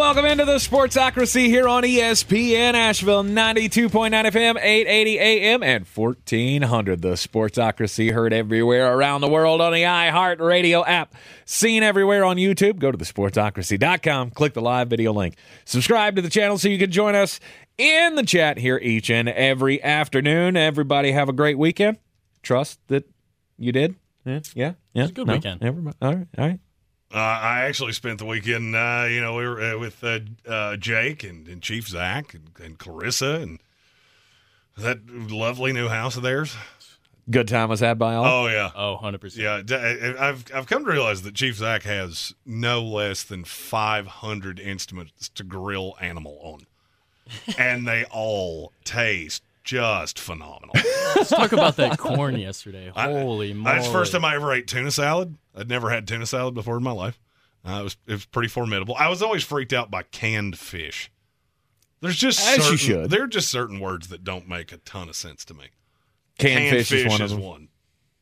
Welcome into the Sportsocracy here on ESPN Asheville 92.9 FM, 880 AM, and 1400. The Sportsocracy heard everywhere around the world on the iHeartRadio app. Seen everywhere on YouTube. Go to thesportsocracy.com, click the live video link. Subscribe to the channel so you can join us in the chat here each and every afternoon. Everybody have a great weekend. Trust that you did. Yeah, yeah, yeah. a good No? weekend. Everybody, all right, all right. Uh, I actually spent the weekend, uh, you know, we were uh, with uh, uh, Jake and, and Chief Zach and, and Clarissa and that lovely new house of theirs. Good time was had by all. Oh yeah, Oh, 100%. yeah. d- I- I've I've come to realize that Chief Zach has no less than five hundred instruments to grill animal on, and they all taste just phenomenal. Let's talk about that corn yesterday. I- Holy moly. That's the first time I ever ate tuna salad. I'd never had tuna salad before in my life. Uh, it was it was pretty formidable. I was always freaked out by canned fish. There's just As certain, you should. there are just certain words that don't make a ton of sense to me. Canned, fish, is one of them. one.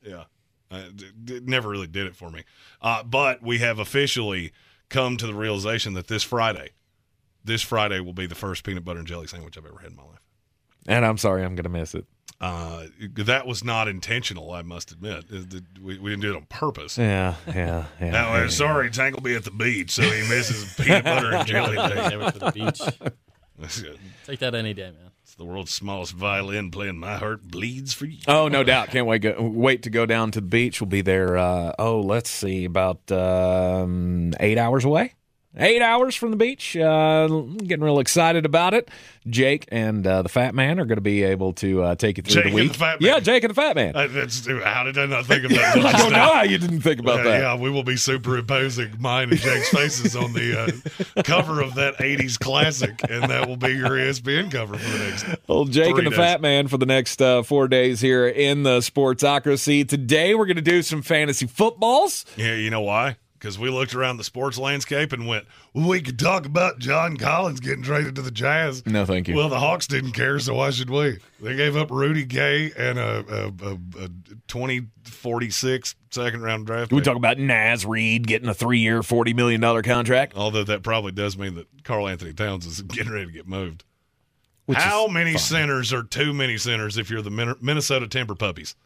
Yeah, uh, d- d- never really did it for me. Uh, but we have officially come to the realization that this Friday, this Friday will be the first peanut butter and jelly sandwich I've ever had in my life. And I'm sorry, I'm going to miss it. Uh, that was not intentional, I must admit. It- it- We, we didn't do it on purpose. Yeah, yeah, yeah. Now, uh, sorry, Tank will be at the beach, so he misses peanut butter and jelly day. went to the beach. Take that any day, man. It's the world's smallest violin playing "My Heart Bleeds for You." Oh, no doubt. Can't wait. Go, wait to go down to the beach. We'll be there. Uh, oh, let's see, about um, eight hours away. Eight hours from the beach. Uh, getting real excited about it. Jake and uh, the Fat Man are going to be able to uh, take you through Jake the and week. the Fat Man. Yeah, Jake and the Fat Man. Uh, that's, how did I not think of that? I don't know how you didn't think about that. Yeah, we will be superimposing mine and Jake's faces on the uh, cover of that '80s classic, and that will be your ESPN cover for the next. Well, Jake and the days. Fat Man for the next uh, four days here in the Sportsocracy. Today, we're going to do some fantasy footballs. Yeah, you know why? Because we looked around the sports landscape and went, well, we could talk about John Collins getting traded to the Jazz. No, thank you. Well, the Hawks didn't care, so why should we? They gave up Rudy Gay and a, a, a, a 2046 second round draft. we pick. talk about Naz Reid getting a three year, $40 million contract. Although that probably does mean that Karl-Anthony Towns is getting ready to get moved. Which How many fine. centers are too many centers if you're the Minnesota Timber Puppies?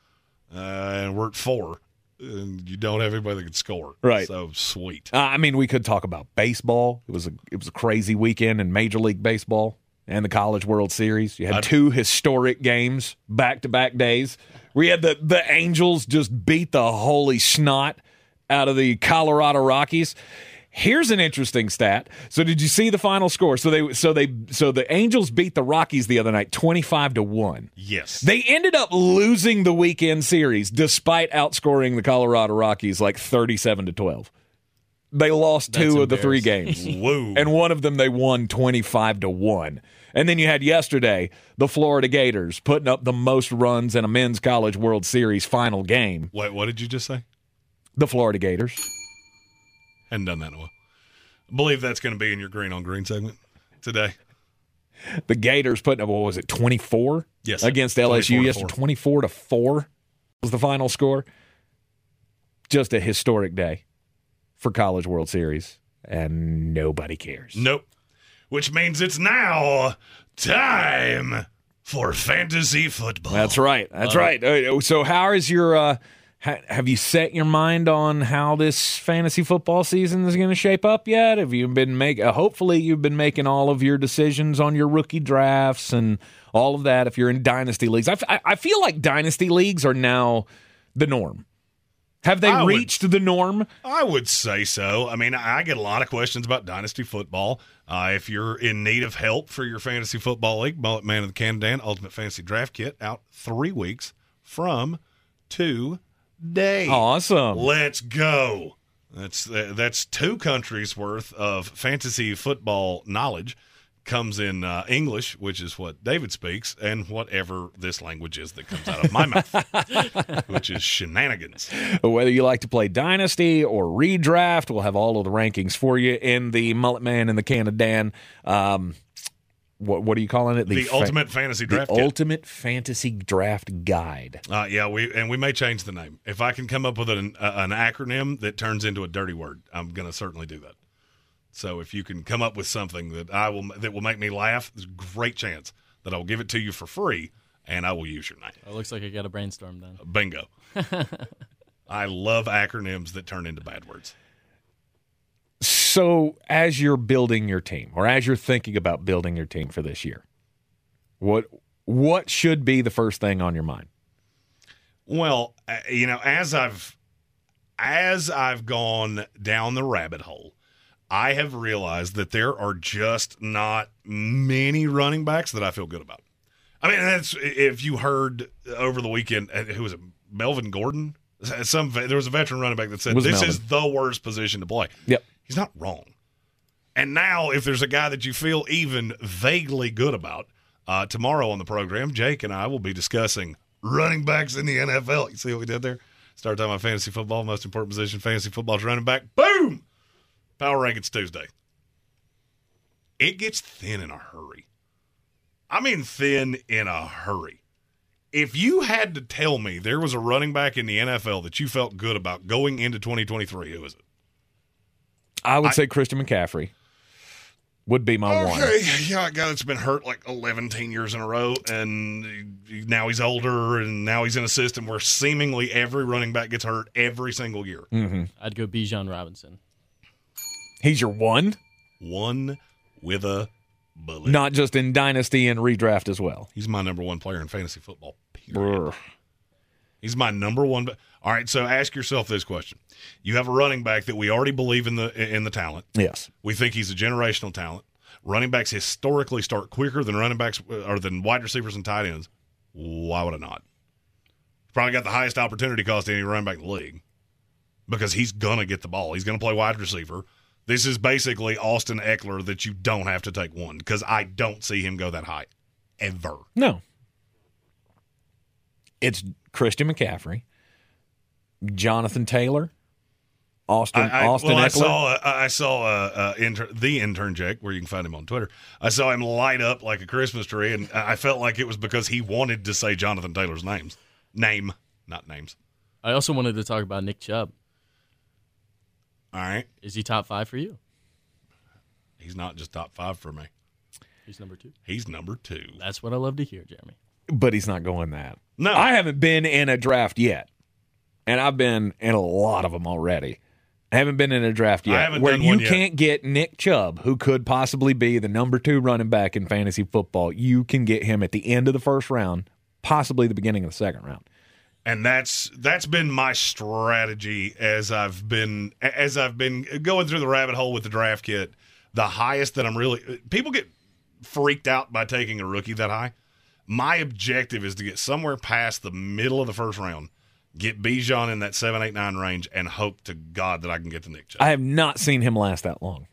Uh, and we're at four, and you don't have anybody that can score. Right. So sweet. Uh, I mean, we could talk about baseball. It was a it was a crazy weekend in Major League Baseball and the College World Series. You had I'd- two historic games back to back days. We had the the Angels just beat the holy snot out of the Colorado Rockies. Here's an interesting stat. So did you see the final score? So they so they so the Angels beat the Rockies the other night 25 to 1. Yes. They ended up losing the weekend series despite outscoring the Colorado Rockies like 37 to 12. They lost That's two of the three games. Woo. and one of them they won 25 to 1. And then you had yesterday the Florida Gators putting up the most runs in a men's college world series final game. Wait, what did you just say? The Florida Gators. Hadn't done that in a while. I believe that's going to be in your green on green segment today. The Gators putting up what was it 24 Yes, against LSU 24 to yesterday 24 to 4 was the final score. Just a historic day for College World Series and nobody cares. Nope. Which means it's now time for fantasy football. That's right. That's right. Uh, So, how is your? Uh, have you set your mind on how this fantasy football season is going to shape up yet? Have you been make? Uh, hopefully, you've been making all of your decisions on your rookie drafts and all of that. If you're in dynasty leagues, I, f- I- feel like dynasty leagues are now the norm. Have they I would- reached the norm? I would say so. I mean, I get a lot of questions about dynasty football. Uh, if you're in need of help for your fantasy football league, Mullet Man of the Candan Ultimate Fantasy Draft Kit out three weeks from day. Awesome. Let's go. That's that's two countries worth of fantasy football knowledge comes in uh, English, which is what David speaks, and whatever this language is that comes out of my mouth, which is shenanigans. Whether you like to play Dynasty or Redraft, we'll have all of the rankings for you in the Mullet Man and the Can of Dan. Um, what what are you calling it? The, fa- ultimate fantasy the draft kit. ultimate fantasy draft guide. Uh, yeah, we and we may change the name if I can come up with an uh, an acronym that turns into a dirty word. I'm going to certainly do that. So if you can come up with something that I will that will make me laugh, there's a great chance that I will give it to you for free, and I will use your name. It looks like I got a brainstorm then. Bingo. I love acronyms that turn into bad words. So, as you're building your team, or as you're thinking about building your team for this year, what what should be the first thing on your mind? Well, uh, you know, as I've as I've gone down the rabbit hole, I have realized that there are just not many running backs that I feel good about. I mean, that's if you heard over the weekend, uh, who was it? Melvin Gordon. Some there was a veteran running back that said this Melvin. is the worst position to play. Yep. He's not wrong. And now, if there's a guy that you feel even vaguely good about, uh, tomorrow on the program, Jake and I will be discussing running backs in the NFL. You see what we did there? Start talking about fantasy football, most important position, fantasy football's running back. Boom! Power rankings Tuesday. It gets thin in a hurry. I mean, thin in a hurry. If you had to tell me there was a running back in the NFL that you felt good about going into 2023, who is it? I would I- say Christian McCaffrey would be my one. Okay, yeah, a guy that's been hurt like 11 10 years in a row, and now he's older, and now he's in a system where seemingly every running back gets hurt every single year. hmm I'd go Bijan Robinson. He's your one, One with a bullet. not just in dynasty and redraft as well. He's my number one player in fantasy football. Period. Brr. He's my number one. ba- All right, so ask yourself this question: You have a running back that we already believe in the in the talent. Yes. We think he's a generational talent. Running backs historically start quicker than running backs or than wide receivers and tight ends. Why would I not? Probably got the highest opportunity cost any running back in the league because he's gonna get the ball. He's gonna play wide receiver. This is basically Austin Ekeler that you don't have to take one because I don't see him go that high ever. No. It's Christian McCaffrey, Jonathan Taylor, Austin I, I, Austin well, I saw uh, I saw uh, uh, inter- the intern Jake, where you can find him on Twitter. I saw him light up like a Christmas tree, and I felt like it was because he wanted to say Jonathan Taylor's names, name, not names. I also wanted to talk about Nick Chubb. All right, Is he top five for you? he's not just top five for me. He's number two. He's number two. That's what I love to hear, Jeremy. but he's not going that. No, I haven't been in a draft yet, and I've been in a lot of them already. I haven't been in a draft I yet haven't where you yet. can't get Nick Chubb, who could possibly be the number two running back in fantasy football. You can get him at the end of the first round, possibly the beginning of the second round. and that's that's been my strategy as I've been as I've been going through the rabbit hole with the draft kit. The highest that I'm really people get freaked out by taking a rookie that high. My objective is to get somewhere past the middle of the first round, get Bijan in that seven, eight, nine range, and hope to God that I can get the Nick Chubb. I have not seen him last that long.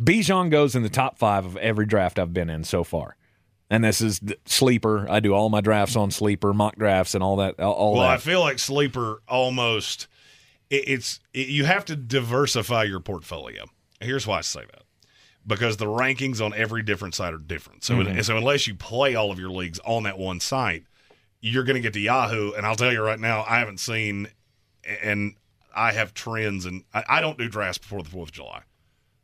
Bijan goes in the top five of every draft I've been in so far. And this is the sleeper. I do all my drafts on sleeper, mock drafts, and all that. All, well, I feel like sleeper almost. It, it's it, you have to diversify your portfolio. Here's why I say that because the rankings on every different site are different. So mm-hmm. so unless you play all of your leagues on that one site, you're going to get to Yahoo. And I'll tell you right now, I haven't seen, and I have trends, and I, I don't do drafts before the Fourth of July.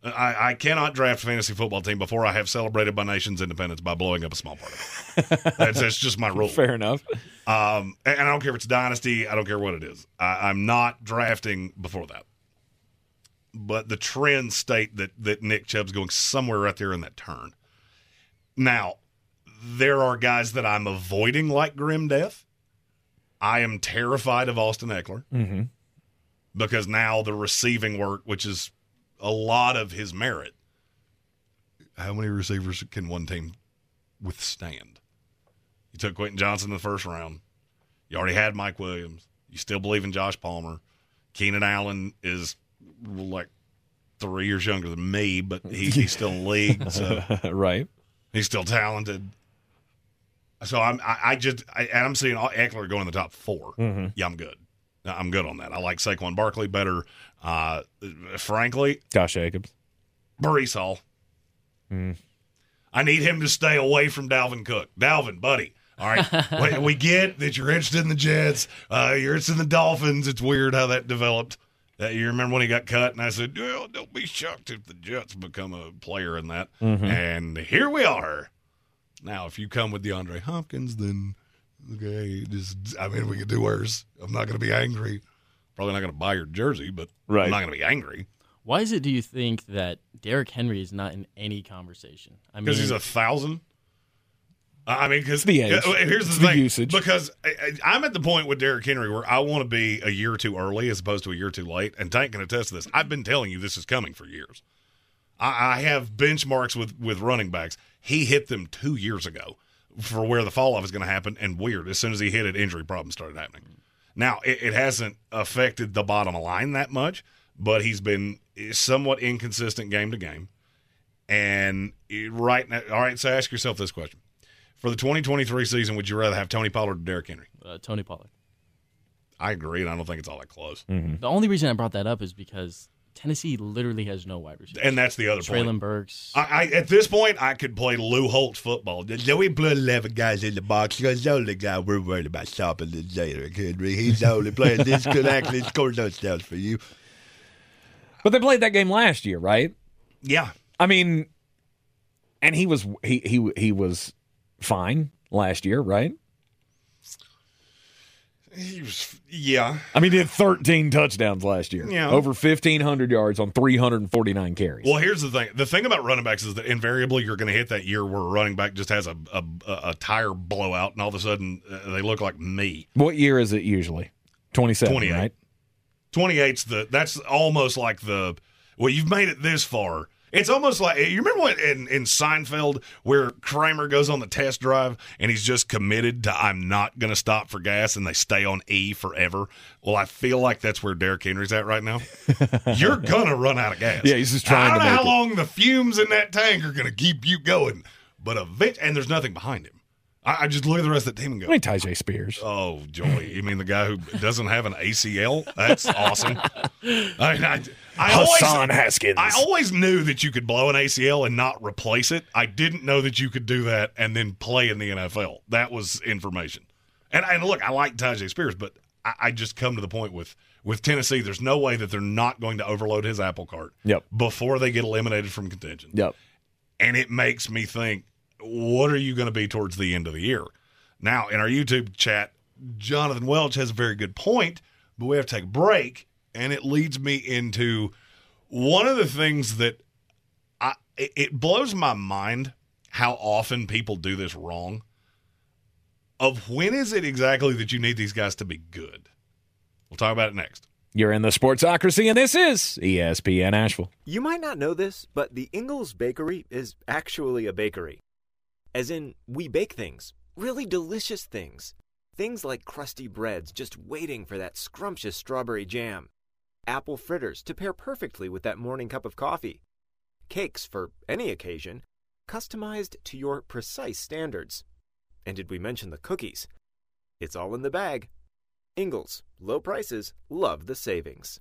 I, I cannot draft a fantasy football team before I have celebrated my nation's independence by blowing up a small part of it. that's, that's just my rule. Fair enough. Um, and and I don't care if it's dynasty. I don't care what it is. I, I'm not drafting before that. But the trends state that that Nick Chubb's going somewhere right there in that turn. Now, there are guys that I'm avoiding like Grim Death. I am terrified of Austin Ekeler hmm because now the receiving work, which is a lot of his merit. How many receivers can one team withstand? You took Quentin Johnston in the first round. You already had Mike Williams. You still believe in Josh Palmer. Keenan Allen is like three years younger than me, but he, he's still in the league, so right. he's still talented. So I'm I, I just I, and I'm seeing Ekeler go in the top 4 Yeah, I'm good. I'm good on that. I like Saquon Barkley better. Uh, frankly, Josh Jacobs. Breece Hall. I need him to stay away from Dalvin Cook. Dalvin, buddy. All right. we, get that you're interested in the Jets. Uh, you're interested in the Dolphins. It's weird how that developed. Uh, you remember when he got cut, and I said, well, don't be shocked if the Jets become a player in that. And here we are. Now, if you come with DeAndre Hopkins, then okay, just I mean, we could do worse. I'm not going to be angry. Probably not going to buy your jersey, but Right. I'm not going to be angry Why is it, do you think, that Derrick Henry is not in any conversation? I mean, because he's a thousand. I mean, because the age. Uh, here's the It's the thing: usage. because I, I- I'm at the point with Derrick Henry where I want to be a year too early as opposed to a year too late. And Tank can attest to this. I've been telling you this is coming for years. I, I have benchmarks with with running backs. He hit them two years ago for where the fall off is going to happen. And weird, as soon as he hit it, injury problems started happening. Now it, it hasn't affected the bottom line that much, but he's been eh, somewhat inconsistent game to game. And eh, right now, all right. So ask yourself this question: For the 2023 season, would you rather have Tony Pollard or Derrick Henry? uh, Tony Pollard. I agree, and I don't think it's all that close. Mm-hmm. The only reason I brought that up is because Tennessee literally has no wide receivers. And that's the other point. Treylon Burks. I, I at this point I could play Lou Holtz football. We put eleven guys in the box because the only guy we're worried about stopping is Derrick Henry. He's the only player this could actually score touchdowns for you. But they played that game last year, right? Yeah, I mean, and he was he he he was fine last year, right? He was. Yeah, I mean, he had 13 touchdowns last year. Yeah. Over 1,500 yards on 349 carries. Well, here's the thing. The thing about running backs is that invariably you're going to hit that year where a running back just has a a, a tire blowout, and all of a sudden uh, they look like me. what year is it usually? 27, 28. right? 28's the that's almost like the well you've made it this far it's almost like you remember what in, in Seinfeld where Kramer goes on the test drive and he's just committed to I'm not going to stop for gas and they stay on E forever. Well, I feel like that's where Derrick Henry's at right now. You're gonna run out of gas. Yeah, he's just trying I don't to know how it. long the fumes in that tank are going to keep you going, but eventually, and there's nothing behind him. I, I just look at the rest of the team and go, I mean, Tyjae Spears. Oh, Joy. You mean the guy who doesn't have an ACL? That's awesome. I mean, I, I Hassan always, Haskins. I always knew that you could blow an ACL and not replace it. I didn't know that you could do that and then play in the NFL. That was information. And, and look, I like Tyjae Spears, but I, I just come to the point with with Tennessee. There's no way that they're not going to overload his apple cart Yep. before they get eliminated from contention Yep. and it makes me think, what are you going to be towards the end of the year? Now, in our YouTube chat, Jonathan Welch has a very good point, but we have to take a break, and it leads me into one of the things that I it, it blows my mind how often people do this wrong. Of when is it exactly that you need these guys to be good? We'll talk about it next. You're in the Sportsocracy, and this is ESPN Asheville. You might not know this, but the Ingles Bakery is actually a bakery. As in, we bake things, really delicious things. Things like crusty breads just waiting for that scrumptious strawberry jam, apple fritters to pair perfectly with that morning cup of coffee, cakes for any occasion, customized to your precise standards. And did we mention the cookies? It's all in the bag. Ingles, low prices, love the savings.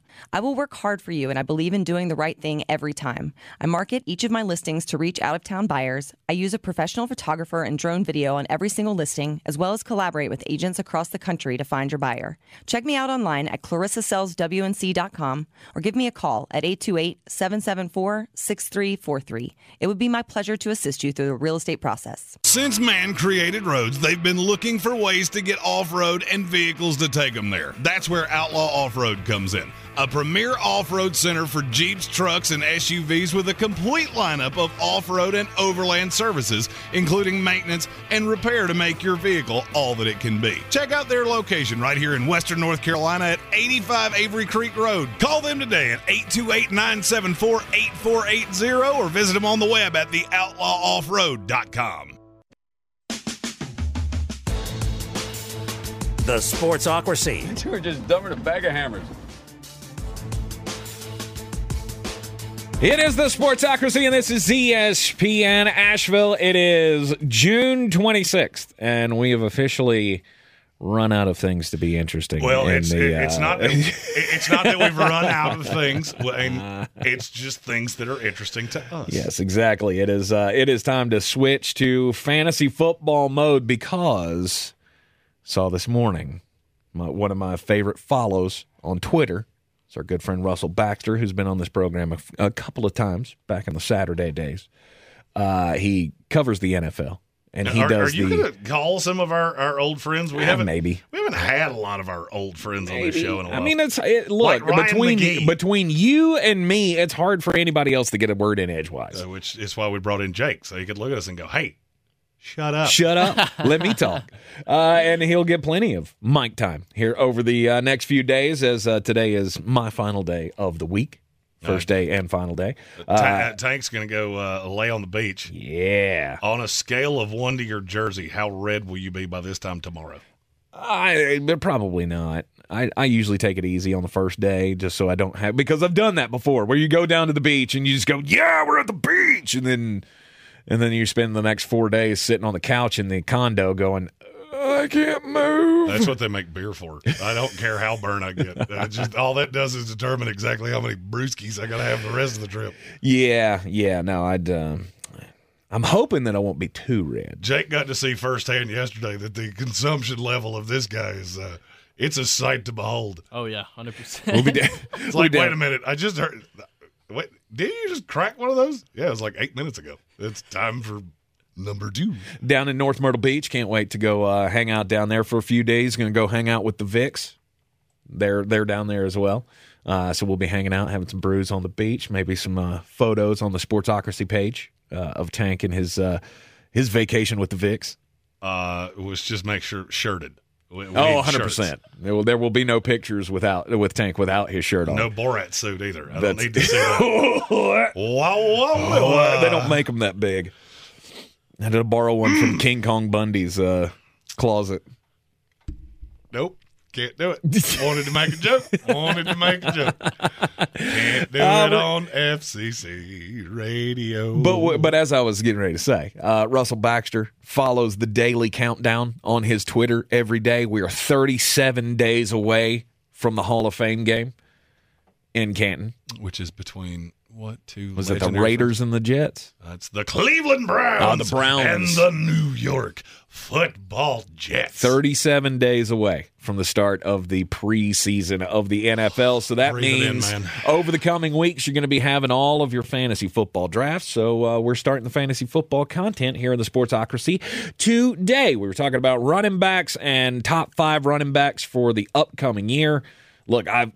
I will work hard for you, and I believe in doing the right thing every time. I market each of my listings to reach out of town buyers. I use a professional photographer and drone video on every single listing, as well as collaborate with agents across the country to find your buyer. Check me out online at clarissasellswnc.com or give me a call at 828 774 6343. It would be my pleasure to assist you through the real estate process. Since man created roads, they've been looking for ways to get off road and vehicles to take them there. That's where Outlaw Off Road comes in. A premier off road center for Jeeps, trucks, and SUVs with a complete lineup of off road and overland services, including maintenance and repair to make your vehicle all that it can be. Check out their location right here in Western North Carolina at 85 Avery Creek Road. Call them today at 828 974 8480 or visit them on the web at theoutlawoffroad.com. The Sportsocracy. You were just dumber than a bag of hammers. It is the Sportsocracy, and this is ESPN Asheville. It is June 26th, and we have officially run out of things to be interesting. Well, in it's the, it- it's uh, not that, it's not that we've run out of things. It's just things that are interesting to us. Yes, exactly. It is. Uh, it is time to switch to fantasy football mode because saw this morning my, one of my favorite follows on Twitter. It's our good friend Russell Baxter, who's been on this program a couple of times back in the Saturday days. Uh, he covers the NFL, and he are, does are you going to call some of our, our old friends? We haven't maybe. we haven't had a lot of our old friends on this show in a while. I mean, it's it, look Like between McGee. between you and me, it's hard for anybody else to get a word in edgewise. Uh, which is why we brought in Jake so he could look at us and go, "Hey, shut up." Shut up. Let me talk. Uh, and he'll get plenty of mic time here over the uh, next few days, as uh, today is my final day of the week. First day and final day. Ta- Uh, Tank's going to go uh, lay on the beach. yeah. On a scale of one to your jersey, how red will you be by this time tomorrow? I, but probably not. I, I usually take it easy on the first day just so I don't have because I've done that before where you go down to the beach and you just go, Yeah, we're at the beach and then and then you spend the next four days sitting on the couch in the condo going, I can't move. That's what they make beer for. I don't care how burnt I get. Uh, just all that does is determine exactly how many brewskis I got to have the rest of the trip. Yeah, yeah. No, I'd. Um, I'm hoping that I won't be too red. Jake got to see firsthand yesterday that the consumption level of this guy is uh, it's a sight to behold. Oh yeah, hundred percent. We'll be down. It's like, wait a minute, I just heard. Wait, did you just crack one of those? Yeah, it was like eight minutes ago. It's time for number two. down in North Myrtle Beach. Can't wait to go uh, hang out down there for a few days. Going to go hang out with the Vicks. They're they're down there as well. Uh, so we'll be hanging out, having some brews on the beach, maybe some uh, photos on the Sportsocracy page uh, of Tank and his uh, his vacation with the Vicks. Uh, was just make sure shirted. We, we Oh, 100 percent. There will there will be no pictures without with Tank without his shirt on. No Borat suit either. I don't need to see that. wow, wow, wow. they don't make them that big. I had to borrow one from King Kong Bundy's uh, closet. Can't do it. Wanted to make a joke. Wanted to make a joke. Can't do Uh, it on FCC radio. But but as I was getting ready to say, uh, Russell Baxter follows the daily countdown on his Twitter every day. We are 37 days away from the Hall of Fame game in Canton. which is between what two? Was it the legendary Raiders and the Jets? That's the Cleveland Browns. Oh, the Browns. And the New York Football Jets. 37 days away from the start of the preseason of the NFL. So that Breathe it in, means over the coming weeks, you're going to be having all of your fantasy football drafts. So uh, we're starting the fantasy football content here in the Sportsocracy today. We were talking about running backs and top five running backs for the upcoming year. Look, I.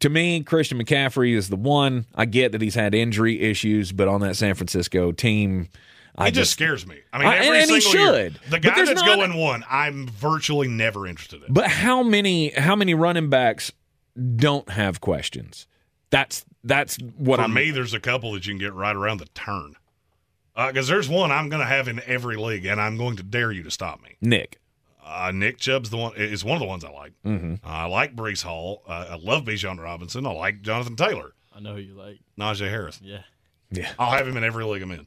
To me, Christian McCaffrey is the one. I get that he's had injury issues, but on that San Francisco team, I He just scares me. I mean, I- every and he single year, should. the guy that's not- going one, I'm virtually never interested in. But how many how many running backs don't have questions? That's that's what For I'm me, there's a couple that you can get right around the turn. Uh, because there's one I'm going to have in every league, and I'm going to dare you to stop me. Nick. Uh, Nick Chubb's the one is one of the ones I like. Mm-hmm. I like Breece Hall. Uh, I love Bijan Robinson. I like Jonathan Taylor, I know who you like. Najee Harris. Yeah. Yeah. I'll have him in every league I'm in.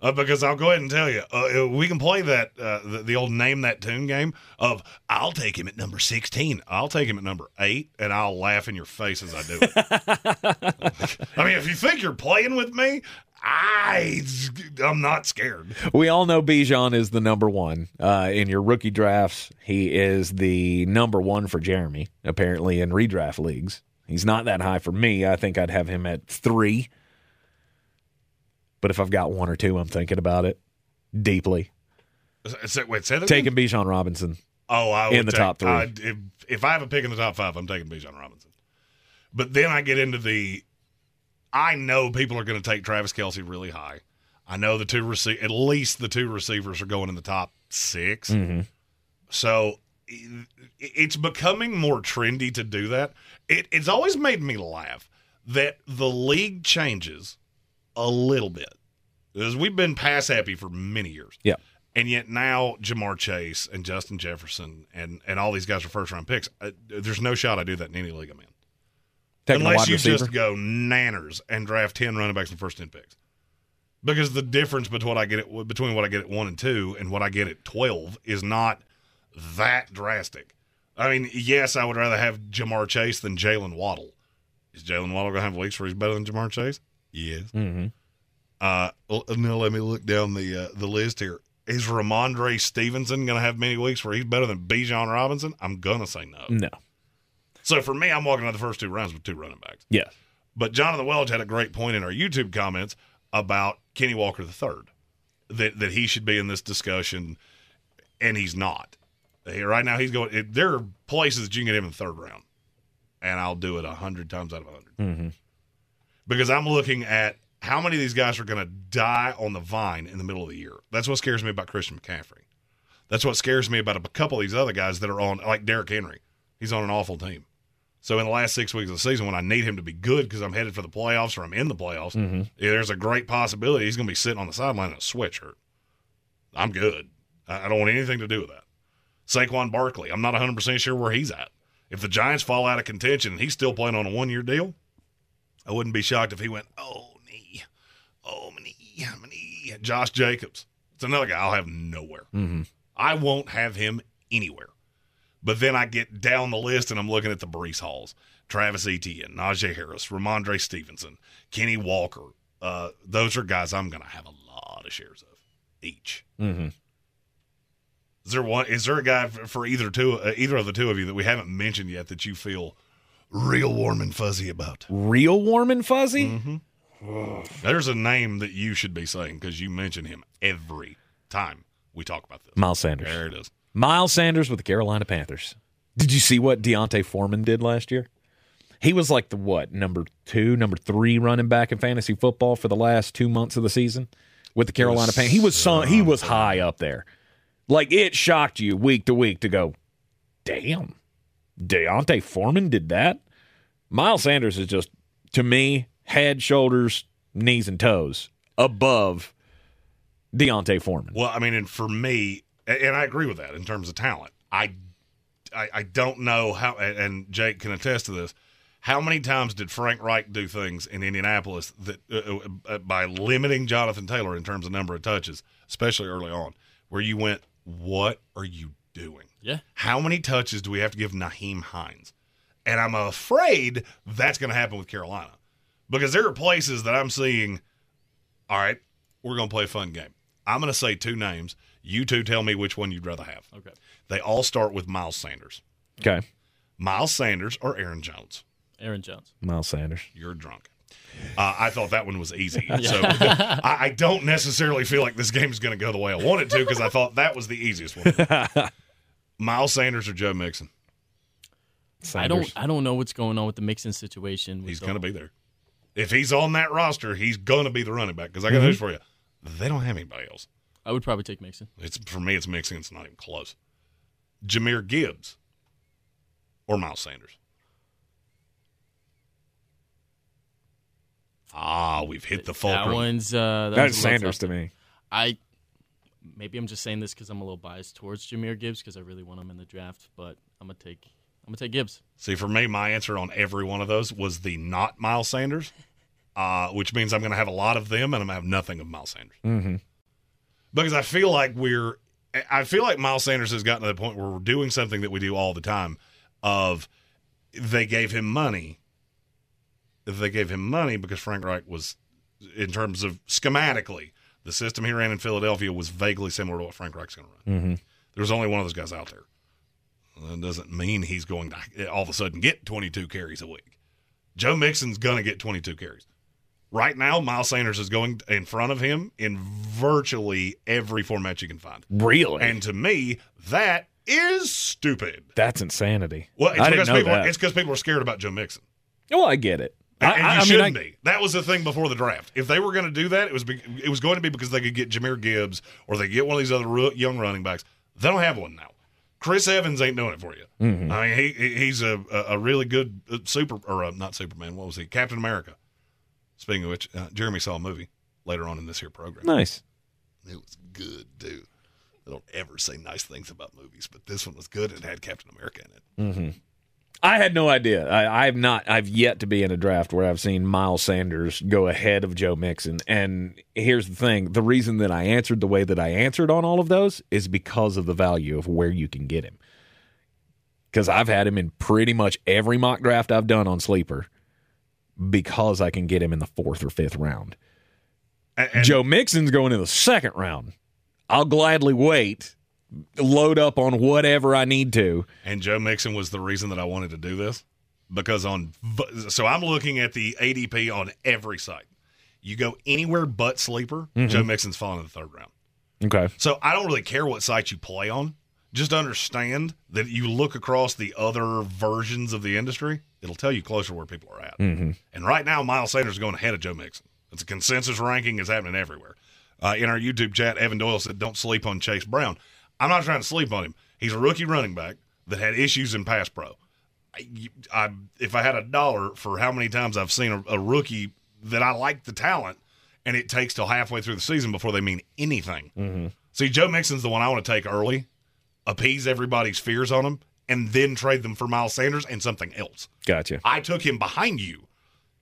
Uh, because I'll go ahead and tell you, uh, we can play that uh, the, the old name that tune game of I'll take him at number sixteen, I'll take him at number eight, and I'll laugh in your face as I do it. I mean, if you think you're playing with me, I I'm not scared. We all know Bijan is the number one uh, in your rookie drafts. He is the number one for Jeremy, apparently in redraft leagues. He's not that high for me. I think I'd have him at three. But if I've got one or two, I'm thinking about it deeply. So, wait, say that? Taking Bijan Robinson. Oh, I in the take- top three. I- if, if I have a pick in the top five, I'm taking Bijan Robinson. But then I get into the I know people are going to take Travis Kelce really high. I know the two receive at least the two receivers are going in the top 6 So it's becoming more trendy to do that. It, it's always made me laugh that the league changes a little bit because we've been pass happy for many years. Yeah. And yet now Ja'Marr Chase and Justin Jefferson and, and all these guys are first round picks. Uh, there's no shot I do that in any league I'm in. Unless you receiver. just go nanners and draft 10 running backs in the first 10 picks. Because the difference between what I get at, between what I get at 1 and 2 and what I get at 12 is not that drastic. I mean, yes, I would rather have Ja'Marr Chase than Jaylen Waddle. Is Jaylen Waddle going to have weeks where he's better than Ja'Marr Chase? Yes. Mm-hmm. Uh, now let me look down the uh, the list here. Is Rhamondre Stevenson going to have many weeks where he's better than Bijan Robinson? I'm going to say no. No. So for me, I'm walking out the first two rounds with two running backs. Yes. But Jonathan Welch had a great point in our YouTube comments about Kenny Walker III, that that he should be in this discussion, and he's not. Right now, he's going. It, there are places that you can get him in the third round, and I'll do it a hundred times out of a 100 Mm-hmm. because I'm looking at how many of these guys are going to die on the vine in the middle of the year. That's what scares me about Christian McCaffrey. That's what scares me about a couple of these other guys that are on, like Derrick Henry. He's on an awful team. So in the last six weeks of the season, when I need him to be good because I'm headed for the playoffs or I'm in the playoffs, yeah, there's a great possibility he's going to be sitting on the sideline in a sweatshirt. I'm good. I I don't want anything to do with that. Saquon Barkley, I'm not 100% sure where he's at. If the Giants fall out of contention and he's still playing on a one year deal, I wouldn't be shocked if he went, oh, knee, oh, my knee, my knee. Josh Jacobs. It's another guy I'll have nowhere. Mm-hmm. I won't have him anywhere. But then I get down the list and I'm looking at the Breece Halls, Travis Etienne, Najee Harris, Rhamondre Stevenson, Kenny Walker. Uh, those are guys I'm going to have a lot of shares of each. Mm-hmm. Is there one? Is there a guy for, either two, uh, either of the two of you that we haven't mentioned yet that you feel real warm and fuzzy about? Real warm and fuzzy? Mm-hmm. There's a name that you should be saying because you mention him every time we talk about this. Miles Sanders. There it is. Miles Sanders with the Carolina Panthers. Did you see what D'Onta Foreman did last year? He was like the what number two, number three running back in fantasy football for the last two months of the season with the Carolina Panthers. He was some, he was high up there. Like it shocked you week to week to go, damn, D'Onta Foreman did that. Miles Sanders is just to me head, shoulders, knees, and toes above D'Onta Foreman. Well, I mean, and for me, and I agree with that in terms of talent. I, I, I don't know how, and Jake can attest to this. How many times did Frank Reich do things in Indianapolis that uh, uh, by limiting Jonathan Taylor in terms of number of touches, especially early on, where you went, "What are you doing? Yeah. How many touches do we have to give Nyheim Hines?" And I'm afraid that's going to happen with Carolina because there are places that I'm seeing. All right, we're going to play a fun game. I'm going to say two names. You two tell me which one you'd rather have. Okay. They all start with Miles Sanders. Okay, Miles Sanders or Aaron Jones. Aaron Jones. Miles Sanders. You're drunk. Uh, I thought that one was easy. So I, I don't necessarily feel like this game is going to go the way I want it to because I thought that was the easiest one. Miles Sanders or Joe Mixon. I don't. I don't know what's going on with the Mixon situation. with He's going to be there. If he's on that roster, he's going to be the running back because I got news for you. They don't have anybody else. I would probably take Mixon. It's for me. It's Mixon. It's not even close. Jahmyr Gibbs or Miles Sanders. Ah, we've hit the That fulcrum. one's uh, that That's one's Sanders to me. I maybe I'm just saying this because I'm a little biased towards Jahmyr Gibbs because I really want him in the draft, but I'm gonna take I'm gonna take Gibbs. See, for me, my answer on every one of those was the not Miles Sanders, uh, which means I'm going to have a lot of them and I'm going to have nothing of Miles Sanders. Mm-hmm. Because I feel like we're, I feel like Miles Sanders has gotten to the point where we're doing something that we do all the time of they gave him money. They gave him money because Frank Reich was, in terms of schematically, the system he ran in Philadelphia was vaguely similar to what Frank Reich's going to run. Mm-hmm. There's only one of those guys out there. That doesn't mean he's going to all of a sudden get 22 carries a week. Joe Mixon's going to get 22 carries. Right now, Miles Sanders is going in front of him in virtually every format you can find. Really? And to me, that is stupid. That's insanity. Well, it's I because people that. it's because people are scared about Joe Mixon. Well, I get it. And, I, and I- you I shouldn't I- be. That was the thing before the draft. If they were going to do that, it was be, it was going to be because they could get Jahmyr Gibbs or they get one of these other young running backs. They don't have one now. Chris Evans ain't doing it for you. Mm-hmm. I mean, he he- he's a a a really good uh, super or uh, not Superman. What was he? Captain America. Speaking of which, uh, Jeremy saw a movie later on in this here program. Nice. It was good, dude. I don't ever say nice things about movies, but this one was good. It had Captain America in it. Mm-hmm. I had no idea. I, I've not. I've yet to be in a draft where I've seen Miles Sanders go ahead of Joe Mixon. And here's the thing: the reason that I answered the way that I answered on all of those is because of the value of where you can get him. Because I've had him in pretty much every mock draft I've done on Sleeper, because I can get him in the fourth or fifth round. And, Joe Mixon's going in the second round. I'll gladly wait, load up on whatever I need to. And Joe Mixon was the reason that I wanted to do this because on so I'm looking at the ADP on every site. You go anywhere but sleeper, mm-hmm. Joe Mixon's falling in the third round. Okay. So I don't really care what site you play on. Just understand that you look across the other versions of the industry, it'll tell you closer where people are at. And right now, Miles Sanders is going ahead of Joe Mixon. It's a consensus ranking is happening everywhere. Uh, in our YouTube chat, Evan Doyle said, "Don't sleep on Chase Brown." I'm not trying to sleep on him. He's a rookie running back that had issues in pass pro. I, I, if I had a dollar for how many times I've seen a, a rookie that I like the talent, and it takes till halfway through the season before they mean anything. See, Joe Mixon's the one I want to take early, appease everybody's fears on him, and then trade them for Miles Sanders and something else. Gotcha. I took him behind you.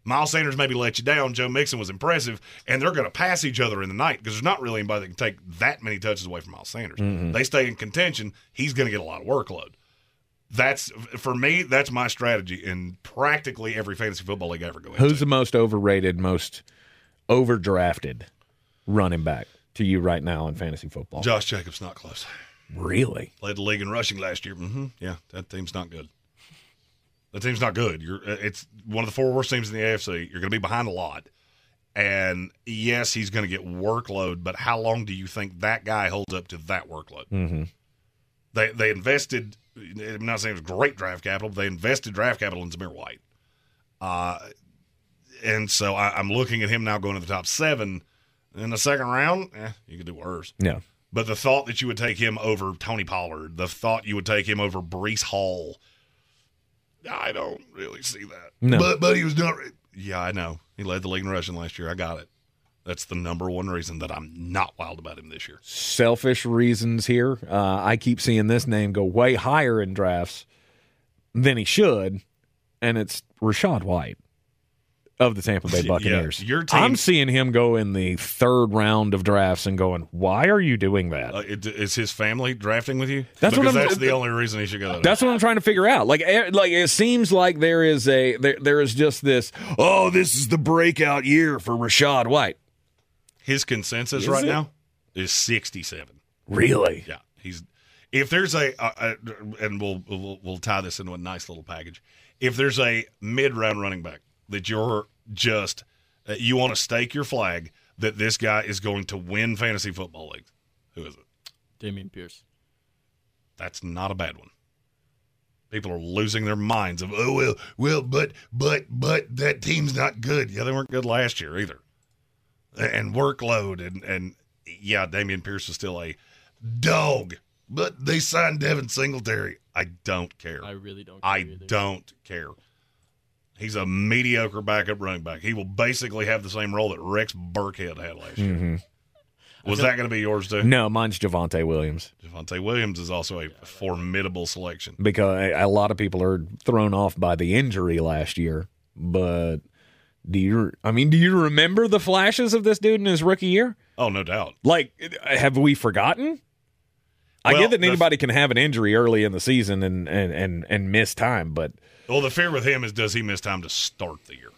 Miles Sanders maybe let you down. Joe Mixon was impressive, and they're going to pass each other in the night because there's not really anybody that can take that many touches away from Miles Sanders. Mm-hmm. They stay in contention. He's going to get a lot of workload. That's for me. That's my strategy in practically every fantasy football league I ever go into. Who's the most overrated, most overdrafted running back to you right now in fantasy football? Josh Jacobs not close. Really? Led the league in rushing last year. hmm Yeah, that team's not good. That team's not good. You're uh, it's one of the four worst teams in the AFC. You're going to be behind a lot. And yes, he's going to get workload, but how long do you think that guy holds up to that workload? Mm-hmm. They they invested. I'm not saying it was great draft capital, but they invested draft capital in Zamir White. Uh, and so I, I'm looking at him now going to the top seven in the second round. Eh, you could do worse. Yeah. But the thought that you would take him over Tony Pollard, the thought you would take him over Breece Hall, I don't really see that. No. But but he was not. Yeah, I know. He led the league in rushing last year. I got it. That's the number one reason that I'm not wild about him this year. Selfish reasons here. Uh, I keep seeing this name go way higher in drafts than he should, and it's Rachaad White of the Tampa Bay Yeah, Buccaneers. your team- I'm seeing him go in the third round of drafts and going, why are you doing that? Uh, it, is his family drafting with you? That's what I'm- that's the only reason he should go. That That's what I'm trying to figure out. Like, eh, like it seems like there is a there, there is just this. Oh, this is the breakout year for Rachaad White. his consensus Is right it? now is 67. Really? Yeah, he's if there's a and we'll, we'll we'll tie this into a nice little package. If there's a mid round running back that you're just uh, you want to stake your flag that this guy is going to win fantasy football leagues, who is it? Dameon Pierce. That's not a bad one. People are losing their minds of oh well well but but but that team's not good. Yeah, they weren't good last year either. And workload and and yeah, Dameon Pierce is still a dog. But they signed Devin Singletary. I don't care. I really don't. I either. don't care. He's a mediocre backup running back. He will basically have the same role that Rex Burkhead had last year. Mm-hmm. Was that going to be yours too? No, mine's Javonte Williams Javonte Williams is also a formidable selection. because a a lot of people are thrown off by the injury last year. But do you? I mean, do you remember the flashes of this dude in his rookie year? Oh, no doubt. Like, have we forgotten? I Well, get that anybody can have an injury early in the season and, and, and, and miss time, but Well, the fear with him is does he miss time to start the year?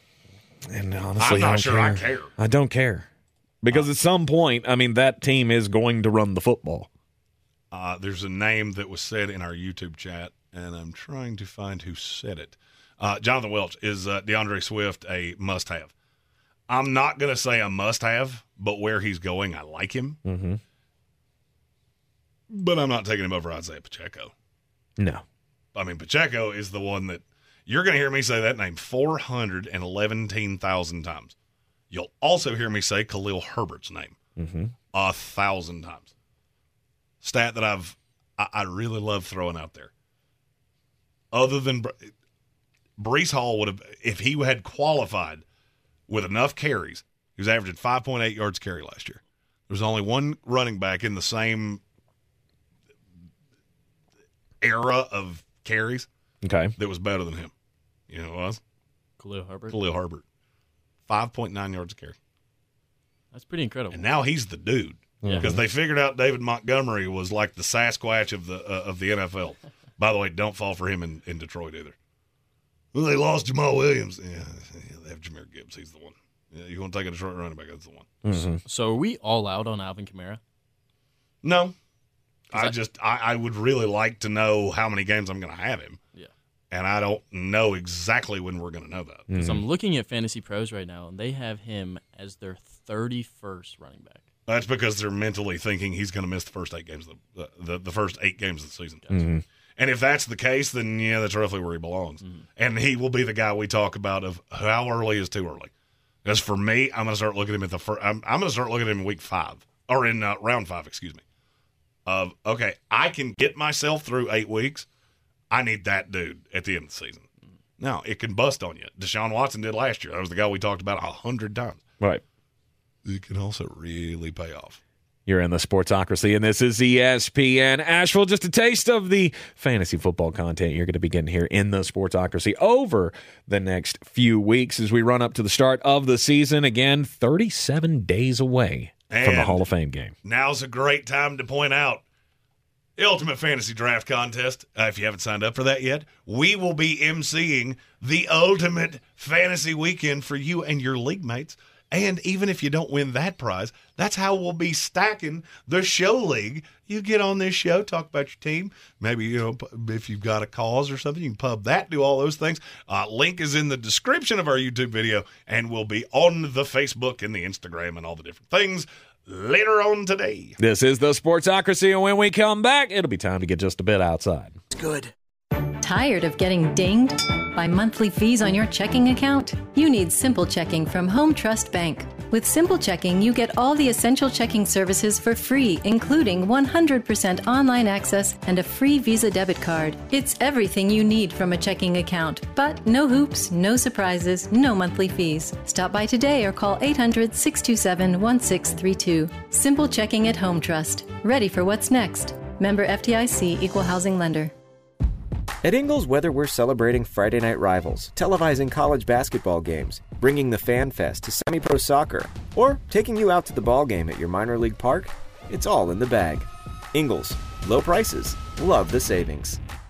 and honestly, I'm not I don't sure care. I care. I don't care because at some point, I mean, that team is going to run the football. Uh, there's a name that was said in our YouTube chat, and I'm trying to find who said it. Uh, Jonathan Welch is uh, D'Andre Swift a must-have. I'm not going to say a must-have, but where he's going, I like him. Mm-hmm. But I'm not taking him over Isaiah Pacheco. No, I mean, Pacheco is the one that You're going to hear me say that name 411,000 times. You'll also hear me say Khalil Herbert's name mm-hmm. a thousand times. Stat that I've I, I really love throwing out there. Other than Bre- Breece Hall would have, if he had qualified with enough carries, he was averaging 5.8 yards carry last year. There was only one running back in the same era of carries Okay. that was better than him. You know who it was? Khalil Herbert. Khalil Herbert. 5.9 yards a carry. That's pretty incredible. And now he's the dude. Because they figured out David Montgomery was like the Sasquatch of the uh, of the NFL. By the way, don't fall for him in, in Detroit either. Well, they lost Jamaal Williams. Yeah, yeah, they have Jahmyr Gibbs. He's the one. Yeah, you want to take a Detroit running back? That's the one. mhm So are we all out on Alvin Kamara? No, I I- just I, I would really like to know how many games I'm going to have him, Yeah. and I don't know exactly when we're going to know that. Mm-hmm. Because I'm looking at Fantasy Pros right now, and they have him as their 31st running back. That's because they're mentally thinking he's going to miss the first eight games, of the, the the first eight games of the season. Mm-hmm. And if that's the case, then yeah, that's roughly where he belongs. Mm-hmm. And he will be the guy we talk about of how early is too early. Because for me, I'm going to start looking at him at the first. I'm, I'm going to start looking at him in week five or in uh, round five, excuse me. Of okay, I can get myself through eight weeks. I need that dude at the end of the season. Now it can bust on you. Deshaun Watson did last year. That was the guy we talked about a hundred times. Right. It can also really pay off. You're in the Sportsocracy, and this is ESPN Asheville. Just a taste of the fantasy football content you're going to be getting here in the Sportsocracy over the next few weeks as we run up to the start of the season. Again, 37 days away from the Hall of Fame game. Now's a great time to point out the Ultimate Fantasy Draft Contest. Uh, if you haven't signed up for that yet, we will be emceeing the Ultimate Fantasy Weekend for you and your league mates. And even if you don't win that prize, that's how we'll be stacking the show league. You get on this show, talk about your team. Maybe, you know, if you've got a cause or something, you can pub that, do all those things. Uh, link is in the description of our YouTube video and we'll be on the Facebook and the Instagram and all the different things later on today. This is the Sportsocracy, and when we come back, it'll be time to get just a bit outside. It's good. Tired of getting dinged by monthly fees on your checking account? You need Simple Checking from Home Trust Bank. With Simple Checking, you get all the essential checking services for free, including 100% online access and a free Visa debit card. It's everything you need from a checking account, but no hoops, no surprises, no monthly fees. Stop by today or call 800 627 1632. Simple Checking at Home Trust. Ready for what's next. Member FDIC Equal Housing Lender. At Ingles, whether we're celebrating Friday night rivals, televising college basketball games, bringing the Fan Fest to semi pro soccer, or taking you out to the ball game at your minor league park, it's all in the bag. Ingles, low prices, love the savings.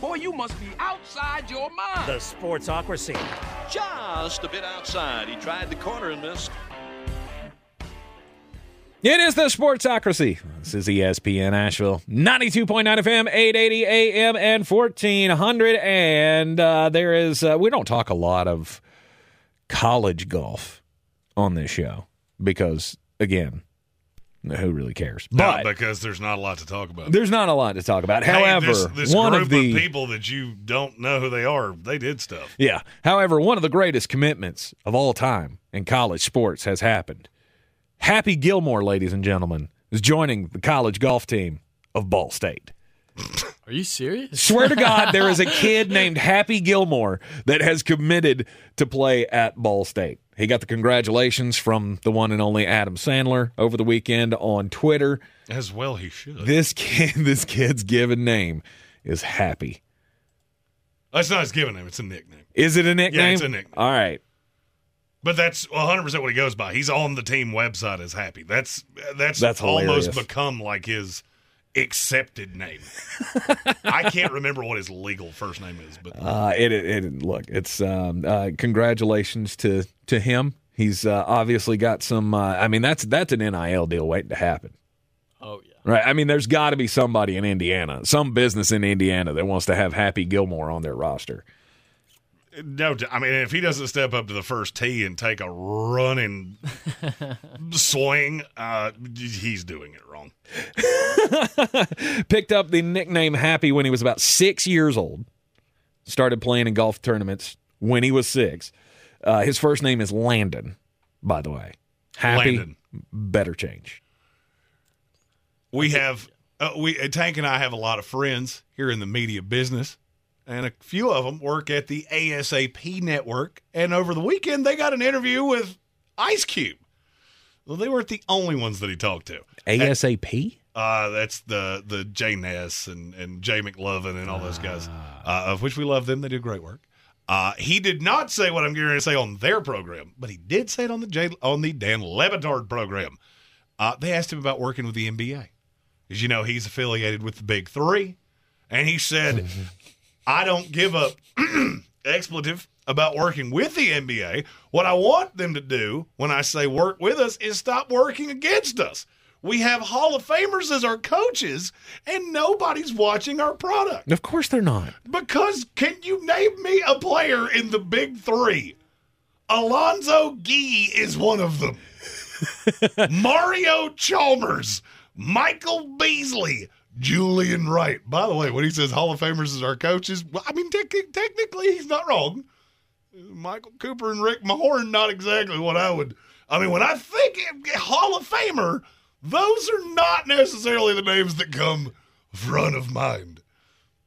Boy, you must be outside your mind. The Sportsocracy. Just a bit outside. He tried the corner and missed. It is the Sportsocracy. This is ESPN Asheville, 92.9 FM, 880 AM, and 1400. And uh, there is, uh, we don't talk a lot of college golf on this show because, again, who really cares? Not But because there's not a lot to talk about. there's not a lot to talk about. Hey, However, this, this one group of the people that you don't know who they are, they did stuff. Yeah. However, one of the greatest commitments of all time in college sports has happened. Happy Gilmore, ladies and gentlemen, is joining the college golf team of Ball State. Are you serious? Swear to God, there is a kid named Happy Gilmore that has committed to play at Ball State. He got the congratulations from the one and only Adam Sandler over the weekend on Twitter. As well, he should. This kid, this kid's given name is Happy. That's not his given name; it's a nickname. Is it a nickname? Yeah, it's a nickname. All right. But that's 100 percent what he goes by. He's on the team website as happy. That's that's That's almost hilarious. become like his accepted name. I can't remember what his legal first name is, but Uh, it, it, it look, it's um, uh, congratulations to to him. He's uh, obviously got some. Uh, I mean, that's that's an NIL deal waiting to happen, Oh yeah. right? I mean, there's got to be somebody in Indiana, some business in Indiana that wants to have Happy Gilmore on their roster. No, I mean, if he doesn't step up to the first tee and take a running swing, uh, he's doing it wrong. Picked up the nickname Happy when he was about six years old. Started playing in golf tournaments when he was six. Uh, his first name is Landon, by the way. Happy, Landon. better change. We have uh, we Tank and I have a lot of friends here in the media business, and a few of them work at the ASAP network. And over the weekend, they got an interview with Ice Cube. Well, they weren't the only ones that he talked to. ASAP? Uh, that's the the Jay Ness and and Jay McLovin and all those guys, uh, of which we love them. They do great work. Uh, he did not say what I'm going to say on their program, but he did say it on the Jay, on the Dan Le Batard program. Uh, they asked him about working with the NBA, because you know he's affiliated with the Big Three, and he said, "I don't give a expletive about working with the NBA. What I want them to do when I say work with us is stop working against us." We have Hall of Famers as our coaches, and nobody's watching our product. Of course they're not. Because can you name me a player in the big three? Alonzo Gee is one of them. Mario Chalmers, Michael Beasley, Julian Wright. By the way, when he says Hall of Famers is our coaches, well, I mean, tec- technically he's not wrong. Michael Cooper and Rick Mahorn, not exactly what I would. I mean, when I think Hall of Famer, those are not necessarily the names that come front of mind.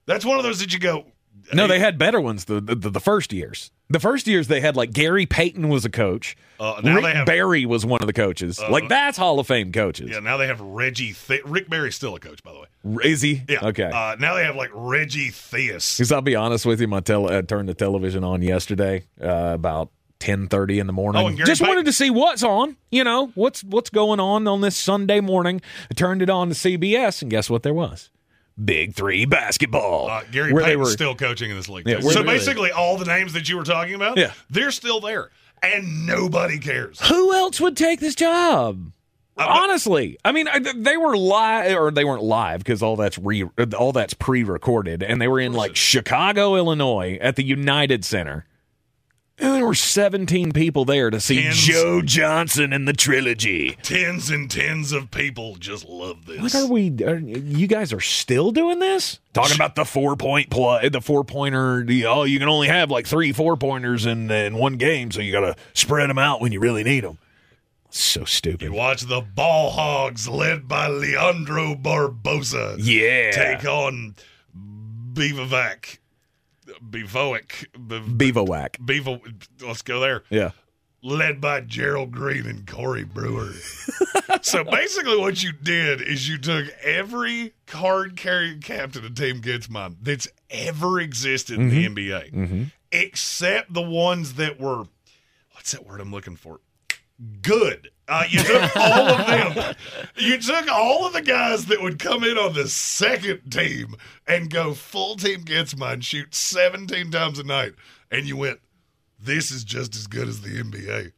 That's one of those that you go, No, they had better ones the, the the first years. The first years they had like Gary Payton was a coach. Uh, now Rick they have- Barry was one of the coaches. Uh, like that's Hall of Fame coaches. Yeah, now they have Reggie. The- Rick Barry's still a coach, by the way. Is he? Yeah. Okay. Uh, now they have like Reggie Theus. Because I'll be honest with you, my tele- I turned the television on yesterday uh, about ten thirty in the morning. Oh, Just Payton. wanted to see what's on. You know what's what's going on on this Sunday morning. I turned it on to CBS, and guess what? There was Big Three basketball. Uh, Gary where they Payton's were still coaching in this league. Yeah, so they- basically, all the names that you were talking about, Yeah. they're still there, and nobody cares. Who else would take this job? Uh, Honestly, I mean, they were live, or they weren't live because all that's re, all that's pre-recorded, and they were in like Chicago, Illinois, at the United Center. And there were 17 people there to see Tens. Joe Johnson and the trilogy. Tens and tens of people just love this. Like, are we? Are, you guys are still doing this? Talking about the four point play, the four pointer. The, oh, you can only have like three four pointers in in one game, so you got to spread them out when you really need them. So stupid. You watch the Ball Hogs, led by Leandro Barbosa, Yeah. take on Bevovac, Bevoic, Be- Bevowac. Bevo. Let's go there. Yeah. led by Gerald Green and Corey Brewer. so basically, what you did is you took every card carrying captain a team gets mine that's ever existed in the mm-hmm. NBA, mm-hmm. except the ones that were, what's that word I'm looking for? Good. Uh, you took all of them. You took all of the guys that would come in on the second team and go full team gets mine, shoot 17 times a night, and you went, this is just as good as the NBA.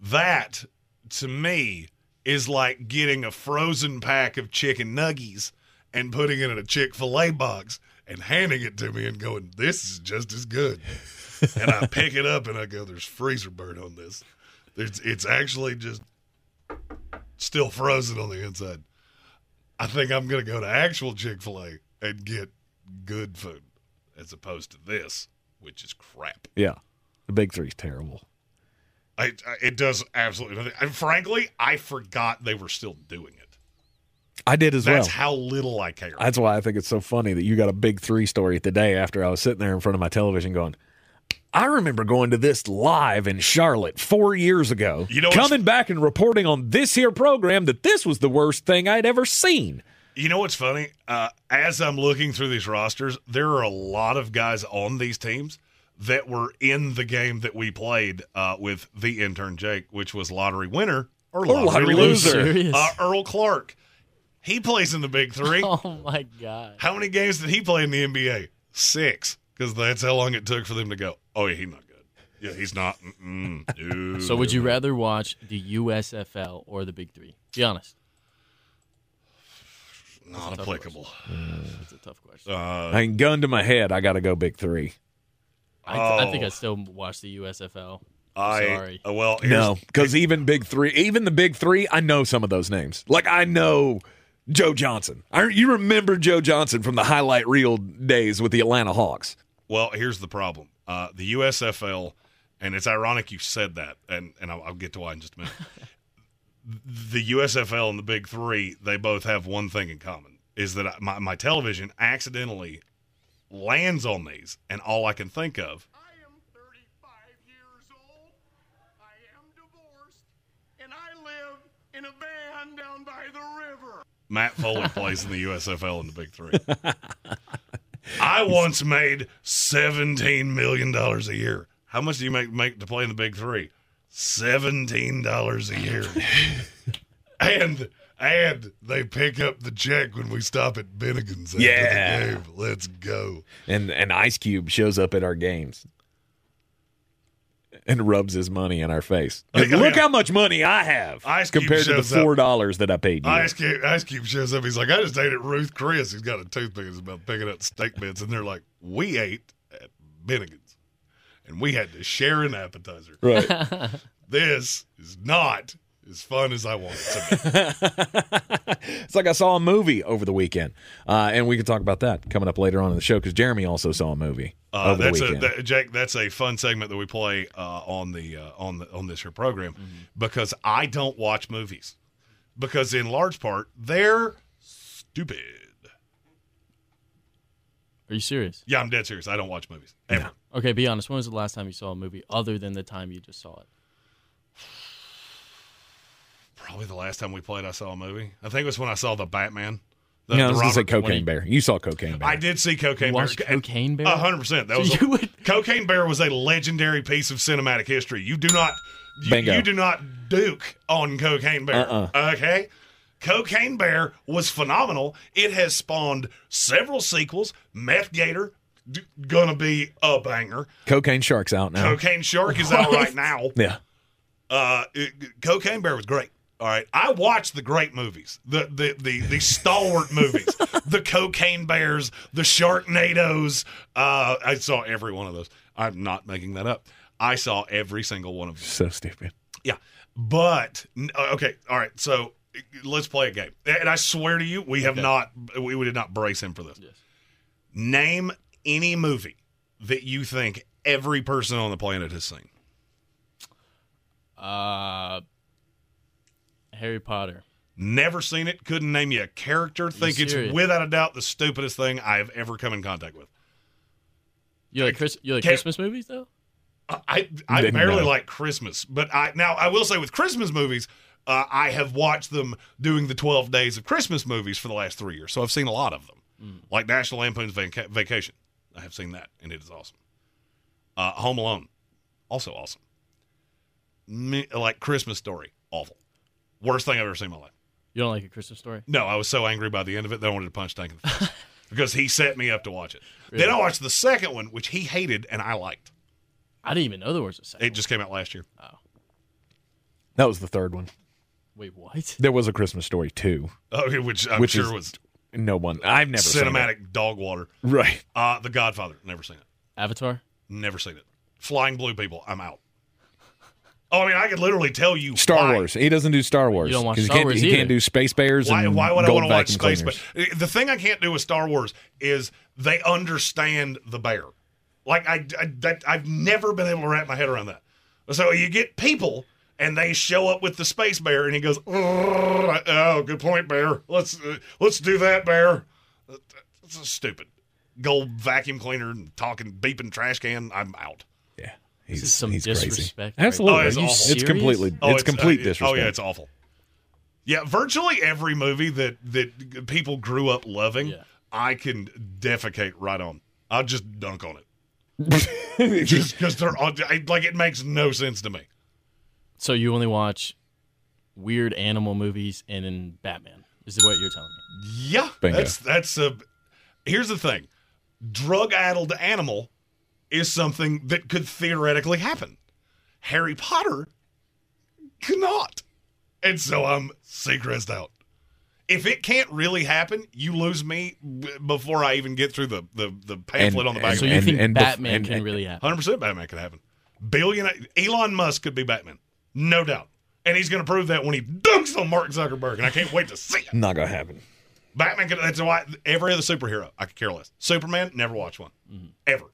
That, to me, is like getting a frozen pack of chicken nuggies and putting it in a Chick fil A box and handing it to me and going, This is just as good. and I pick it up and I go, There's freezer burn on this. There's, it's actually just still frozen on the inside. I think I'm going to go to actual Chick fil A and get good food as opposed to this, which is crap. Yeah. The big three's terrible. I, I, it does absolutely nothing. And frankly, I forgot they were still doing it. I did as That's well. That's how little I care. That's why I think it's so funny that you got a big three story today after I was sitting there in front of my television going, I remember going to this live in Charlotte four years ago, You know coming back and reporting on this here program that this was the worst thing I'd ever seen. You know what's funny? Uh, as I'm looking through these rosters, there are a lot of guys on these teams that were in the game that we played uh, with the intern Jake, which was lottery winner or, Or lottery loser. Uh, Earl Clark. He plays in the big three. Oh my god. How many games did he play in the NBA? Six, because that's how long it took for them to go. Oh yeah, he's not good. Yeah, he's not. No. So would you rather watch the USFL or the Big Three? Be honest. Not applicable. It's a tough question. Uh, I mean, gun to my head, I got to go big three. I, I think oh. I still watch the USFL. I'm I sorry. uh, well No, because even big three, even the big three, I know some of those names. Like I know Joe Johnson. I, you remember Joe Johnson from the highlight reel days with the Atlanta Hawks. Well, here's the problem. Uh, the USFL, and it's ironic you said that, and, and I'll, I'll get to why in just a minute. the USFL and the Big Three, they both have one thing in common: is that I, my, my television accidentally lands on these, and all I can think of. I am 35 years old. I am divorced. And I live in a van down by the river. Matt Foley plays in the USFL in the Big Three. I once made seventeen million dollars a year. How much do you make make to play in the Big Three? Seventeen dollars a year. and and they pick up the check when we stop at Bennigan's after Yeah. the game. Let's go. And and Ice Cube shows up at our games and rubs his money in our face. Like, Look how much money I have Ice Cube compared to the shows up. four dollars that I paid you. Ice Cube, Ice Cube shows up. He's like, I just ate at Ruth Chris. He's got a toothpick. He's about picking up steak bits. And they're like, we ate at Bennigan's. And we had to share an appetizer. Right. This is not as fun as I want it to be. it's like I saw a movie over the weekend, uh, and we can talk about that coming up later on in the show because Jeremy also saw a movie Uh, over the that's a that, Jake. That's a fun segment that we play uh, on the uh, on the on this here program Mm-hmm. because I don't watch movies because in large part they're stupid. Are you serious? Yeah, I'm dead serious. I don't watch movies ever. Okay, be honest. When was the last time you saw a movie other than the time you just saw it? Probably the last time we played, I saw a movie. I think it was when I saw the Batman. The, yeah, I the was going to Cocaine when he- Bear. You saw Cocaine Bear. I did see Cocaine You Bear. Cocaine Bear? A hundred percent. That So was would- Cocaine Bear was a legendary piece of cinematic history. You do not, you, you do not duke on Cocaine Bear. Uh-uh. Okay. Cocaine Bear was phenomenal. It has spawned several sequels. Meth Gator, d- gonna be a banger. Cocaine Shark's out now. Cocaine Shark is out right now. yeah. Uh, it- Cocaine Bear was great. All right, I watched the great movies, the the the, the stalwart movies, the Cocaine Bears, the Sharknadoes. Uh, I saw every one of those. I'm not making that up. I saw every single one of them. So stupid. Yeah, but uh, okay, all right. So let's play a game, and I swear to you, we have not we, we did not brace him for this. Yes. Name any movie that you think every person on the planet has seen. Uh, Harry Potter. Never seen it. Couldn't name you a character. Think it's serious? without a doubt the stupidest thing I have ever come in contact with. You like Chris? You like Can't- Christmas movies though? I I Didn't barely know. like Christmas, but I now I will say with Christmas movies, uh, I have watched them doing the twelve days of Christmas movies for the last three years, so I've seen a lot of them, like National Lampoon's Vaca- Vacation. I have seen that, and it is awesome. Uh, Home Alone, also awesome. Me, like Christmas Story, awful. Worst thing I've ever seen in my life. You don't like a Christmas story? No, I was so angry by the end of it that I wanted to punch Tank in the face because he set me up to watch it. Then I watched the second one, which he hated and I liked. I didn't even know there was a second. It just came out last year. Oh, that was the third one. Wait, what? There was a Christmas story too. Oh, which I'm Which sure is was No one. I've never seen it. cinematic dog water. Right. Uh, the Godfather, never seen it. Avatar. Never seen it. Flying Blue People, I'm out. Oh, I mean, I could literally tell you Star why. Wars. He doesn't do Star Wars. don't watch 'cause he can't, Wars He either. can't do Space Bears Why, why would I want to watch Space cleaners. Bear? The thing I can't do with Star Wars is they understand the bear. Like I, I that, I've never been able to wrap my head around that. So you get people and they show up with the space bear, and he goes, "Oh, good point, bear. Let's uh, let's do that, bear." That's stupid. Gold vacuum cleaner and talking beeping trash can. I'm out. Yeah. This He's, is some he's crazy. disrespect. right Absolutely. Oh, it's Are you. It's completely. Oh, it's, complete uh, disrespect. Oh yeah, it's awful. Yeah, virtually every movie that that people grew up loving, Yeah. I can defecate right on. I'll just dunk on it. just because they're all, I, like it makes no sense to me. So you only watch weird animal movies and in Batman. Is what you're telling me? Yeah, Bingo. that's that's a. Here's the thing: drug-addled animal is something that could theoretically happen. Harry Potter cannot, and so I'm Seacrest out. If it can't really happen, you lose me b- before I even get through the the, the pamphlet And- on the back. and- So of you it. think and bef- Batman and- can and- really happen? Hundred percent, Batman could happen. Billion Elon Musk could be Batman, no doubt, and he's going to prove that when he dunks on Mark Zuckerberg, and I can't wait to see it. Not gonna happen. Batman could. That's why every other superhero I could care less. Superman, never watch one, mm-hmm. ever,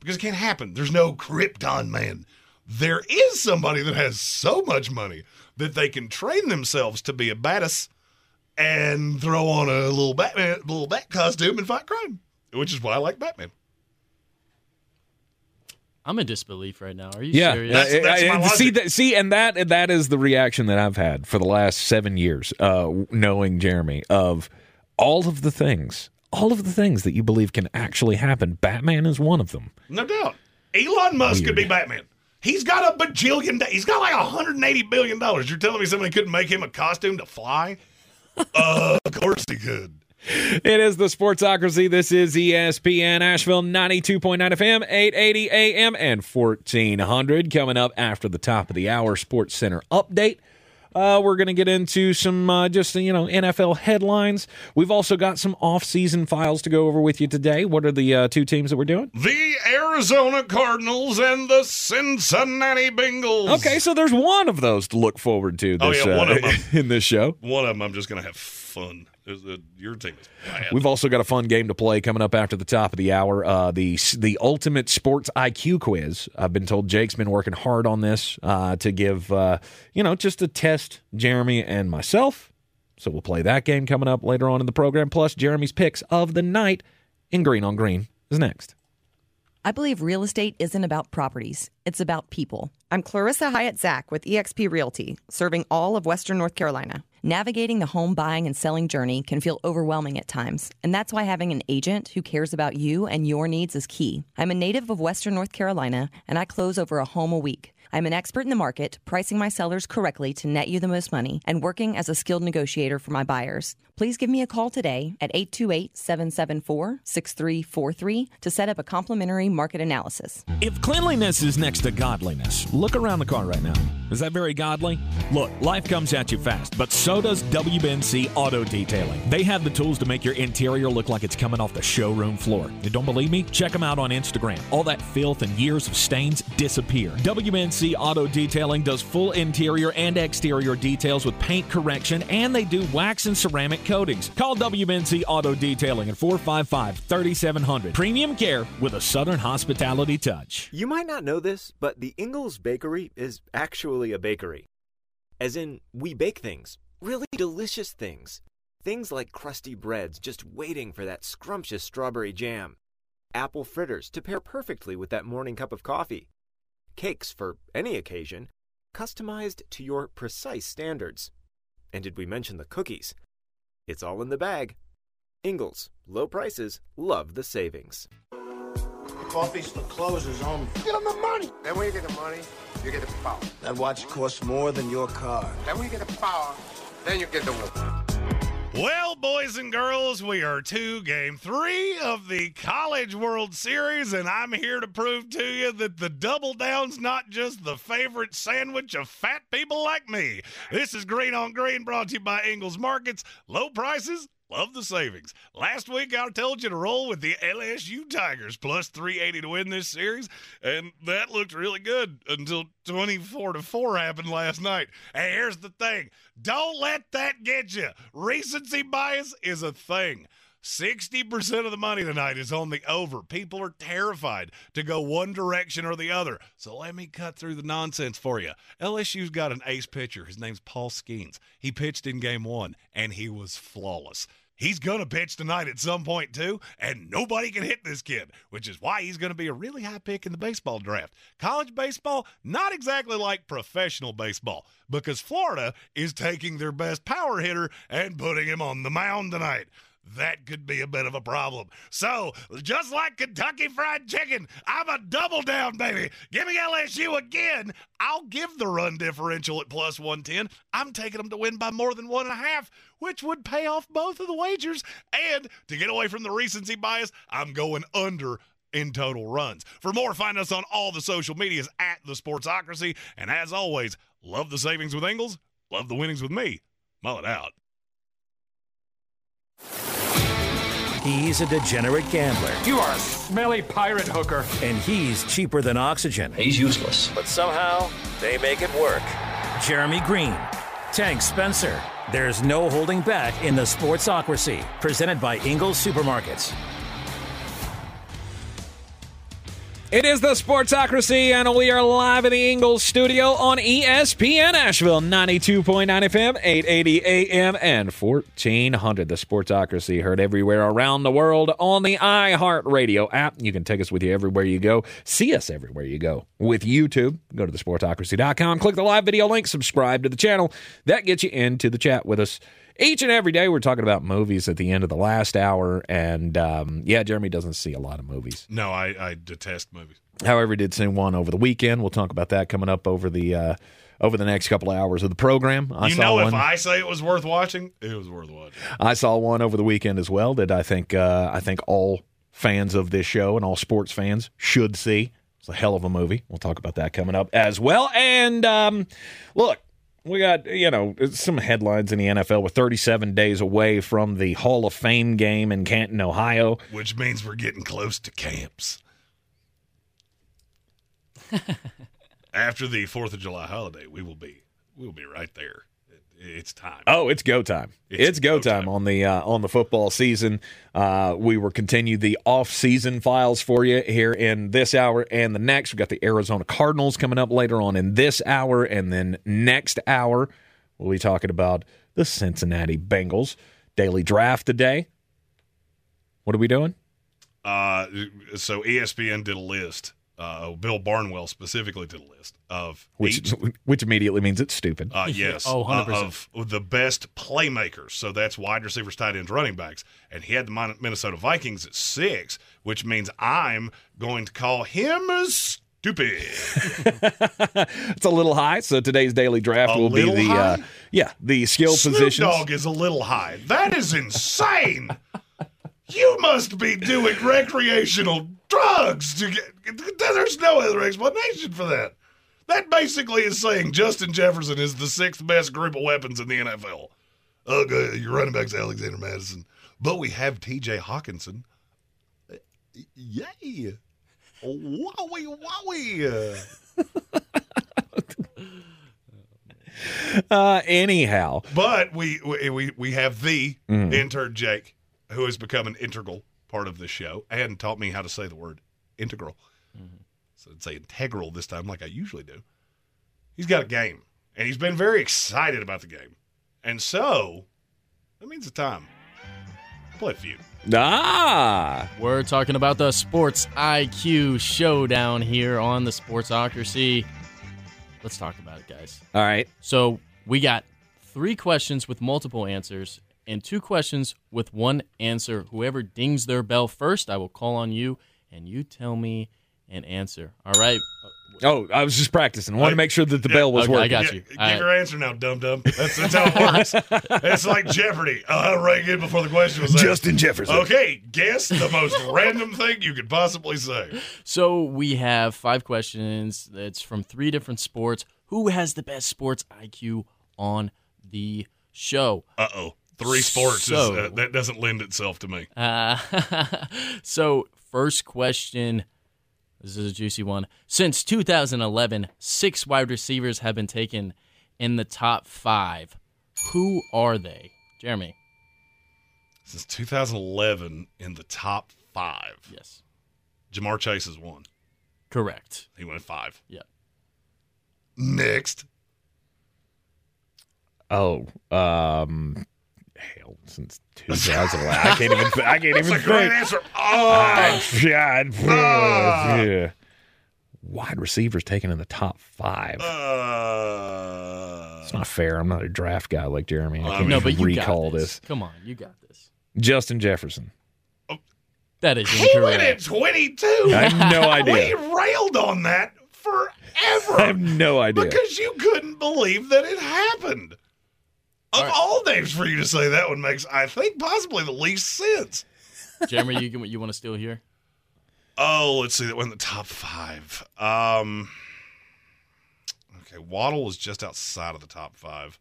because it can't happen. There's no Krypton man. There is somebody that has so much money that they can train themselves to be a badass and throw on a little Batman, little bat costume and fight crime, which is why I like Batman. I'm in disbelief right now. Are you Yeah, serious? That's- that's my see that. See, and that that is the reaction that I've had for the last seven years, uh, knowing Jeremy of all of the things, all of the things that you believe can actually happen. Batman is one of them. No doubt. Elon Musk could be Batman. He's got a bajillion. He's got like 180 billion dollars. You're telling me somebody couldn't make him a costume to fly? uh, of course he could. It is the Sportsocracy. This is ESPN Asheville 92.9 FM, 880 AM, and 1400. Coming up after the top of the hour, Sports Center update. Uh, we're going to get into some uh, just you know NFL headlines. We've also got some off-season files to go over with you today. What are the uh, two teams that we're doing? The Arizona Cardinals and the Cincinnati Bengals. Okay, so there's one of those to look forward to. Oh, yeah, one uh, of 'em. in this show. One of them, I'm just gonna have fun. Is that your team is bad. We've also got a fun game to play coming up after the top of the hour. Uh, the the ultimate sports IQ quiz. I've been told Jake's been working hard on this uh, to give uh, you know just to test Jeremy and myself. So we'll play that game coming up later on in the program. Plus Jeremy's picks of the night in Green on Green is next. I believe real estate isn't about properties, it's about people. I'm Clarissa Hyatt Zach with eXp Realty, serving all of Western North Carolina. Navigating the home buying and selling journey can feel overwhelming at times, and that's why having an agent who cares about you and your needs is key. I'm a native of Western North Carolina, and I close over a home a week. I'm an expert in the market, pricing my sellers correctly to net you the most money, and working as a skilled negotiator for my buyers. Please give me a call today at 828 774 6343 to set up a complimentary market analysis. If cleanliness is next to godliness, look around the car right now. Is that very godly? Look, life comes at you fast, but so does WBNC Auto Detailing. They have the tools to make your interior look like it's coming off the showroom floor. You don't believe me? Check them out on Instagram. All that filth and years of stains disappear. WBNC Auto Detailing does full interior and exterior details with paint correction, and they do wax and ceramic coatings. Call WBNC Auto Detailing at 455 3700. Premium care with a Southern hospitality touch. You might not know this, but the Ingles Bakery is actually a bakery. As in, we bake things, really delicious things. Things like crusty breads just waiting for that scrumptious strawberry jam, apple fritters to pair perfectly with that morning cup of coffee, cakes for any occasion, customized to your precise standards. And did we mention the cookies? It's all in the bag. Ingles, low prices, love the savings. The coffee's the closer's only. Get them the money. Then when you get the money, you get the power. That watch costs more than your car. Then when you get the power, then you get the woman. Well, boys and girls, we are to game three of the College World Series, and I'm here to prove to you that the double down's not just the favorite sandwich of fat people like me. This is Green on Green brought to you by Ingles Markets. Low prices, love the savings. Last week I told you to roll with the LSU Tigers plus 380 to win this series, and that looked really good until 24 to 4 happened last night. Hey, here's the thing. Don't let that get you. Recency bias is a thing. 60% of the money tonight is on the over. People are terrified to go one direction or the other. So let me cut through the nonsense for you. LSU's got an ace pitcher. His name's Paul Skenes. He pitched in game one, and he was flawless. He's going to pitch tonight at some point, too, and nobody can hit this kid, which is why he's going to be a really high pick in the baseball draft. College baseball, not exactly like professional baseball, because Florida is taking their best power hitter and putting him on the mound tonight. That could be a bit of a problem. So, just like Kentucky Fried Chicken, I'm a double down, baby. Give me LSU again. I'll give the run differential at plus 110. I'm taking them to win by more than one and a half, which would pay off both of the wagers. And to get away from the recency bias, I'm going under in total runs. For more, find us on all the social medias at the Sportsocracy. And as always, love the savings with Ingles, love the winnings with me. Mull it out. He's a degenerate gambler. You are a smelly pirate hooker. And he's cheaper than oxygen. He's useless. But somehow, they make it work. Jeremy Green, Tank Spencer. There's no holding back in the Sportsocracy, presented by Ingles Supermarkets. It is the Sportsocracy, and we are live in the Ingles studio on ESPN Asheville, 92.9 FM, 880 AM, and 1400. The Sportsocracy heard everywhere around the world on the iHeartRadio app. You can take us with you everywhere you go. See us everywhere you go. With YouTube, go to thesportsocracy.com, click the live video link, subscribe to the channel. That gets you into the chat with us. Each and every day, we're talking about movies at the end of the last hour. And um, yeah, Jeremy doesn't see a lot of movies. No, I, I detest movies. However, did see one over the weekend. We'll talk about that coming up over the uh, over the next couple of hours of the program. I you know, one. if I say it was worth watching, it was worth watching. I saw one over the weekend as well that I think uh, I think all fans of this show and all sports fans should see. It's a hell of a movie. We'll talk about that coming up as well. And um, look, we got you know some headlines in the NFL. We're 37 days away from the Hall of Fame game in Canton, Ohio. Which means we're getting close to camps. After the Fourth of July holiday, we will be we will be right there. It, it's time. Oh, it's go time! It's, It's go, go time, time. on the uh, on the football season. Uh, we will continue the off season files for you here in this hour and the next. We've got the Arizona Cardinals coming up later on in this hour, and then next hour we'll be talking about the Cincinnati Bengals daily draft today. What are we doing? Uh, so ESPN did a list. Uh, Bill Barnwell specifically to the list of Which each which immediately means it's stupid. Uh, yes. Oh, uh, 100%. of the best playmakers. So that's wide receivers, tight ends, running backs. And he had the Minnesota Vikings at six, which means I'm going to call him stupid. it's a little high, so today's daily draft A will be little the uh, yeah the skill Snoop positions. Dogg is a little high. That is insane. You must be doing recreational drugs to get. There's no other explanation for that. That basically is saying Justin Jefferson is the sixth best group of weapons in the NFL. Okay, your running back's Alexander Mattison, but we have T.J. Hockenson. Uh, Yay! Wowie wowie! Uh, anyhow, But we we we, have the Mhm. intern Jake, who has become an integral part of this show and taught me how to say the word integral. So I'd say integral this time, like I usually do. He's got a game, and he's been very excited about the game, and so that means it's time. Play a few. ah, We're talking about the Sports IQ showdown here on the Sportsocracy. Let's talk about it, guys. all right. So we got three questions with multiple answers and two questions with one answer. Whoever dings their bell first, I will call on you and you tell me an answer. All right. Oh, I was just practicing. I wanted to make sure that the Yeah, bell was okay, I got Gi- you. Give All right. your answer now, dum dum. That's, that's how it works. it's like Jeopardy. I uh, right in before the question was asked. Justin Jefferson. Okay, guess the most random thing you could possibly say. So we have five questions. It's from three different sports. Who has the best sports IQ on the show? Uh oh. Three sports is, uh, that doesn't lend itself to me. Uh, so, first question. This is a juicy one. Since 2011, six wide receivers have been taken in the top five. Who are they? Jeremy. Since 2011, in the top five, Yes. Ja'Marr Chase is one. Correct. He went five. Yeah. Next, Oh, um, hell, since 2011, I can't even. I can't that's even a great think. answer. Ah, Oh, God. Ah. Yeah. Wide receivers taken in the top five. uh, It's not fair. I'm not a draft guy like Jeremy. I can't mean- No, even but you recall got this. this. Come on, you got this. Justin Jefferson. That is He went at 22. I have no idea. We railed on that forever. I have no idea. Because you couldn't believe that it happened. Of all, names for you to say that one makes, I think, possibly the least sense. Jeremy, you you want to steal here? Oh, let's see. That went in the top five. Um, okay, Waddle was just outside of the top five.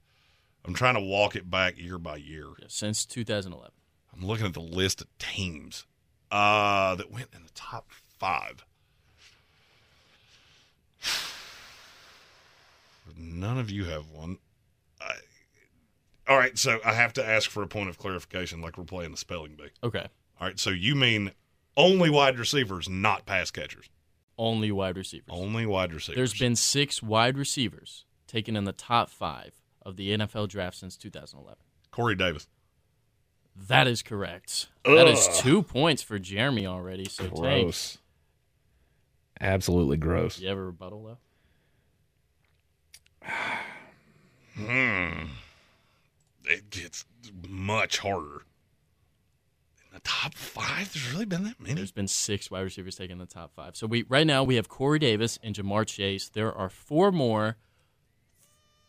I'm trying to walk it back year by year. Since 2011. I'm looking at the list of teams uh, that went in the top five. None of you have one. I, all right, so I have to ask for a point of clarification, like we're playing the spelling bee. Okay. All right, so you mean only wide receivers, not pass catchers? Only wide receivers. Only wide receivers. There's been six wide receivers taken in the top five of the NFL draft since 2011. Corey Davis. That is correct. That is two points for Jeremy already. So Tank, Gross. Absolutely gross. you have a rebuttal though? Hmm. It gets much harder. In the top five, there's really been that many. There's been six wide receivers taken in the top five. So we right now we have Corey Davis and Ja'Marr Chase. There are four more.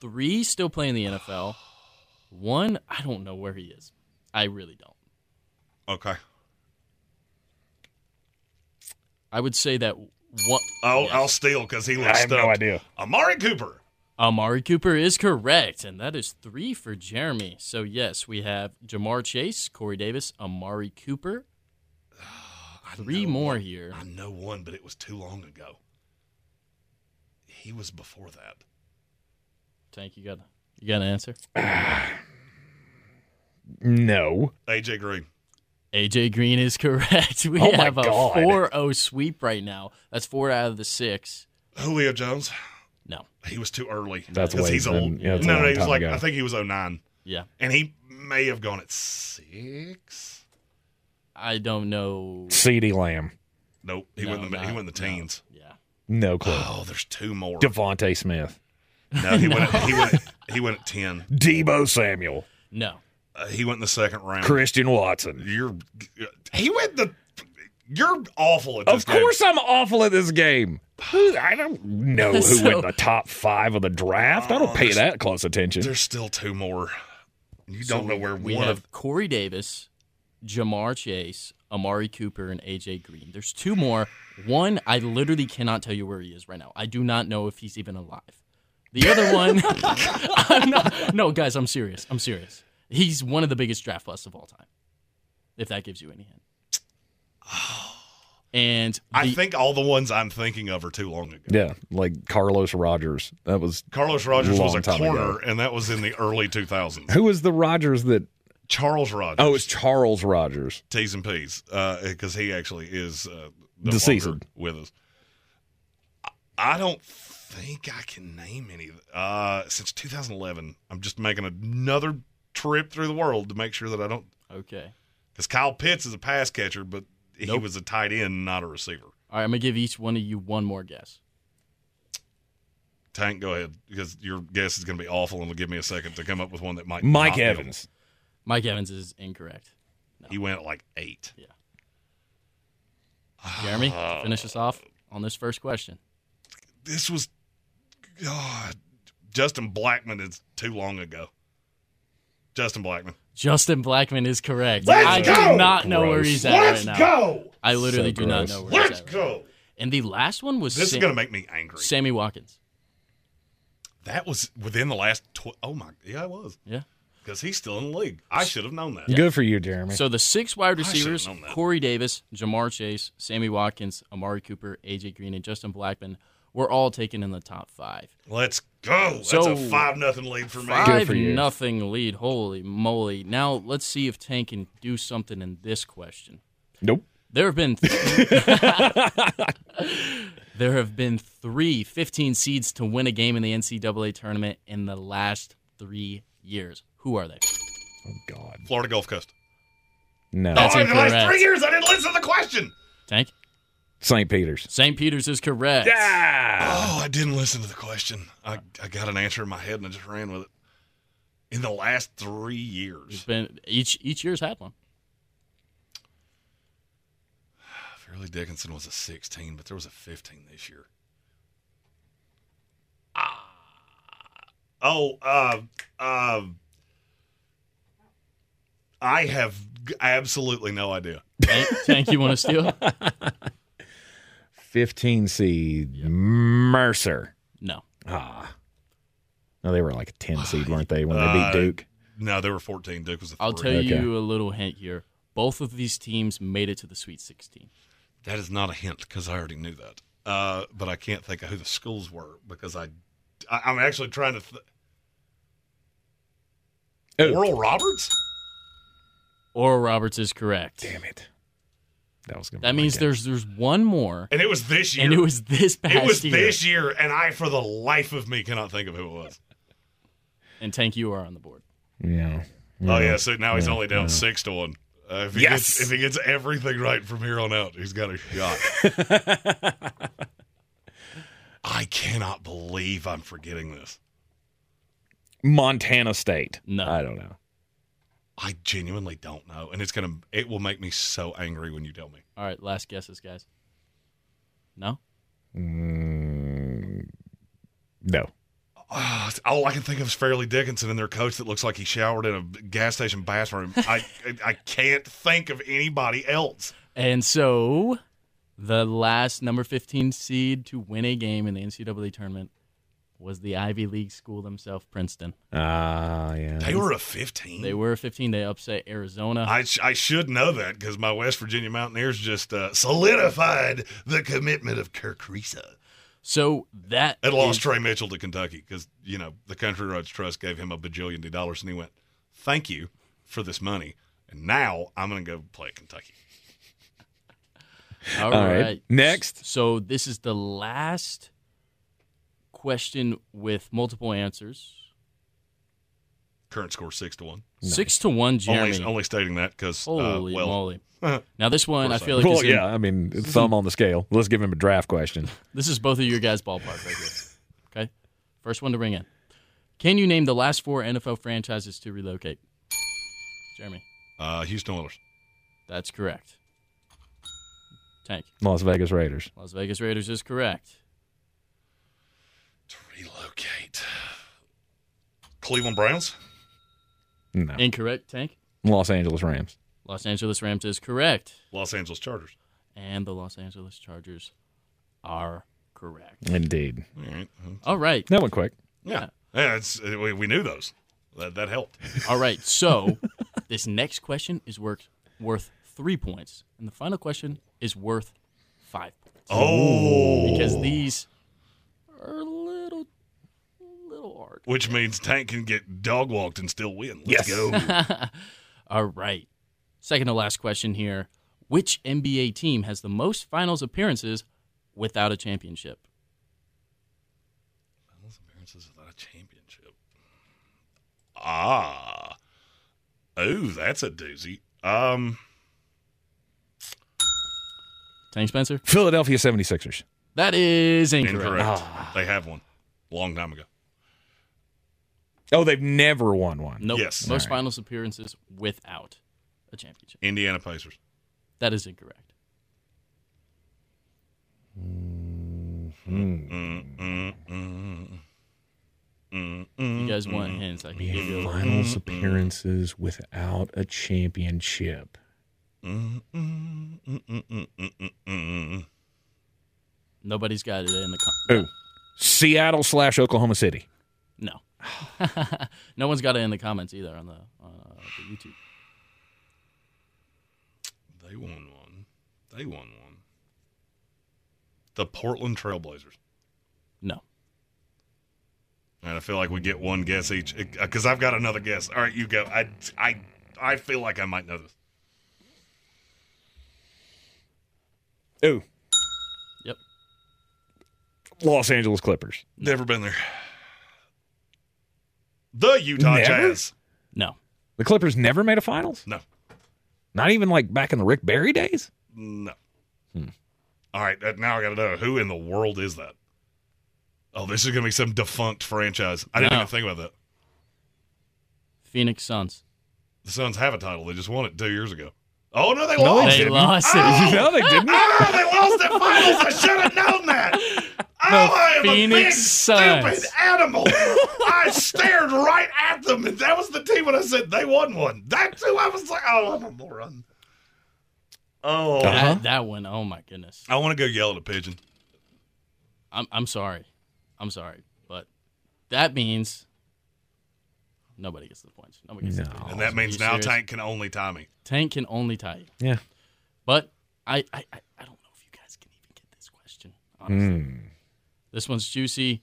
Three still playing the NFL. One, I don't know where he is. I really don't. Okay. I would say that what I'll, yes. I'll steal because he looks I have no stumped. idea. Amari Cooper. Amari Cooper is correct, and that is three for Jeremy. So yes, we have Ja'Marr Chase, Corey Davis, Amari Cooper. Three know more one. here. I know one, but it was too long ago. He was before that. Tank, you got you got an answer? No. AJ Green. AJ Green is correct. We Oh my have a God. 4-0 sweep right now. That's four out of the six. Julio Jones. No. He was too early. That's 'Cause way he's been- old. yeah, it's a no, long no, he was like ago. I think he was 09. Yeah. and he may have gone at six. I don't know. CeeDee Lamb. Nope, he No, went in the he not- went in the no. teens. Yeah. No clue. Oh, there's two more. DeVonta Smith. No, he went. At, he went. At, he went at ten. Deebo Samuel. No. Uh, he went in the second round. Christian Watson. You're. He went the. You're awful at this. Of course, I'm awful at this game. I don't know who So- went the top five of the draft. I don't pay that close attention. There's still two more. You So don't know where we one have of. Corey Davis, Ja'Marr Chase, Amari Cooper, and AJ Green. There's two more. One, I literally cannot tell you where he is right now. I do not know if he's even alive. The other one, I'm not. No, guys, I'm serious. I'm serious. He's one of the biggest draft busts of all time. If that gives you any hint. And I think all the ones I'm thinking of are too long ago. yeah, like Carlos Rogers. That was Carlos Rogers was Long a time corner, ago. and that was in the early 2000s. who was the Rogers that? Charles Rogers. Oh, it's Charles Rogers. T's and P's, because he actually is uh, no Deceased. with us. I- I don't think I can name any. Uh, since 2011, I'm just making another trip through the world to make sure that I don't. okay. Because Kyle Pitts is a pass catcher, but he was a tight end, not a receiver. All right, I'm gonna give each one of you one more guess. Tank, go ahead, because your guess is going to be awful, and it'll give me a second to come up with one that might. Mike not be Evans. Mike Evans is incorrect. able- He went at like eight. Yeah. Jeremy, to uh, finish us off on this first question. This was, God, Justin Blackmon is too long ago. Justin Blackmon. Justin Blackmon is correct. Let's I go! do not know where he's at Let's right now. go! I literally So do not gross. know where Let's he's at. right go. now. And the last one was This Sam- is going to make me angry. Sammy Watkins. That was within the last. Tw- oh my, yeah, it was Yeah. because he's still in the league. I should have known that. Good for you, Jeremy. So the six wide should've receivers: known that. Corey Davis, Ja'Marr Chase, Sammy Watkins, Amari Cooper, AJ Green, and Justin Blackmon were all taken in the top five. Let's go. That's So- a five nothing lead for me. Five for nothing lead. Holy moly! Now let's see if Tank can do something in this question. nope. There have been there have been three 15 seeds to win a game in the NCAA tournament in the last three years. Who are they? Oh God. Florida Gulf Coast. No. Oh, That's oh, in the last three years, I didn't listen to the question. Tank. St. Peter's. St. Peter's is correct. Yeah. Oh, I didn't listen to the question. I, I got an answer in my head and I just ran with it. In the last three It's years, been each each year's had one. Fairleigh Dickinson was a 16, but there was a 15 this year. Ah. Oh, uh, uh, I have absolutely no idea. Tank, Tank you want to steal? 15 seed Mercer. No. Ah. No, they were like a 10 seed, weren't they, when they Uh, beat Duke? No, they were 14. Duke was a I'll tell Okay. you a little hint here. Both of these teams made it to the Sweet 16. That is not a hint because I already knew that. Uh, but I can't think of who the schools were because I, I I'm actually trying to. Th- Oh. Oral Roberts. Oral Roberts is correct. Damn it. That was gonna That be means there's there's one more, And it was this year. and it was this past It was year. this year, and I, for the life of me, cannot think of who it was. And Tank, you are on the board. Yeah. Oh yeah, so now he's Yeah, only down yeah. six to one. Uh, if he Yes! gets if he gets everything right from here on out, he's got a shot. I cannot believe I'm forgetting this. Montana State. No. I don't know. I genuinely don't know, and it's gonna it will make me so angry when you tell me. All right, last guesses, guys. No? Mm, no. Oh, all I can think of is Fairleigh Dickinson and their coach that looks like he showered in a gas station bathroom. I I can't think of anybody else. And so, the last number 15 seed to win a game in the NCAA tournament was the Ivy League school themselves, Princeton. Ah, yeah. They were a 15. They were a 15. They upset Arizona. I, sh- I should know that because my West Virginia Mountaineers just uh, solidified the commitment of Kerr Kriisa. so that And lost is- Tre Mitchell to Kentucky because, you know, the Country Roads Trust gave him a bajillion dollars and he went, thank you for this money. And now I'm going to go play at Kentucky. All All right. right. Next. So this is the last question with multiple answers. Current score six to one. Six to one, Jeremy. Only, only stating that because, uh, Holy well, moly! Now this one, I feel like Well, is in- yeah, I mean, thumb on the scale. Let's give him a draft question. this is both of your guys' ballpark right here. Okay, first one to ring in. Can you name the last four NFL franchises to relocate? Jeremy, uh, Houston Oilers. that's correct. Tank, Las Vegas Raiders. Las Vegas Raiders is correct. To relocate. Cleveland Browns. No. Incorrect. Tank, Los Angeles Rams. Los Angeles Rams is correct, Los Angeles Chargers. and the Los Angeles Chargers are correct. Indeed. All right. All right. That went quick. Yeah. Yeah, it's, uh, we, we knew those. That, that helped. All right. So this next question is worth worth three points, and the final question is worth five points. Oh. because these are a little, little hard. Which means Tank can get dog walked and still win. Let's Yes. go. All right. Second to last question here: Which NBA team has the most finals appearances without a championship? Finals appearances without a championship. Ah. Oh, that's a doozy. Um, Tank Spencer. Philadelphia 76ers. That is incorrect. incorrect. They have one. Long time ago. Oh, they've never won one. Nope. Yes. Most All right. finals appearances without a championship. Indiana Pacers. That is incorrect. Mm, mm, mm, mm, you guys want mm. hints, I can give you a little. Finals appearances without a championship. Mm, mm, mm, mm, mm, mm, mm, mm. Nobody's got it in the. Com- Oh, Seattle slash Oklahoma City. No. no one's got it in the comments either on the on uh, the YouTube. They won one. They won one. The Portland Trailblazers. No. And I feel like we get one guess each because I've got another guess. All right, you go. I, I, I feel like I might know this. Oh, Yep. Los Angeles Clippers. Never been there. The Utah Never? Jazz. No. The Clippers never made a finals? No. Not even like back in the Rick Barry days? No. All right, uh, now I got to know who in the world is that? Oh, this is going to be some defunct franchise. I didn't No. even think about that. Phoenix Suns. The Suns have a title. They just won it two years ago. Oh no, they No, lost. They didn't. lost it. Oh! No, they didn't. Oh, they lost at finals. I should have known that. Oh, I am a big, Phoenix Suns. stupid animal. I stared right at them, and that was the team when I said they won one. That's who I was like, oh, I'm a moron. Oh, That, that one, oh my goodness. I want to go yell at a pigeon. I'm I'm sorry. I'm sorry. But that means nobody gets the points. Nobody gets the No. points. And that Are means you now serious? Tank can only tie me. Tank can only tie you. Yeah. But I, I, I I don't know if you guys can even get this question. Honestly. Hmm. This one's juicy.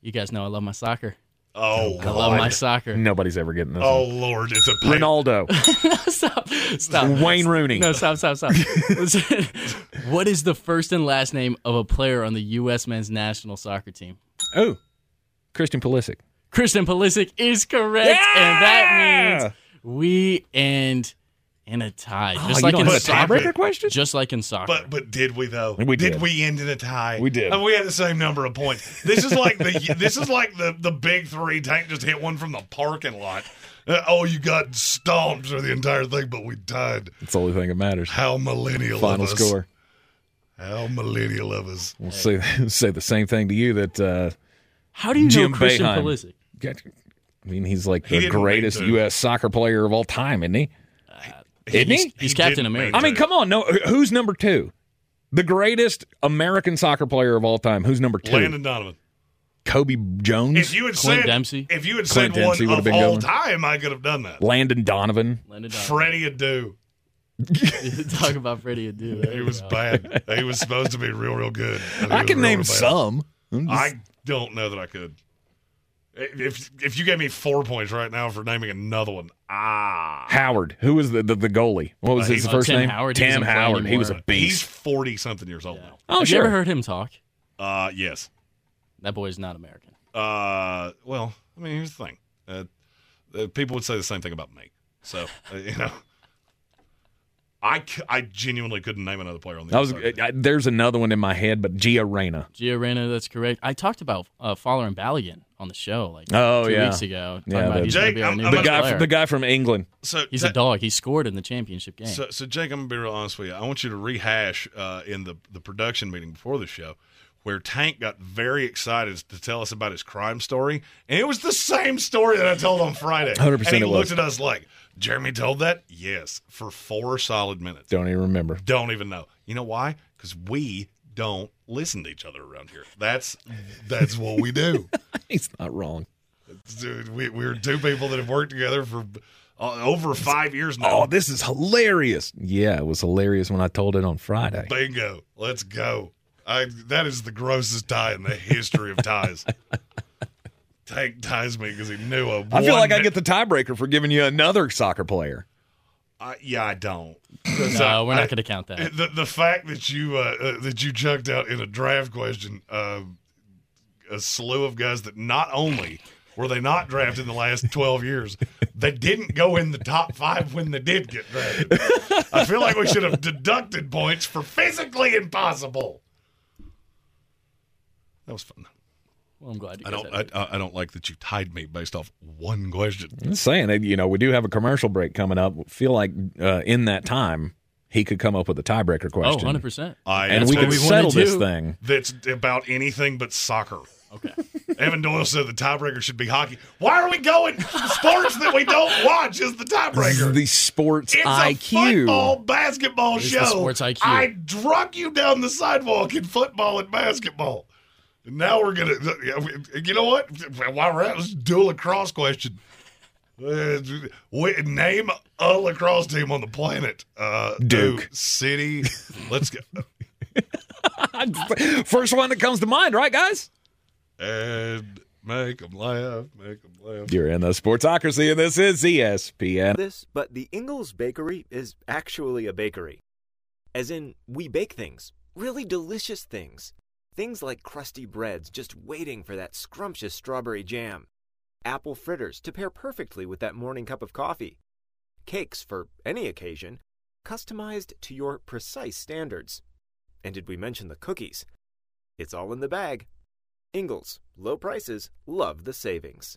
You guys know I love my soccer. Oh, I love my soccer. Nobody's ever getting this. Oh, one. Lord. It's a pain. Ronaldo, stop. Stop. Wayne Rooney. No, stop, stop, stop. What is the first and last name of a player on the U.S. men's national soccer team? Oh, Christian Pulisic. Christian Pulisic is correct, and that means we end in a tie, Oh, just you like in a soccer. tiebreaker question? Just like in soccer. But but did we though? We did. we end in a tie? We did. And we had the same number of points. This is like the this is like the the big three. Tank just hit one from the parking lot. Uh, oh, you got stomped for the entire thing, but we tied. It's the only thing that matters. How millennial Final of us. score. How millennial of us. We'll say say the same thing to you that uh, How do you Jim know Christian Boeheim. Pulisic? I mean, he's like He the didn't greatest. U.S. soccer player of all time, isn't he? Isn't He's, he? he's He Captain didn't America. I mean, come on. No, who's number two? The greatest American soccer player of all time. Who's number two? Landon Donovan. Cobi Jones. If you had Clint said Dempsey? if you had Clint said Dempsey one would've of been all going. time, I could have done that. Landon Donovan. Landon Donovan. Freddie Adu. Talk about Freddie Adu. He was bad. He was supposed to be real, real good. and he I can name bad. some. Just- I don't know that I could. If if you gave me four points right now for naming another one, ah, Howard. Who was the, the, the goalie? What was Uh, his he's- first Tim name? Howard. He Tim doesn't play Howard. He was a anymore. he's beast. forty something years old now. Oh, Have sure. you ever heard him talk? Uh, yes. That boy is not American. Uh, well, I mean, here's the thing. Uh, uh, people would say the same thing about me. So uh, you know, I, c- I genuinely couldn't name another player on the. I was. other side. I, there's another one in my head, but Gio Reyna. Gio Reyna, that's correct. I talked about uh, Folarin Balogun on the show like Oh, two yeah. weeks ago. Yeah, about the- to Jake, I'm- I'm The guy. player. From, the guy from England. so He's ta- a dog. He scored in the championship game. So, so Jake, I'm gonna be real honest with you. I want you to rehash uh, in the the production meeting before the show, where Tank got very excited to tell us about his crime story, and it was the same story that I told on Friday. 100% he it looked was. at us like, "Jeremy told that? Yes, for four solid minutes. Don't even remember. Don't even know. You know why? Because we don't listen to each other around here. That's that's what we do. He's not wrong. Dude, we, we're two people that have worked together for uh, over five years now. Oh, this is hilarious. Yeah, it was hilarious when I told it on Friday. Bingo. Let's go. I that is the grossest tie in the history of ties. Tank ties me because he knew a. I feel like I get the tiebreaker for giving you another soccer player. I- yeah, I don't. no, we're not going to count that. The the fact that you uh, uh, that you chucked out in a draft question uh, a slew of guys that not only were they not drafted in the last twelve years, they didn't go in the top five when they did get drafted. I feel like we should have deducted points for physically impossible. That was fun. Well, I'm glad you I don't. had I, I don't like that you tied me based off one question. I'm saying, it, you know, we do have a commercial break coming up. Feel like uh, in that time he could come up with a tiebreaker Oh, question. 100%. I, and that's we what could we settle this do. thing. That's about anything but soccer. Okay. Evan Doyle said the tiebreaker should be hockey. Why are we going sports that we don't watch is the This is tiebreaker? the sports It's IQ. a football basketball It's show. the sports IQ. I drug you down the sidewalk in football and basketball. And now we're gonna. You know what? While we're at, let's do a lacrosse question. Uh, name a lacrosse team on the planet. Uh, Duke. City. Let's go. First one that comes to mind, right, guys? and make them laugh, make them laugh. You're in the Sportsocracy, and this is ESPN. This, but the Ingles Bakery is actually a bakery. As in, we bake things, really delicious things. Things like crusty breads just waiting for that scrumptious strawberry jam. Apple fritters to pair perfectly with that morning cup of coffee. Cakes for any occasion, customized to your precise standards. And did we mention the cookies? It's all in the bag. Ingles, low prices, love the savings.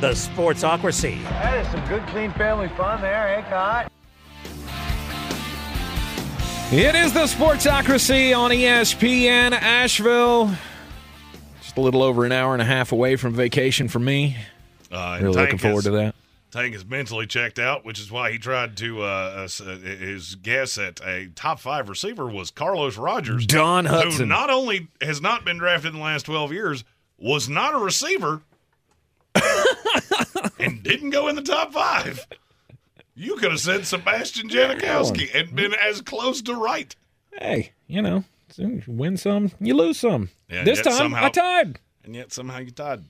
The Sportsocracy. That is some good, clean family fun there, eh, Cot? It is the Sportsocracy on ESPN Asheville. Just a little over an hour and a half away from vacation for me. Uh, and really looking forward is- to that. Tank is mentally checked out, which is why he tried to. Uh, uh, his guess at a top five receiver was Carlos Rogers, Don Hudson, who not only has not been drafted in the last twelve years, was not a receiver, and didn't go in the top five. You could have said Sebastian Janikowski and been as close to right. Hey, you know, soon you win some, you lose some. Yeah, this time, somehow- I tied. and yet somehow you tied.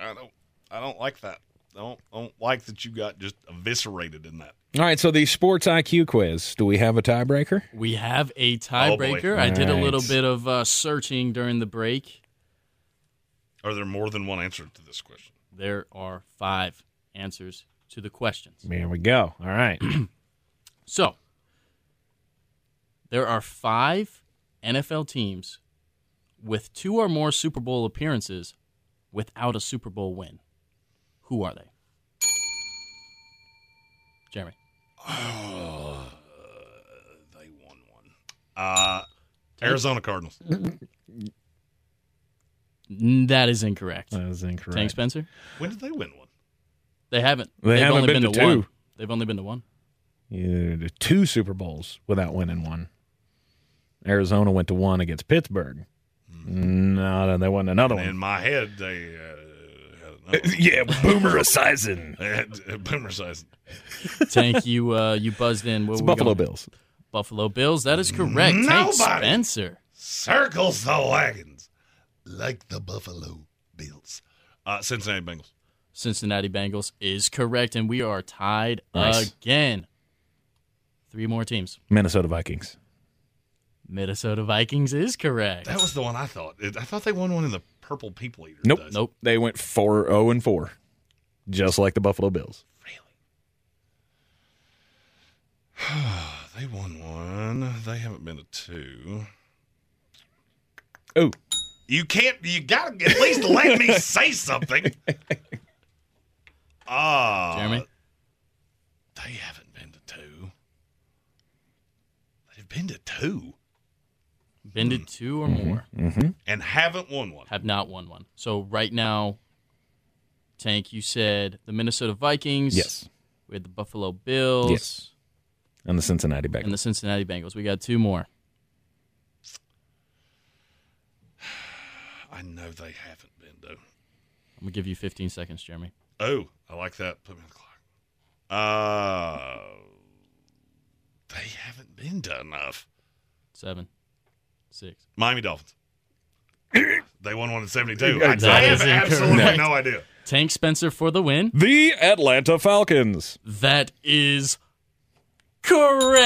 I don't. I don't like that. I don't. I don't like that you got just eviscerated in that. All right, so the Sports IQ quiz. Do we have a tiebreaker? We have a Oh, tiebreaker. I All did a little bit of uh, searching during the break. Are there more than one answer to this question? There are five answers to the questions. There we go. All right. So, there are five NFL teams with two or more Super Bowl appearances without a Super Bowl win. Who are they? Jeremy. they won one. Uh, Arizona Cardinals. N- That is incorrect. That is incorrect. Tank Spencer? When did they win one? They haven't. They They've haven't only been been, to to, one. two. They've only been to one. Yeah, the two Super Bowls without winning one. Arizona went to one against Pittsburgh. No, no, there wasn't another And in my head, they uh, had another one. yeah, Boomer Esiason. They had uh, Boomer size. Tank, you uh, you buzzed in. Where It's Buffalo going? Bills. Buffalo Bills. That is correct. Tank Nobody. Spencer. Circles the wagons like the Buffalo Bills. Uh, Cincinnati Bengals. Cincinnati Bengals is correct, and we are tied Nice. again. Three more teams. Minnesota Vikings. Minnesota Vikings is correct. That was the one I thought. I thought they won one in the Purple People Eater. Nope. does. Nope. They went 4 0 and 4, just like the Buffalo Bills. Really? they won one. They haven't been to two. Oh, You can't. You got to at least let me say something. Ah, Jeremy? They haven't been to two. They've been to two Been to hmm. two or more. Mm-hmm. Mm-hmm. and haven't won one. Have not won one. So right now, Tank, you said the Minnesota Vikings. yes. We had the Buffalo Bills. Yes. And the Cincinnati Bengals. And the Cincinnati Bengals. We got two more. I know they haven't been though. I'm gonna give you 15 seconds, Jeremy. Oh, I like that. Put me on the clock. Uh, they haven't been done enough. Seven, six. Miami Dolphins. they won one in '72. I, Exactly. I have absolutely no idea. Tank Spencer for the win. The Atlanta Falcons. That is correct.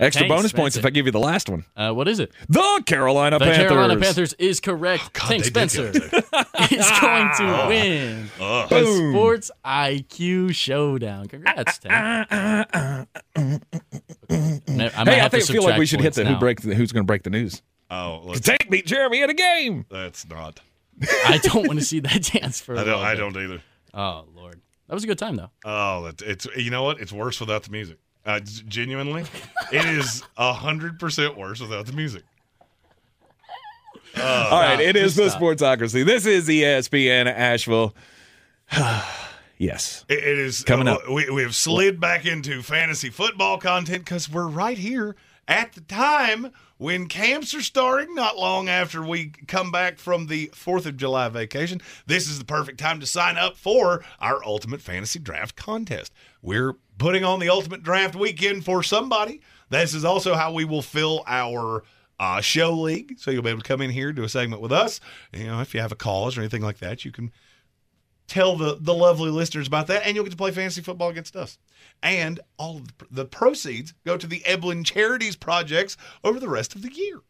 Extra Tank bonus points if I give you the last one. Uh, what is it? The Carolina Panthers. The Panthers. Carolina Panthers is correct. Oh, God, Tank they did Spencer go is going to win Ugh. the Sports IQ Showdown. Congrats, Tank. I might Hey, I have think I feel like we should hit points the who now. break the, who's going to break the news. Oh, let's, Tank beat Jeremy in a game. that's not. I don't want to see that dance for. a I don't. little I bit. don't either. Oh Lord, that was a good time though. Oh, that, it's you know what? It's worse without the music. Uh, genuinely, it is a hundred percent worse without the music. Uh, All right, it is the stop. Sportsocracy. This is ESPN Asheville. yes. It- it is Coming uh, up. We, we have slid back into fantasy football content because we're right here at the time when camps are starting. Not long after we come back from the Fourth of July vacation, this is the perfect time to sign up for our ultimate fantasy draft contest. We're putting on the ultimate draft weekend for somebody. This is also how we will fill our uh, show league. So you'll be able to come in here do a segment with us. You know, if you have a cause or anything like that, you can tell the the lovely listeners about that, and you'll get to play fantasy football against us. And all of the, the proceeds go to the Eblen Charities projects over the rest of the year.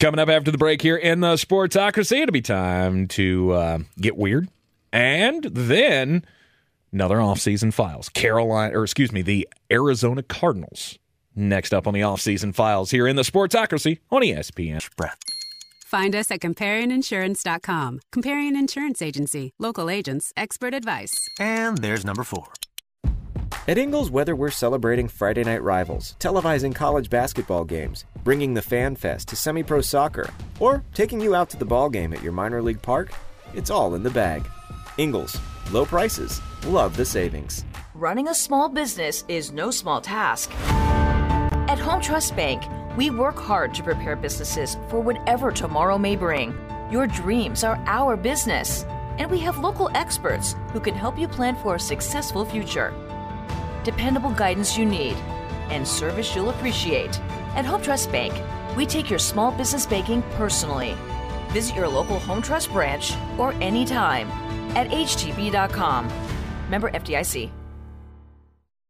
Coming up after the break here in the Sportsocracy, it'll be time to uh, get weird. And then another offseason files. Carolina, or excuse me, the Arizona Cardinals. Next up on the offseason files here in the Sportsocracy on ESPN. Find us at comparioninsurance.com. Comparion Insurance Agency. Local agents, expert advice. And there's number four. At Ingles, whether we're celebrating Friday night rivals, televising college basketball games, bringing the Fan Fest to semi pro soccer, or taking you out to the ball game at your minor league park, it's all in the bag. Ingles, low prices, love the savings. Running a small business is no small task. At Home Trust Bank, we work hard to prepare businesses for whatever tomorrow may bring. Your dreams are our business, and we have local experts who can help you plan for a successful future. Dependable guidance you need and service you'll appreciate. At Home Trust Bank, we take your small business banking personally. Visit your local Home Trust branch or anytime at htb.com. Member FDIC.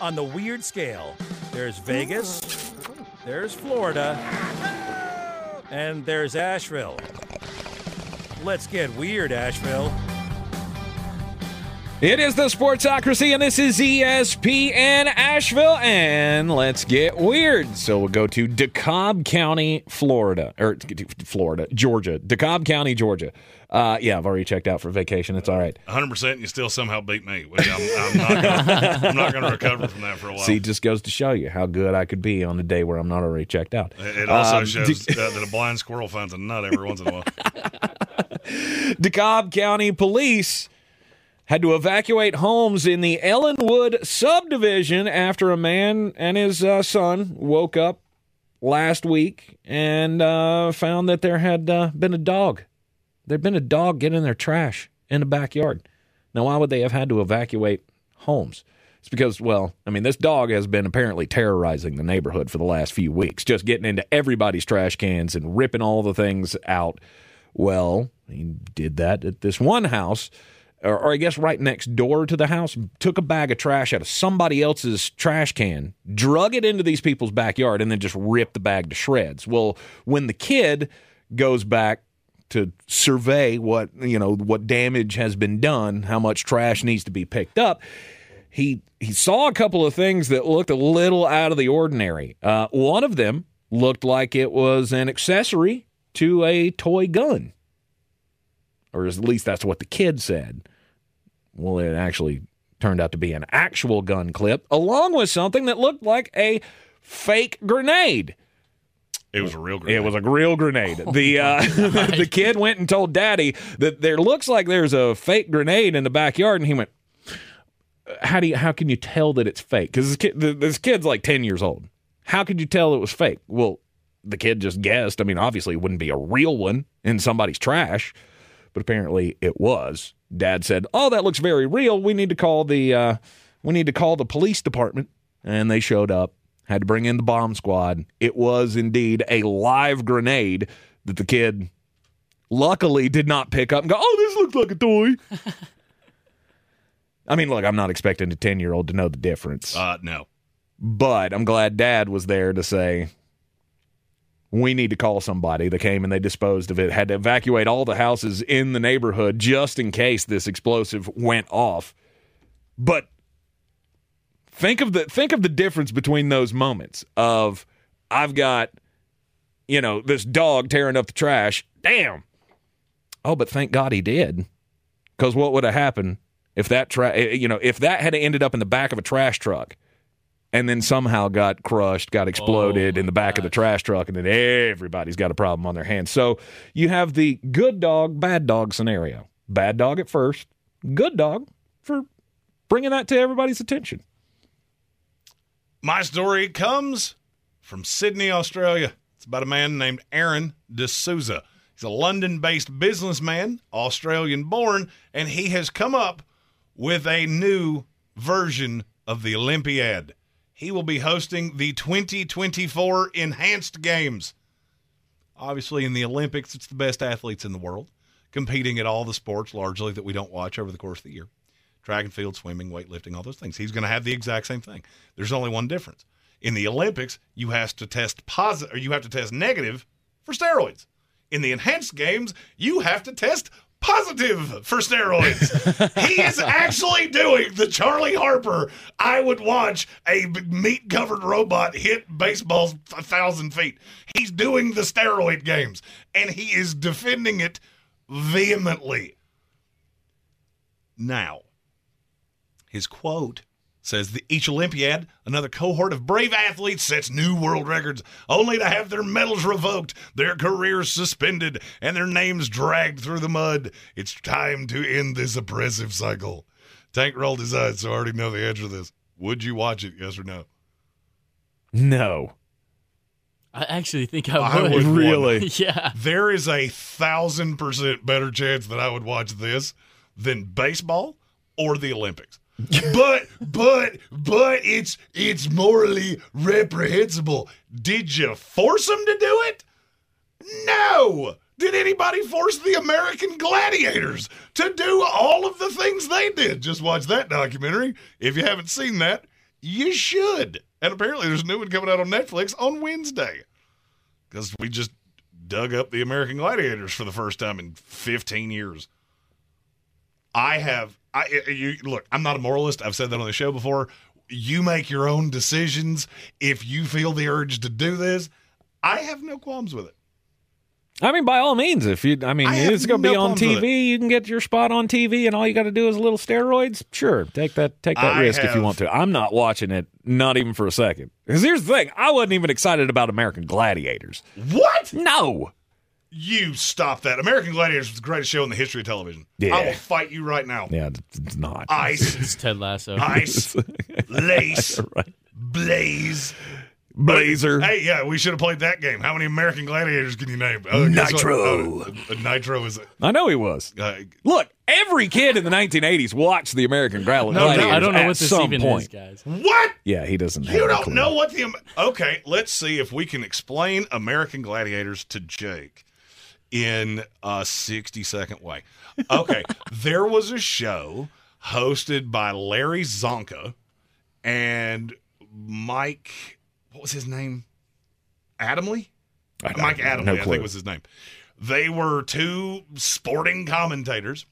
On the weird scale, there's Vegas, there's Florida, and there's Asheville. Let's get weird, Asheville. It is the Sportsocracy, and this is ESPN Asheville. And let's get weird. So we'll go to DeKalb County, Florida, or Florida, Georgia. DeKalb County, Georgia. Uh, yeah, I've already checked out for vacation. It's all right. 100%, you still somehow beat me. which I'm, I'm not gonna- I'm not going to recover from that for a while. See, it just goes to show you how good I could be on a day where I'm not already checked out. It also Um, shows uh, that a blind squirrel finds a nut every once in a while. DeKalb County Police had to evacuate homes in the Ellenwood subdivision after a man and his uh, son woke up last week and uh, found that there had uh, been a dog. There'd been a dog getting their trash in the backyard. Now, why would they have had to evacuate homes? It's because, well, I mean, this dog has been apparently terrorizing the neighborhood for the last few weeks, just getting into everybody's trash cans and ripping all the things out. Well, he did that at this one house, or, or I guess right next door to the house, took a bag of trash out of somebody else's trash can, drug it into these people's backyard, and then just ripped the bag to shreds. Well, when the kid goes back to survey what you know what damage has been done, how much trash needs to be picked up. He he saw a couple of things that looked a little out of the ordinary. Uh, one of them looked like it was an accessory to a toy gun, or at least that's what the kid said. Well, it actually turned out to be an actual gun clip, along with something that looked like a fake grenade. It was a real grenade. It was a real grenade. the uh, the kid went and told daddy that there looks like there's a fake grenade in the backyard, and he went, "How do you? How can you tell that it's fake? Because this, kid, this kid's like ten years old. How could you tell it was fake? Well, the kid just guessed. I mean, obviously, it wouldn't be a real one in somebody's trash, but apparently it was. Dad said, "Oh, that looks very real. We need to call the uh, we need to call the police department." And they showed up. Had to bring in the bomb squad. It was indeed a live grenade that the kid luckily did not pick up and go, "Oh, this looks like a toy." I mean, look, I'm not expecting a 10 year old to know the difference, Uh, no. but I'm glad dad was there to say, we need to call somebody. They came and they disposed of it, had to evacuate all the houses in the neighborhood just in case this explosive went off. But think of the think of the difference between those moments of I've got you know this dog tearing up the trash. Damn. Oh, but thank God he did. Cuz what would have happened if that tra- eh, you know, if that had ended up in the back of a trash truck and then somehow got crushed, got exploded oh, in the back of the trash truck and then everybody's got a problem on their hands. So you have the good dog, bad dog scenario. Bad dog at first, good dog for bringing that to everybody's attention. My story comes from Sydney, Australia. It's about a man named Aron D'Souza. He's a London based businessman, Australian born, and he has come up with a new version of the Olympiad. He will be hosting the 2024 Enhanced Games. Obviously, in the Olympics, it's the best athletes in the world competing at all the sports largely that we don't watch over the course of the year track and field, swimming, weightlifting, all those things. He's going to have the exact same thing. There's only one difference. In the Olympics, you have to test positive or you have to test negative for steroids. In the enhanced games, you have to test positive for steroids. he is actually doing the Charlie Harper. I would watch a meat covered robot hit baseballs a thousand feet. He's doing the steroid games and he is defending it vehemently. Now, his quote says the each Olympiad, another cohort of brave athletes sets new world records, only to have their medals revoked, their careers suspended, and their names dragged through the mud. It's time to end this oppressive cycle. Tank rolled his eyes, so I already know the answer to this. Would you watch it? Yes or no? No. I actually think I I would. would Really? yeah. There is a thousand percent better chance that I would watch this than baseball or the Olympics. But but but it's it's morally reprehensible. Did you force them to do it? No. Did anybody force the American gladiators to do all of the things they did? Just watch that documentary. If you haven't seen that, you should. And apparently there's a new one coming out on Netflix on Wednesday. Because we just dug up the American gladiators for the first time in 15 years. I have I you look, I'm not a moralist. I've said that on the show before. You make your own decisions if you feel the urge to do this. I have no qualms with it. I mean, by all means, if you, I mean, I it's going to no be on TV. You can get your spot on TV, and all you got to do is a little steroids. Sure, take that, take that I risk if you want to. I'm not watching it, not even for a second. Because here's the thing: I wasn't even excited about American Gladiators. What? No, You stop that. American Gladiators was the greatest show in the history of television. Yeah. I will fight you right now. yeah, it's not. Ice, It's Ted Lasso. ice, lace, right. blaze. Blazer. Hey, yeah, we should have played that game. How many American Gladiators can you name? Uh. Nitro. Uh, Nitro is. I know he was. Uh, Look, every kid in the 1980s watched the American Gra- No, Gladiators. I don't know at what this some even point. is, guys. what? Yeah, he doesn't. You a don't clue. know what the. Okay, let's see if we can explain American Gladiators to Jake in a 60 second way. Okay, there was a show hosted by Larry Csonka and Mike, what was his name? Adamle? I Mike Adamle, no I think was his name. They were two sporting commentators,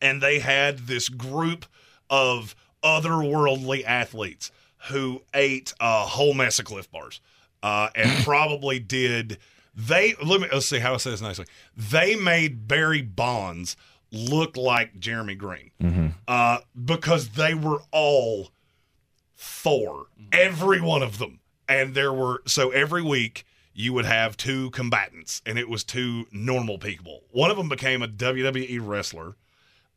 and they had this group of otherworldly athletes who ate a whole mess of Clif Bars, uh, and probably did. They let me let's see how I say this nicely. They made Barry Bonds look like Jeremy Green Mm-hmm. uh, because they were all Thor, every one of them. And there were, so every week you would have two combatants, and it was two normal people. One of them became a WWE wrestler.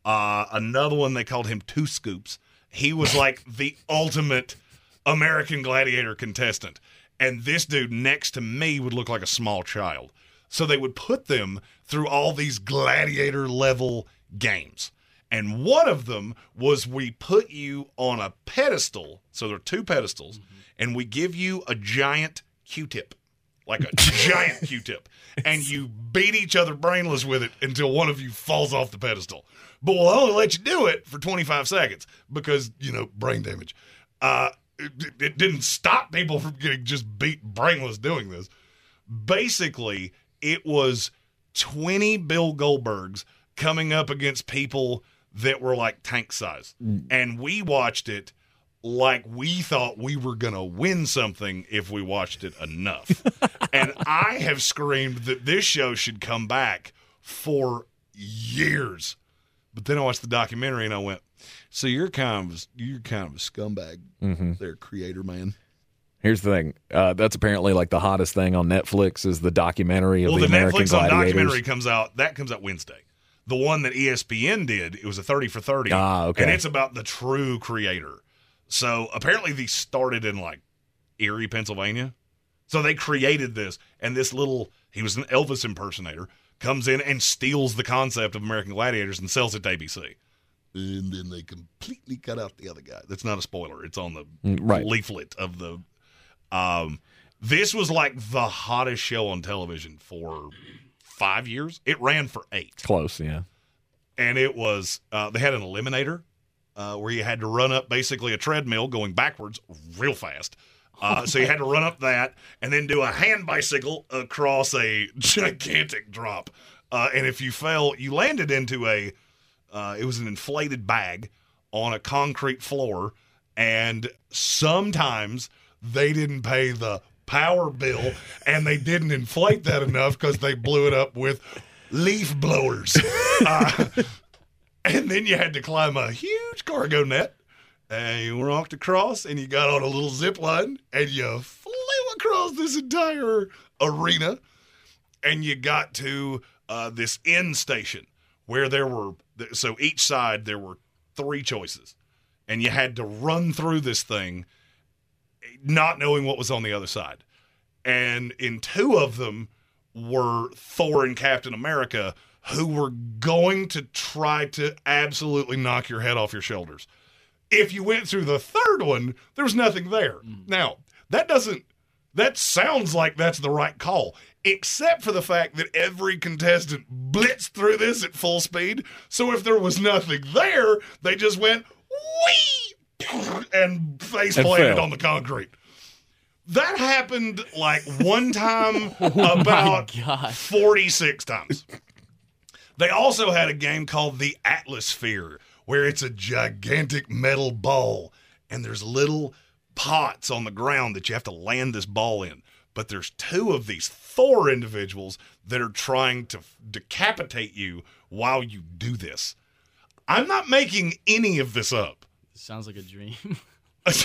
Uh, another one, they called him Two Scoops. He was like the ultimate American Gladiator contestant. And this dude next to me would look like a small child. So they would put them through all these gladiator level games. And one of them was we put you on a pedestal. So there are two pedestals, and we give you a giant Q tip. like a giant Q-tip, and you beat each other brainless with it until one of you falls off the pedestal. But we'll only let you do it for 25 seconds because you know brain damage. Uh, it, it didn't stop people from getting just beat brainless doing this. Basically, it was 20 Bill Goldbergs coming up against people that were like tank size. Mm. And we watched it like we thought we were going to win something if we watched it enough. and I have screamed that this show should come back for years. But then I watched the documentary and I went, "So you're kind of you're kind of a scumbag, Mhm. there, creator man." Here's the thing. Uh, that's apparently like the hottest thing on Netflix is the documentary of Well, the, the, American Netflix on Gladiators. documentary comes out. That comes out Wednesday. The one that ESPN did, it was a thirty for thirty. Ah, okay. And it's about the true creator. So apparently, these started in like Erie, Pennsylvania. So they created this, and this little he was an Elvis impersonator comes in and steals the concept of American Gladiators and sells it to ABC. And then they completely cut out the other guy. That's not a spoiler. It's on the Mm, right. leaflet of the. Um, this was like the hottest show on television for five years. It ran for eight Close, yeah. and it was uh, they had an eliminator uh, where you had to run up basically a treadmill going backwards real fast. Uh, so you had to run up that and then do a hand bicycle across a gigantic drop. Uh, and if you fell, you landed into a uh, it was an inflated bag on a concrete floor, and sometimes they didn't pay the power bill and they didn't inflate that enough because they blew it up with leaf blowers. Uh, and then you had to climb a huge cargo net and you walked across and you got on a little zip line and you flew across this entire arena and you got to uh, this end station where there were so each side there were three choices and you had to run through this thing not knowing what was on the other side and in two of them were Thor and Captain America who were going to try to absolutely knock your head off your shoulders. If you went through the third one, there was nothing there. Mm. Now, that doesn't that sounds like that's the right call, except for the fact that every contestant blitzed through this at full speed. So if there was nothing there, they just went wee and face planted on the concrete. That happened like one time Oh about 46 times. They also had a game called the Atlasphere, where it's a gigantic metal ball and there's little pots on the ground that you have to land this ball in. But there's two of these Thor individuals that are trying to decapitate you while you do this. I'm not making any of this up. Sounds like a dream.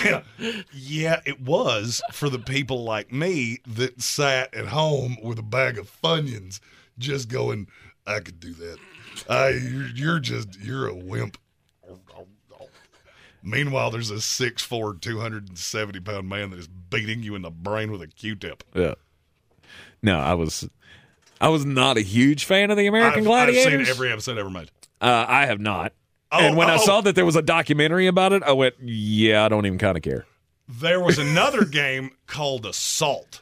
yeah, yeah, it was for the people like me that sat at home with a bag of Funyuns, just going, "I could do that." I, you're, you're just, you're a wimp. Meanwhile, there's a 6'4", 270 pound man that is beating you in the brain with a Q-tip. Yeah. No, I was I was not a huge fan of the American I've, Gladiators. I've seen every episode ever made. Uh, I have not. Oh, and when I oh. saw that there was a documentary about it, I went, "Yeah, I don't even kind of care." There was another game called Assault.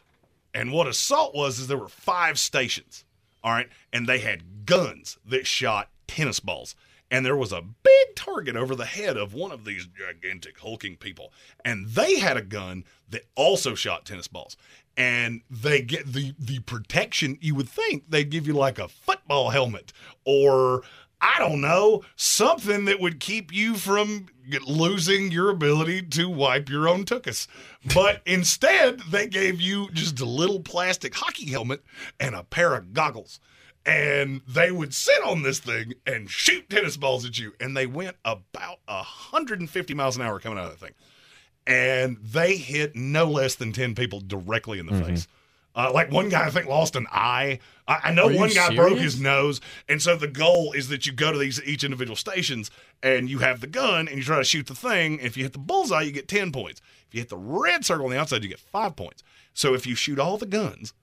And what Assault was is there were five stations. All right. And they had guns that shot tennis balls. And there was a big target over the head of one of these gigantic hulking people. And they had a gun that also shot tennis balls. And they get the the protection you would think they'd give you like a football helmet or I don't know, something that would keep you from losing your ability to wipe your own tuchus. But instead, they gave you just a little plastic hockey helmet and a pair of goggles. And they would sit on this thing and shoot tennis balls at you. And they went about 150 miles an hour coming out of that thing. And they hit no less than 10 people directly in the Mm-hmm. face. Uh, like one guy, I think, lost an eye. I, I know Are one guy broke his nose, and so the goal is that you go to these each individual stations and you have the gun and you try to shoot the thing. If you hit the bullseye, you get ten points. If you hit the red circle on the outside, you get five points. So if you shoot all the guns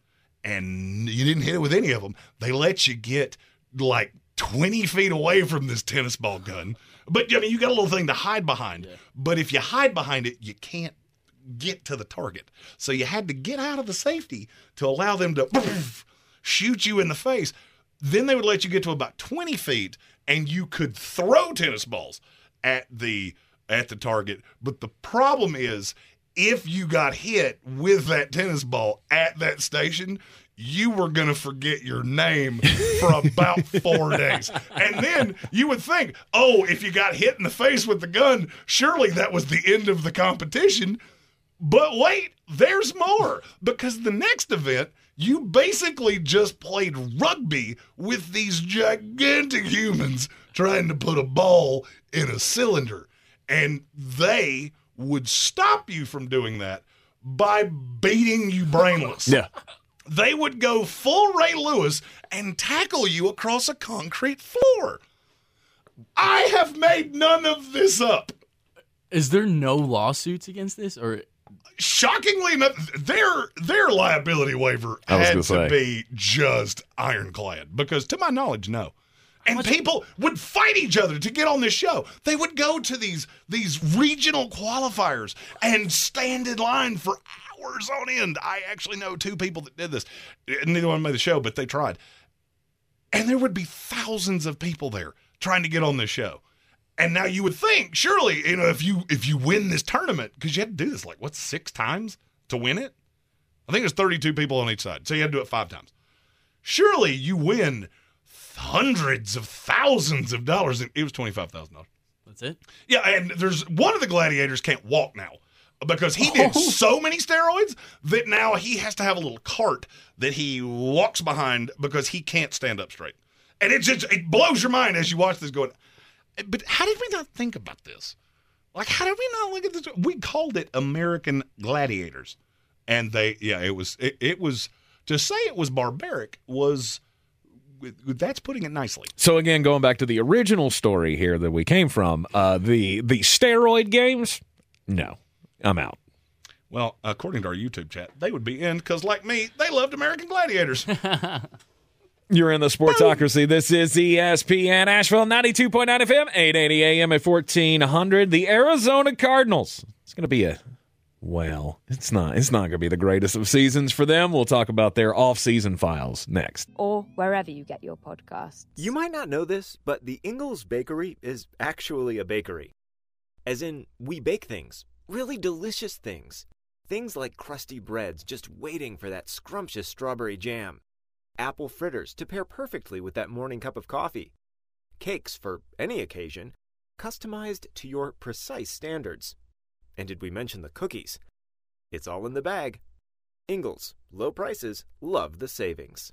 and you didn't hit it with any of them, they let you get like twenty feet away from this tennis ball gun. But I mean, you got a little thing to hide behind. But if you hide behind it, you can't get to the target. So you had to get out of the safety to allow them to shoot you in the face. Then they would let you get to about 20 feet and you could throw tennis balls at the at the target. But the problem is if you got hit with that tennis ball at that station, you were going to forget your name for about four days. And then you would think, oh, if you got hit in the face with the gun, surely that was the end of the competition. But wait, there's more because the next event, you basically just played rugby with these gigantic humans trying to put a ball in a cylinder. And they would stop you from doing that by beating you brainless. Yeah. They would go full Ray Lewis and tackle you across a concrete floor. I have made none of this up. Is there no lawsuits against this, or shockingly enough, their their liability waiver I had gonna to say. be just ironclad because, to my knowledge, no. And people would fight each other to get on this show. They would go to these these regional qualifiers and stand in line for hours on end. I actually know two people that did this. Neither one made the show, but they tried. And there would be thousands of people there trying to get on this show. And now you would think, surely, you know, if you if you win this tournament, because you had to do this like what six times to win it. I think there's 32 people on each side, so you had to do it five times. Surely you win hundreds of thousands of dollars. It was twenty five thousand dollars. that's it? Yeah, and there's one of the gladiators can't walk now because he did oh. so many steroids that now he has to have a little cart that he walks behind because he can't stand up straight. And it just it blows your mind as you watch this going. But how did we not think about this? Like, how did we not look at this? We called it American Gladiators, and they yeah, it was it, it was to say it was barbaric was that's putting it nicely. So again, going back to the original story here that we came from, uh, the the steroid games. No, I'm out. Well, according to our YouTube chat, they would be in because, like me, they loved American Gladiators. You're in the Sportsocracy. This is ESPN Asheville, 92.9 FM, 880 AM at 1400. The Arizona Cardinals. It's going to be a, well, it's not. It's not going to be the greatest of seasons for them. We'll talk about their off-season files next. or wherever you get your podcasts. You might not know this, but the Ingles Bakery is actually a bakery. As in, we bake things, really delicious things. Things like crusty breads just waiting for that scrumptious strawberry jam, apple fritters to pair perfectly with that morning cup of coffee, cakes for any occasion, customized to your precise standards. And did we mention the cookies? It's all in the bag. Ingles, low prices, love the savings.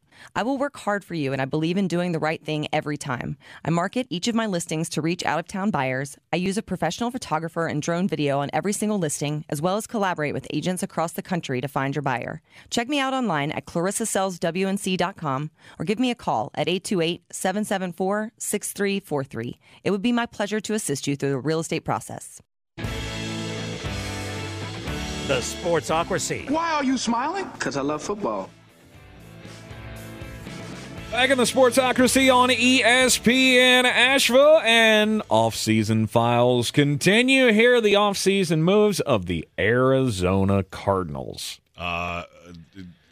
I will work hard for you, and I believe in doing the right thing every time. I market each of my listings to reach out of town buyers. I use a professional photographer and drone video on every single listing, as well as collaborate with agents across the country to find your buyer. Check me out online at clarissasellswnc.com or give me a call at 828 774 6343. It would be my pleasure to assist you through the real estate process. The Sportsocracy. Why are you smiling? Because I love football. Back in the Sportsocracy on ESPN Asheville, and off-season files continue. Here are the off-season moves of the Arizona Cardinals. Uh,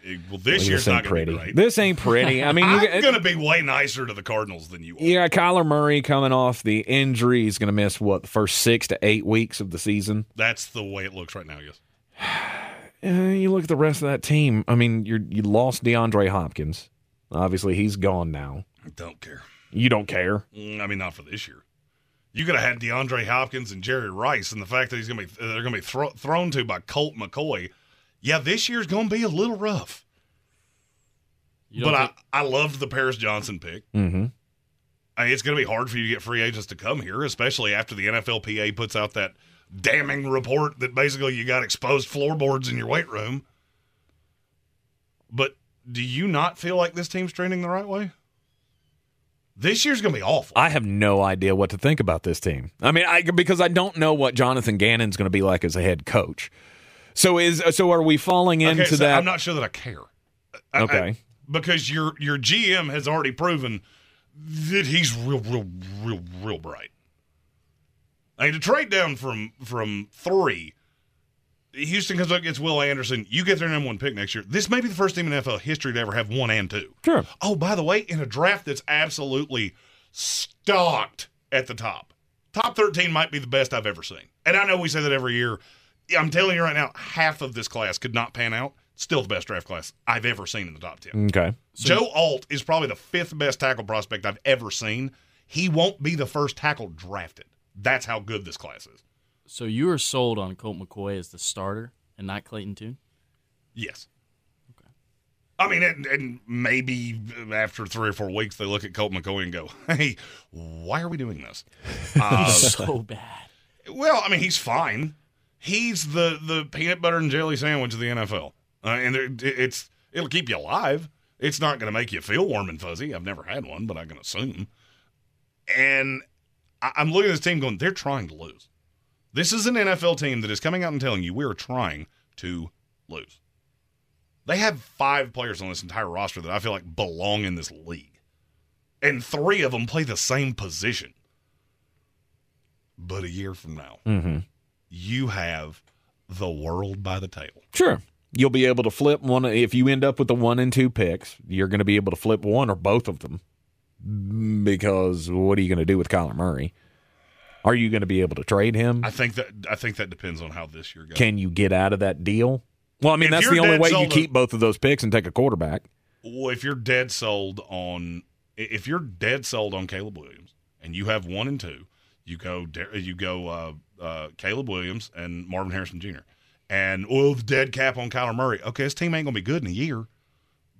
it- well, this Well, year's not pretty. be great. This ain't pretty. I mean, I'm going to be way nicer to the Cardinals than you are. Yeah, Kyler Murray coming off the injury. He's going to miss what the first six to eight weeks of the season. That's the way it looks right now. Yes. Uh, you look at the rest of that team. I mean, you you lost DeAndre Hopkins. Obviously, he's gone now. I don't care. You don't care. Mm, I mean, not for this year. You could have had DeAndre Hopkins and Jerry Rice, and the fact that he's going to be they're going to be thro- thrown to by Colt McCoy. Yeah, this year's going to be a little rough. You don't But I, think- I loved the Paris Johnson pick. Mm-hmm. I mean, it's going to be hard for you to get free agents to come here, especially after the NFLPA puts out that damning report that basically you got exposed floorboards in your weight room. But do you not feel like this team's trending the right way? This year's going to be awful. I have no idea what to think about this team. I mean, I because I don't know what Jonathan Gannon's going to be like as a head coach. So is so are we falling into okay, so that? I'm not sure that I care. I- I- Okay. because your your GM has already proven that he's real, real, real, real bright. I mean, to trade down from from three, Houston comes up gets Will Anderson. You get their number one pick next year. This may be the first team in NFL history to ever have one and two. Sure. Oh, by the way, in a draft that's absolutely stocked at the top, top thirteen might be the best I've ever seen. And I know we say that every year. I'm telling you right now, half of this class could not pan out. Still the best draft class I've ever seen in the top ten. okay. Joe Alt is probably the fifth best tackle prospect I've ever seen. He won't be the first tackle drafted. That's how good this class is. So you were sold on Colt McCoy as the starter and not Clayton Tune? Yes. Okay. I mean, and, and maybe after three or four weeks, they look at Colt McCoy and go, "Hey, why are we doing this?" Um, so bad. Well, I mean, he's fine. He's the the peanut butter and jelly sandwich of the NFL, uh, and there- it's it'll keep you alive. It's not going to make you feel warm and fuzzy. I've never had one, but I can assume. And I, I'm looking at this team going, they're trying to lose. This is an NFL team that is coming out and telling you we're trying to lose. They have five players on this entire roster that I feel like belong in this league, and three of them play the same position. But a year from now, Mm-hmm. you have the world by the tail. Sure. You'll be able to flip one if you end up with the one and two picks. You're going to be able to flip one or both of them because what are you going to do with Kyler Murray? Are you going to be able to trade him? I think that I think that depends on how this year goes. Can you get out of that deal? Well, I mean, If that's the only way you keep both of those picks and take a quarterback. Well, if you're dead sold on if you're dead sold on Caleb Williams and you have one and two, you go you go uh, uh, Caleb Williams and Marvin Harrison Jr. And well, the dead cap on Kyler Murray. Okay, his team ain't gonna be good in a year,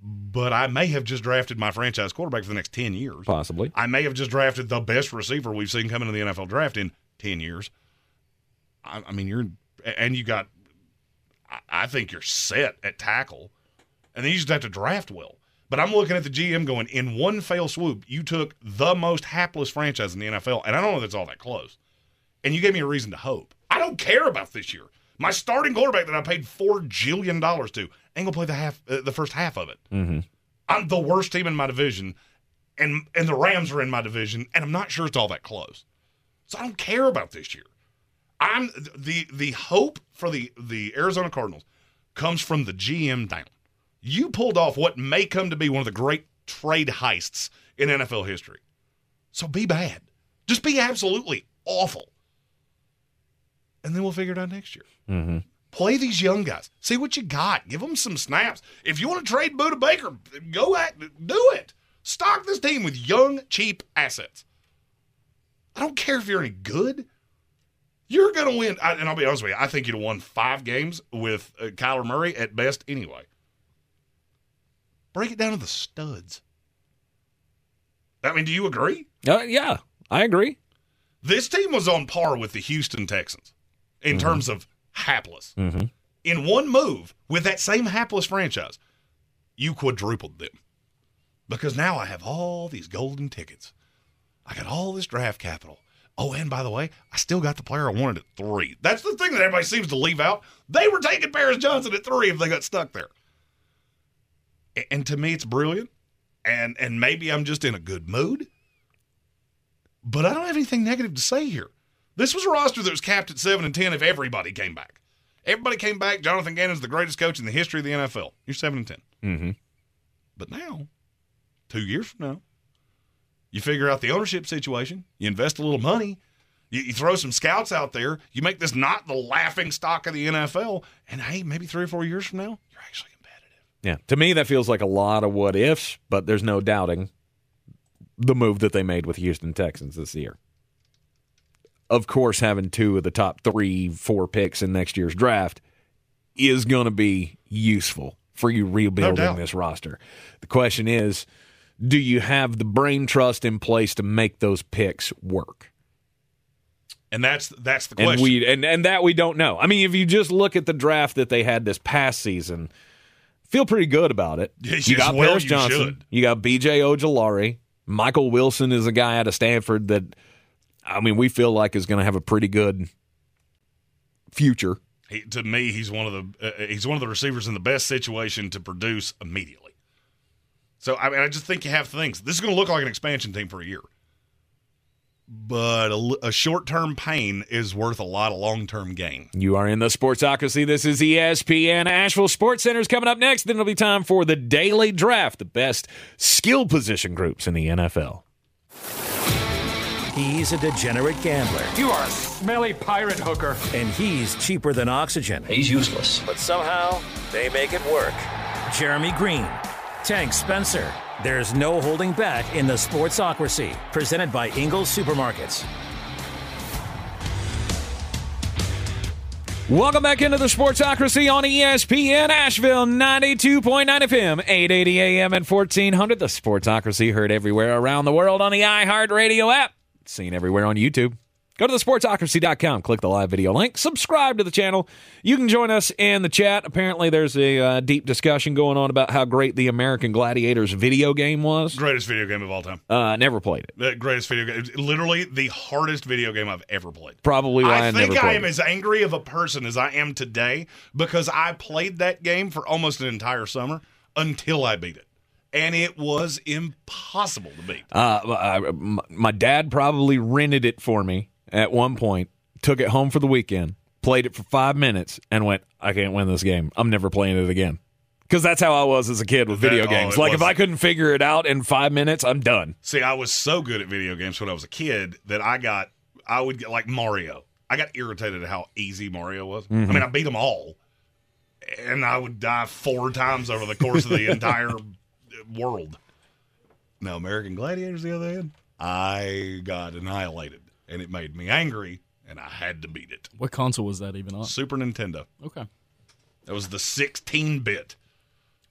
but I may have just drafted my franchise quarterback for the next ten years. Possibly. I may have just drafted the best receiver we've seen come into the NFL draft in ten years. I, I mean, you're and you got. I, I think you're set at tackle, and then you just have to draft well. But I'm looking at the GM going in one fell swoop. You took the most hapless franchise in the NFL, and I don't know if it's all that close. And you gave me a reason to hope. I don't care about this year. My starting quarterback that I paid four jillion dollars to ain't gonna play the half, uh, the first half of it. Mm-hmm. I'm the worst team in my division, and and the Rams are in my division, and I'm not sure it's all that close. So I don't care about this year. I'm the the hope for the the Arizona Cardinals comes from the GM down. You pulled off what may come to be one of the great trade heists in NFL history. So be bad. Just be absolutely awful. And then we'll figure it out next year. Mm-hmm. Play these young guys. See what you got. Give them some snaps. If you want to trade Budda Baker, go at do it. Stock this team with young, cheap assets. I don't care if you're any good. You're going to win. I, and I'll be honest with you, I think you'd have won five games with uh, Kyler Murray at best anyway. Break it down to the studs. I mean, do you agree? Uh, yeah, I agree. This team was on par with the Houston Texans in terms of hapless. Mm-hmm. In one move with that same hapless franchise, you quadrupled them. Because now I have all these golden tickets. I got all this draft capital. Oh, and by the way, I still got the player I wanted at three. That's the thing that everybody seems to leave out. They were taking Paris Johnson at three if they got stuck there. And to me, it's brilliant. And and maybe I'm just in a good mood. But I don't have anything negative to say here. This was a roster that was capped at seven and ten if everybody came back. Everybody came back. Jonathan Gannon's the greatest coach in the history of the NFL. You're seven and ten. Mm-hmm. But now, two years from now, you figure out the ownership situation, you invest a little money, you, you throw some scouts out there, you make this not the laughing stock of the NFL, and hey, maybe three or four years from now, you're actually competitive. Yeah. To me, that feels like a lot of what ifs, but there's no doubting the move that they made with Houston Texans this year. Of course, having two of the top three, four picks in next year's draft is going to be useful for you rebuilding doubt. this roster. The question is, do you have the brain trust in place to make those picks work? And that's that's the question. And we and, and that we don't know. I mean, if you just look at the draft that they had this past season, feel pretty good about it. Yes, you got well, Paris you Johnson, should. you got BJ Ojulari, Michael Wilson is a guy out of Stanford that I mean, we feel like is going to have a pretty good future. He, to me, he's one of the uh, he's one of the receivers in the best situation to produce immediately. So I mean, I just think you have things. This is going to look like an expansion team for a year, but a, a short term pain is worth a lot of long term gain. You are in the Sportsocracy. This is ESPN Asheville Sports Center is coming up next. Then it'll be time for the daily draft, the best skill position groups in the NFL. He's a degenerate gambler. You are a smelly pirate hooker. And he's cheaper than oxygen. He's useless. But somehow, they make it work. Jeremy Green, Tank Spencer. There's no holding back in the Sportsocracy, presented by Ingles Supermarkets. Welcome back into the Sportsocracy on ESPN Asheville 92.9 FM, 880 AM and 1400. The Sportsocracy heard everywhere around the world on the iHeartRadio app. Seen everywhere on YouTube. Go to thesportsocracy.com, click the live video link, subscribe to the channel. You can join us in the chat. Apparently, there's a uh, deep discussion going on about how great the American Gladiators video game was. Greatest video game of all time. Uh, never played it. The greatest video game. Literally the hardest video game I've ever played. Probably why I, I think I am it. as angry of a person as I am today because I played that game for almost an entire summer until I beat it. And it was impossible to beat. Uh, I- my dad probably rented it for me at one point, took it home for the weekend, played it for five minutes, and went, I can't win this game. I'm never playing it again. Because that's how I was as a kid with video That- oh, games. it Like, if I couldn't figure it out in five minutes, I'm done. See, I was so good at video games when I was a kid that I got, I would get like Mario. I got irritated at how easy Mario was. I Mhm. mean, I beat them all, and I would die four times over the course of the entire world. Now, American Gladiators, the other hand, I got annihilated, and it made me angry, and I had to beat it. What console was that even on? Super Nintendo. Okay. That was the 16 bit.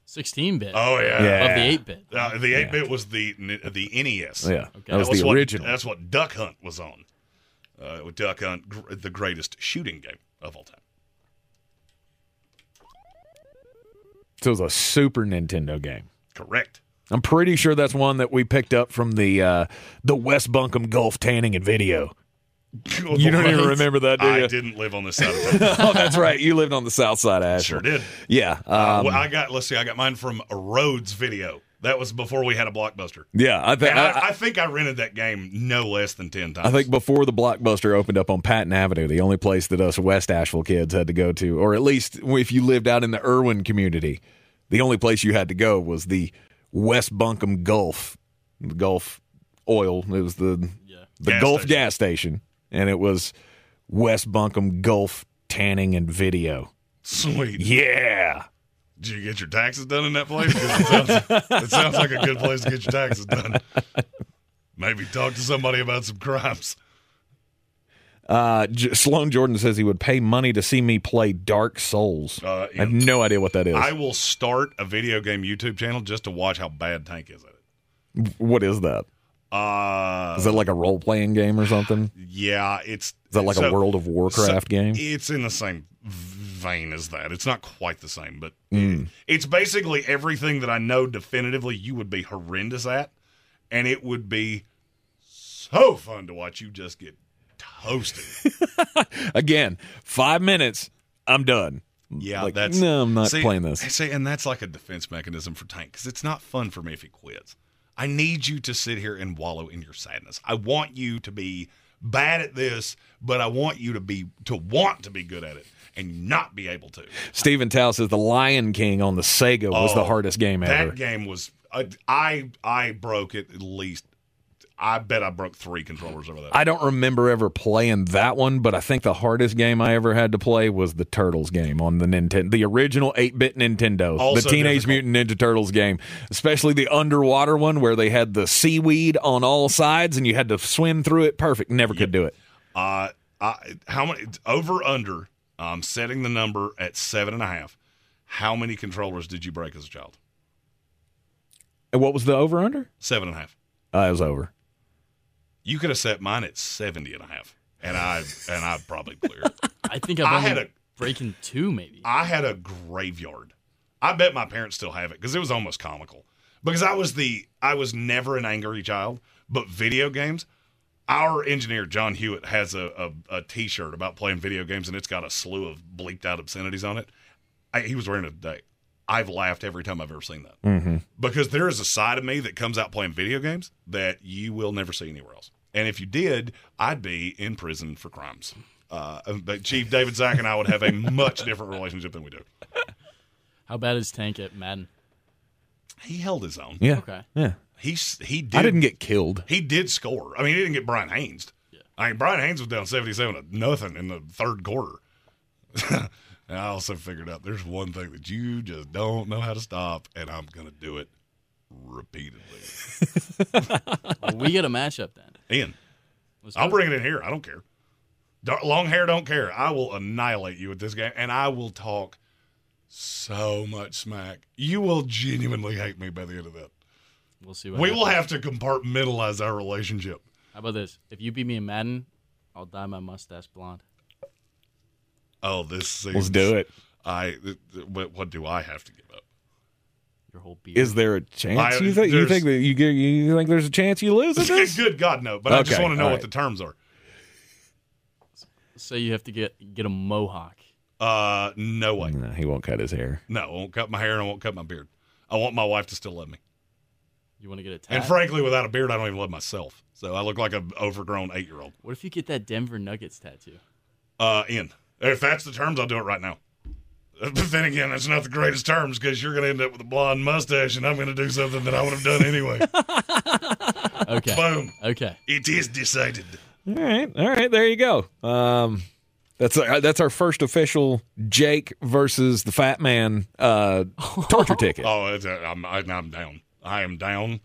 16 bit. Oh yeah, Of the 8 bit. Uh, the eight bit was the the NES. Yeah, that was the what- original. that's what Duck Hunt was on. Uh, with Duck Hunt, gr- the greatest shooting game of all time. So it was a Super Nintendo game. Correct. I'm pretty sure that's one that we picked up from the uh, the West Buncombe Gulf Tanning and Video. You don't even remember that, do I didn't live on this side of town. oh, that's right. You lived on the south side of Asheville. Sure did. Yeah. Uh, um, well, I got. Let's see. I got mine from a Rhodes video. That was before we had a blockbuster. yeah. I, think I, I, I think I rented that game no less than ten times. I think before the Blockbuster opened up on Patton Avenue, the only place that us West Asheville kids had to go to, or at least if you lived out in the Irwin community, the only place you had to go was the West Buncombe Gulf, the Gulf Oil. It was the the Gas Gulf station. gas station, and it was West Buncombe Gulf Tanning and Video. Sweet. Yeah. Did you get your taxes done in that place? It sounds, it sounds like a good place to get your taxes done. Maybe talk to somebody about some crimes. Uh, J- Sloan Jordan says he would pay money to see me play Dark Souls. Uh, I have no idea what that is. I will start a video game YouTube channel just to watch how bad Tank is at it. what is that? Uh, Is that like a role playing game or something? yeah, it's Is that like a World of Warcraft so game? It's in the same vein as that. It's not quite the same, but Mm. it's basically everything that I know definitively you would be horrendous at, and it would be so fun to watch you just get toasted. Again, five minutes, I'm done. Yeah, Like, that's no, I'm not see, playing this. See, and that's like a defense mechanism for Tank because it's not fun for me if he quits. I need you to sit here and wallow in your sadness. I want you to be bad at this, but I want you to be to want to be good at it and not be able to. Stephen Tao says the Lion King on the Sega was the Oh, hardest game that ever. That game was I, I I broke it at least. I bet I broke three controllers over that. I don't remember ever playing that one, but I think the hardest game I ever had to play was the Turtles game on the Nintendo, the original 8-bit Nintendo, Also the Teenage difficult. Mutant Ninja Turtles game, especially the underwater one where they had the seaweed on all sides and you had to swim through it. Perfect. Never could do it. Uh, I, how many over under? I'm setting the number at seven and a half. How many controllers did you break as a child? And what was the over under? Seven and a half. Uh, it was over. You could have set mine at 70 and a half, and I and I probably cleared. it. I think I've I had a breaking two, maybe. I had a graveyard. I bet my parents still have it because it was almost comical. Because I was the I was never an angry child, but video games. Our engineer John Hewitt has a, a, a T-shirt about playing video games, and it's got a slew of bleeped out obscenities on it. I, he was wearing it today. I've laughed every time I've ever seen that Mm-hmm. because there is a side of me that comes out playing video games that you will never see anywhere else. And if you did, I'd be in prison for crimes. Uh, but Chief David Zach and I would have a much different relationship than we do. How bad is Tank at Madden? He held his own. Yeah. Okay. Yeah. He he did. I didn't get killed. He did score. I mean, he didn't get Brian Haynes. I mean, Brian Haynes was down seventy-seven to nothing in the third quarter. and I also figured out there's one thing that you just don't know how to stop, and I'm going to do it repeatedly. Well, we get a matchup then. Ian, Let's I'll bring it in here. I don't care. Long hair don't care. I will annihilate you with this game, and I will talk so much smack. You will genuinely hate me by the end of that. We'll see what We will have to compartmentalize our relationship. How about this? If you beat me in Madden, I'll dye my mustache blonde. Oh, this seems, Let's do it. I. th- th- What, what do I have to give up? Your whole beard. Is there a chance I- you think you think that you get you think there's a chance you lose at this? Good God, no! But I just want to know all what the terms are. Say you have to get get a mohawk. Uh, no way. No, he won't cut his hair. No, I won't cut my hair and I won't cut my beard. I want my wife to still love me. You want to get a tat? And frankly, without a beard, I don't even love myself. So I look like an overgrown eight-year-old. what if you get that Denver Nuggets tattoo? Uh, in if that's the terms, I'll do it right now. But then again, that's not the greatest terms because you're going to end up with a blonde mustache, and I'm going to do something that I would have done anyway. Okay. Boom! Okay. It is decided. All right, all right, there you go. Um, that's our, that's our first official Jake versus the Fat Man uh, torture ticket. Oh, it's, uh, I'm, I, I'm down. I am down.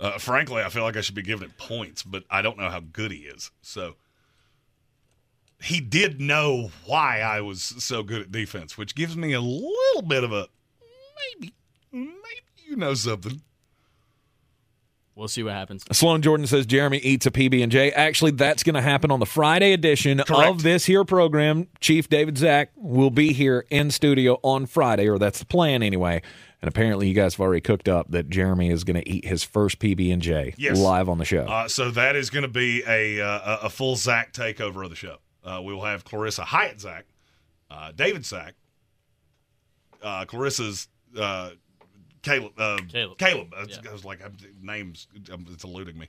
Uh, frankly, I feel like I should be giving it points, but I don't know how good he is. So he did know why I was so good at defense, which gives me a little bit of a maybe, maybe you know something. We'll see what happens. Sloan Jordan says Jeremy eats a PB and J. Actually, that's going to happen on the Friday edition of this here program. Chief David Zach will be here in studio on Friday, or that's the plan anyway. And apparently, you guys have already cooked up that Jeremy is going to eat his first PB and J Yes. live on the show. Uh, so that is going to be a, uh, a a full Zach takeover of the show. Uh, we will have Clarissa Hyatt Zach, uh, David Zach, uh, Clarissa's uh, Caleb. Uh, Caleb. Caleb. I was- I was like, I'm, names, um, it's eluding me.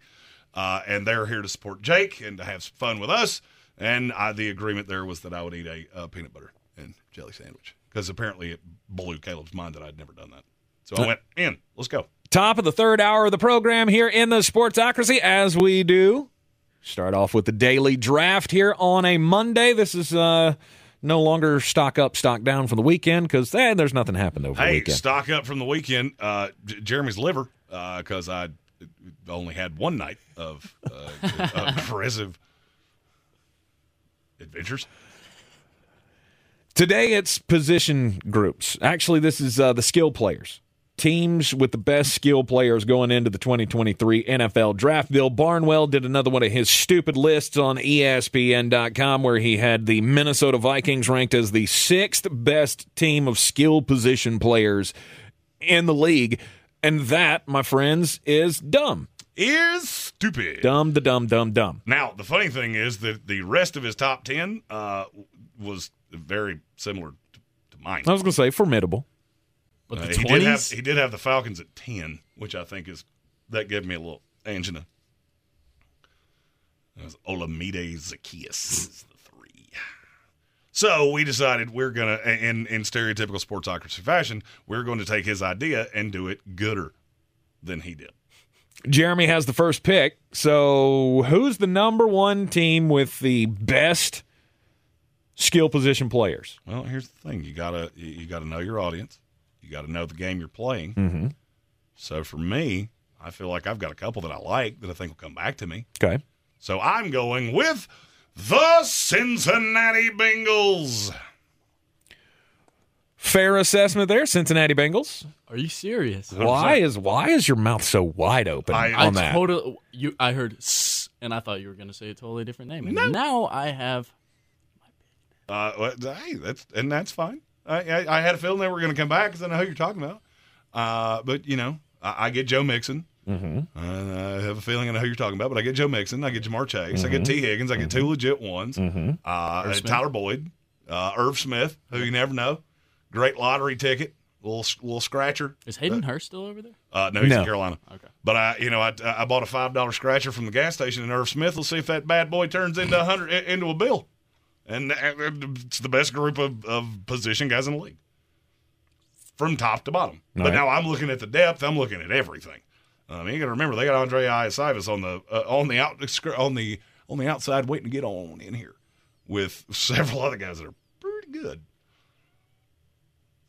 Uh, and they're here to support Jake and to have some fun with us. And I, the agreement there was that I would eat a uh, peanut butter and jelly sandwich because apparently it blew Caleb's mind that I'd never done that. So I went in. Let's go. Top of the third hour of the program here in the Sportsocracy, as we do. Start off with the daily draft here on a Monday. This is uh, no longer stock up, stock down from the weekend because eh, there's nothing happened over the Hey, weekend. stock up from the weekend. Uh, J- Jeremy's liver, because I only had one night of uh, aggressive adventures. Today it's position groups. Actually, this is uh, the skill players. Teams with the best skill players going into the 2023 NFL draft. Bill Barnwell did another one of his stupid lists on ESPN.com where he had the Minnesota Vikings ranked as the sixth best team of skill position players in the league. And that, my friends, is dumb. Is stupid. Dumb, the dumb, dumb, dumb. Now, the funny thing is that the rest of his top 10 uh, was very similar to mine. I was going to say formidable. But Uh, the he did have he did have the Falcons at ten, which I think is that gave me a little angina. That was Olamide Zaccheaus is the three. So we decided we're gonna in in stereotypical sportsocracy fashion, we're going to take his idea and do it gooder than he did. Jeremy has the first pick. So, who's the number one team with the best skill position players? Well, here's the thing: you gotta you you gotta know your audience, you gotta know the game you're playing. Mm-hmm. So for me, I feel like I've got a couple that I like that I think will come back to me. Okay. So I'm going with the Cincinnati Bengals. fair assessment there, Cincinnati Bengals. Are you serious? Why is why is your mouth so wide open I, on I that? Totally, you, I heard "s," and I thought you were going to say a totally different name. And now I have. Uh, well, hey, that's and that's fine. I, I, I had a feeling they were going to come back because I know who you're talking about. Uh, but you know, I, I get Joe Mixon. Mm-hmm. Uh, I have a feeling I know who you're talking about, but I get Joe Mixon, I get Ja'Marr Chase, I get Mhm. Tee Higgins, I get two legit ones. Mm-hmm. Uh, Tyler Boyd, uh, Irv Smith, who you never know, great lottery ticket, little little scratcher. Is Hayden Hurst still over there? Uh, no, he's No. in Carolina. Okay. But I, you know, I, I bought a five dollar scratcher from the gas station in Irv Smith. Let's see if that bad boy turns into a hundred into a bill. And uh, it's the best group of, of position guys in the league, from top to bottom. All but right. now I'm looking at the depth. I'm looking at everything. I mean, you got to remember they got Andrei Iosivas on the uh, on the out on the on the outside waiting to get on in here with several other guys that are pretty good.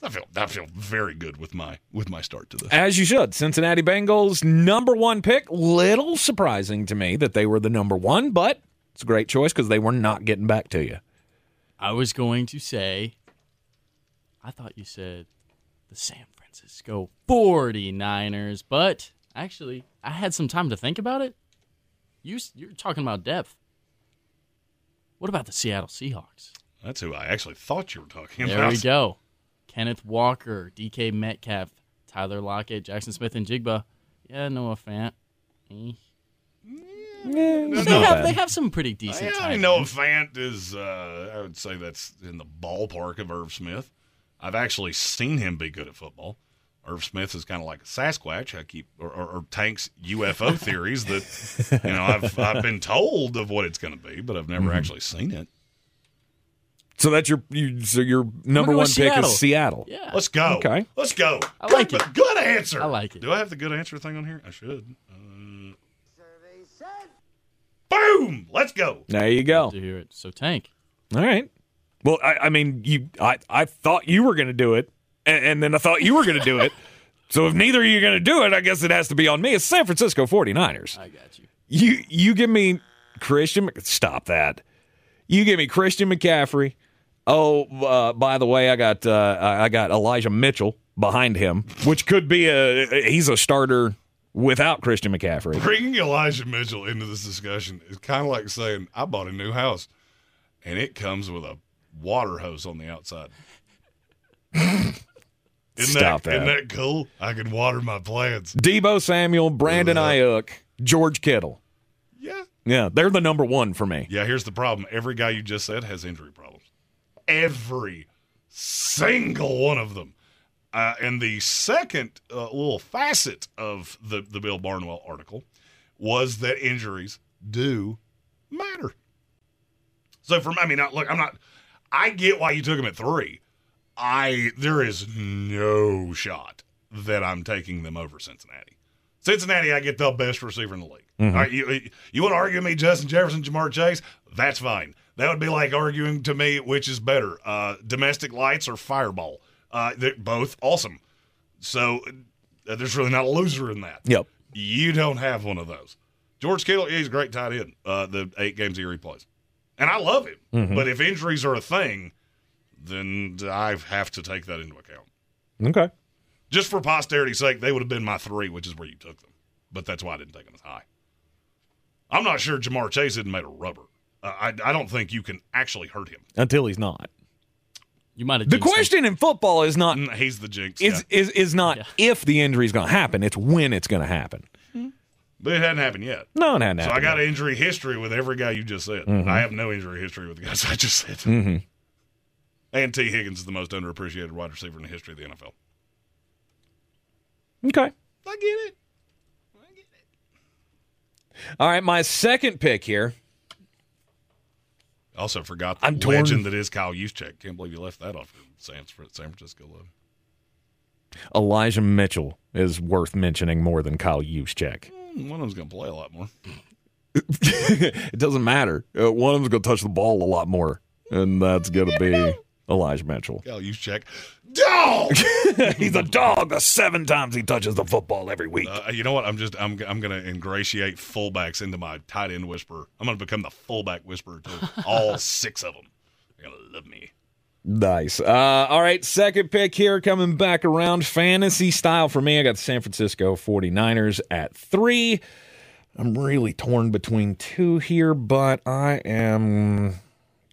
I feel I feel very good with my with my start to this. As you should. Cincinnati Bengals, number one pick. Little surprising to me that they were the number one, but it's a great choice because they were not getting back to you. I was going to say. I thought you said the San Francisco 49ers, but actually, I had some time to think about it. You, you're talking about depth. What about the Seattle Seahawks? That's who I actually thought you were talking There about. There we go. Kenneth Walker, DK Metcalf, Tyler Lockett, Jaxon Smith-Njigba. Yeah, Noah Fant. Eh. Yeah, They, have, they have some pretty decent Yeah, tight I know ends. Fant is. Uh, I would say that's in the ballpark of Irv Smith. I've actually seen him be good at football. Irv Smith is kind of like a Sasquatch. I keep or, or, or Tank's UFO theories that you know I've I've been told of what it's going to be, but I've never Mhm. actually seen it. So that's your you, so your number one pick Seattle. is Seattle. Yeah. Let's go. Okay. let's go. I like good, it. Good answer. I like it. Do I have the good answer thing on here? I should. Uh, boom. Let's go. There you go. To hear it. So Tank. All right. Well, I, I mean, you, I, I thought you were going to do it, and, and then I thought you were going to do it. So if neither of you are going to do it, I guess it has to be on me. It's San Francisco 49ers. I got you. You, you give me Christian. Stop that. You give me Christian McCaffrey. Oh, uh, by the way, I got uh, I I got Elijah Mitchell behind him, which could be a he's a starter without Christian McCaffrey. Bringing Elijah Mitchell into this discussion is kind of like saying, I bought a new house and it comes with a water hose on the outside. isn't Stop that. Isn't that cool? I can water my plants. Deebo Samuel, Brandon Aiyuk, George Kittle. Yeah. Yeah, they're the number one for me. Yeah, here's the problem. Every guy you just said has injury problems. Every single one of them. Uh, and the second uh, little facet of the, the Bill Barnwell article was that injuries do matter. So for me, I mean, look, I'm not. I get why you took him at three. I there is no shot that I'm taking them over Cincinnati. Cincinnati, I get the best receiver in the league. Mhm. All right, you you want to argue me Justin Jefferson, Ja'Marr Chase? That's fine. That would be like arguing to me which is better, uh, domestic lights or Fireball. Uh, they're both awesome. So uh, there's really not a loser in that. Yep. You don't have one of those. George Kittle, yeah, he's a great tight end. Uh, the eight games a year he plays, and I love him. Mhm. But if injuries are a thing, then I have to take that into account. Okay. Just for posterity's sake, they would have been my three, which is where you took them. But that's why I didn't take them as high. I'm not sure Ja'Marr Chase isn't made of rubber. Uh, I, I don't think you can actually hurt him. Until he's not. You might have The jinxed him. question in football is not Mm, He's the jinx. is yeah. is is not if the injury is going to happen. It's when it's going to happen. But it hadn't happened yet. No, it hadn't So I happened got injury history with every guy you just said. Mhm. I have no injury history with the guys I just said. Mm-hmm. And Tee Higgins is the most underappreciated wide receiver in the history of the NFL. Okay. I get it. All right, my second pick here. Also forgot the I'm torn. legend that is Kyle Juszczyk. Can't believe you left that off San, San Francisco. Love. Elijah Mitchell is worth mentioning more than Kyle Juszczyk. Hmm, One of them's going to play a lot more. it doesn't matter. Uh, one of them's going to touch the ball a lot more, and that's going to be Elijah Mitchell. you check Dog! He's a dog. The seven times he touches the football every week. Uh, you know what? I'm just I'm I'm going to ingratiate fullbacks into my tight end whisperer. I'm going to become the fullback whisperer to all six of them. They're going to love me. Nice. Uh, all right, second pick here coming back around. Fantasy style for me. I got the San Francisco 49ers at three. I'm really torn between two here, but I am.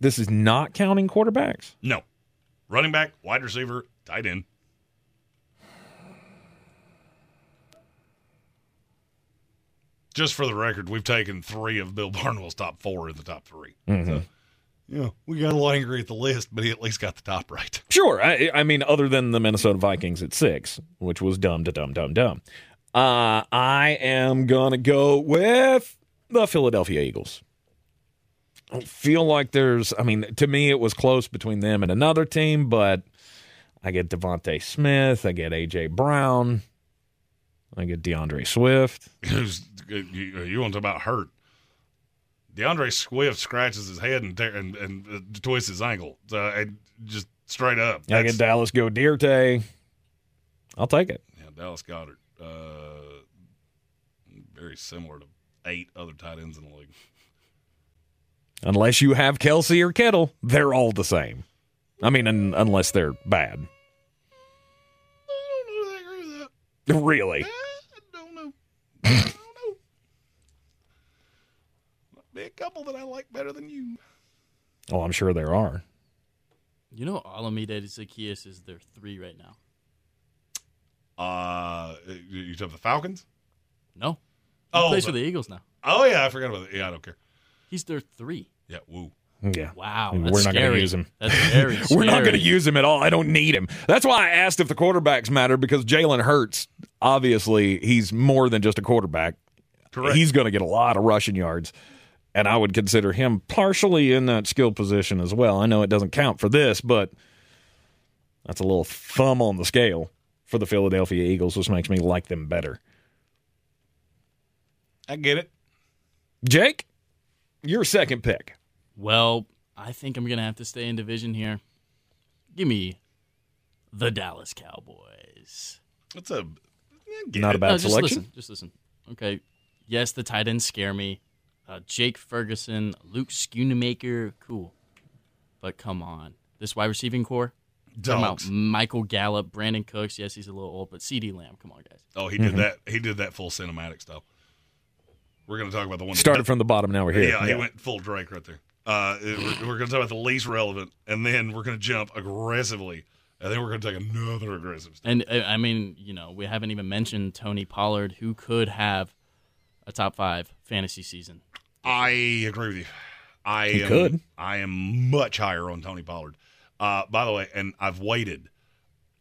This is not counting quarterbacks. No. Running back, wide receiver, tight end. Just for the record, we've taken three of Bill Barnwell's top four in the top 3 Mhm. So, you know, we got a little angry at the list, but he at least got the top right. Sure. I, I mean, other than the Minnesota Vikings at six, which was dumb to dumb, dumb, dumb. Uh, I am going to go with the Philadelphia Eagles. I don't feel like there's, I mean, to me, it was close between them and another team, but I get DeVonta Smith, I get A.J. Brown, I get D'Andre Swift. You, want to talk about hurt? D'Andre Swift scratches his head and and, and uh, twists his ankle. So just straight up. I get Dallas Goedert. I'll take it. Yeah, Dallas Goedert. Uh, very similar to eight other tight ends in the league. Unless you have Kelce or Kittle, they're all the same. I mean, un- unless they're bad. Really? Be a couple that I like better than you. Oh, I'm sure there are. You know, Olamide Zaccheaus is their three right now. Uh, you you took the Falcons? No. He Oh, plays the- for the Eagles now. Oh yeah, I forgot about that. Yeah, I don't care. He's their three. Yeah, woo. Yeah. Wow. We're not going to use him. That's very We're not going to use him at all. I don't need him. That's why I asked if the quarterbacks matter because Jalen Hurts, obviously, he's more than just a quarterback. Correct. He's going to get a lot of rushing yards. And I would consider him partially in that skill position as well. I know it doesn't count for this, but that's a little thumb on the scale for the Philadelphia Eagles, which makes me like them better. I get it. Jake, your second pick. Well, I think I'm going to have to stay in division here. Give me the Dallas Cowboys. That's a Not a bad No, just selection. Listen, just listen. Okay. Yes, the tight ends scare me. Uh, Jake Ferguson, Luke Schoonmaker, cool. But come on. This wide receiving core? Talking about Michael Gallup, Brandin Cooks. Yes, he's a little old, but CeeDee Lamb. Come on, guys. Oh, he Mm-hmm. did that. He did that full cinematic stuff. We're going to talk about the one. that- Started from the bottom, now we're here. Yeah, he went full Drake right there. Uh, we're we're going to talk about the least relevant, and then we're going to jump aggressively, and then we're going to take another aggressive step. And uh, I mean, you know, we haven't even mentioned Tony Pollard, who could have a top five fantasy season. I agree with you. I He am, could. I am much higher on Tony Pollard. Uh, by the way, and I've waited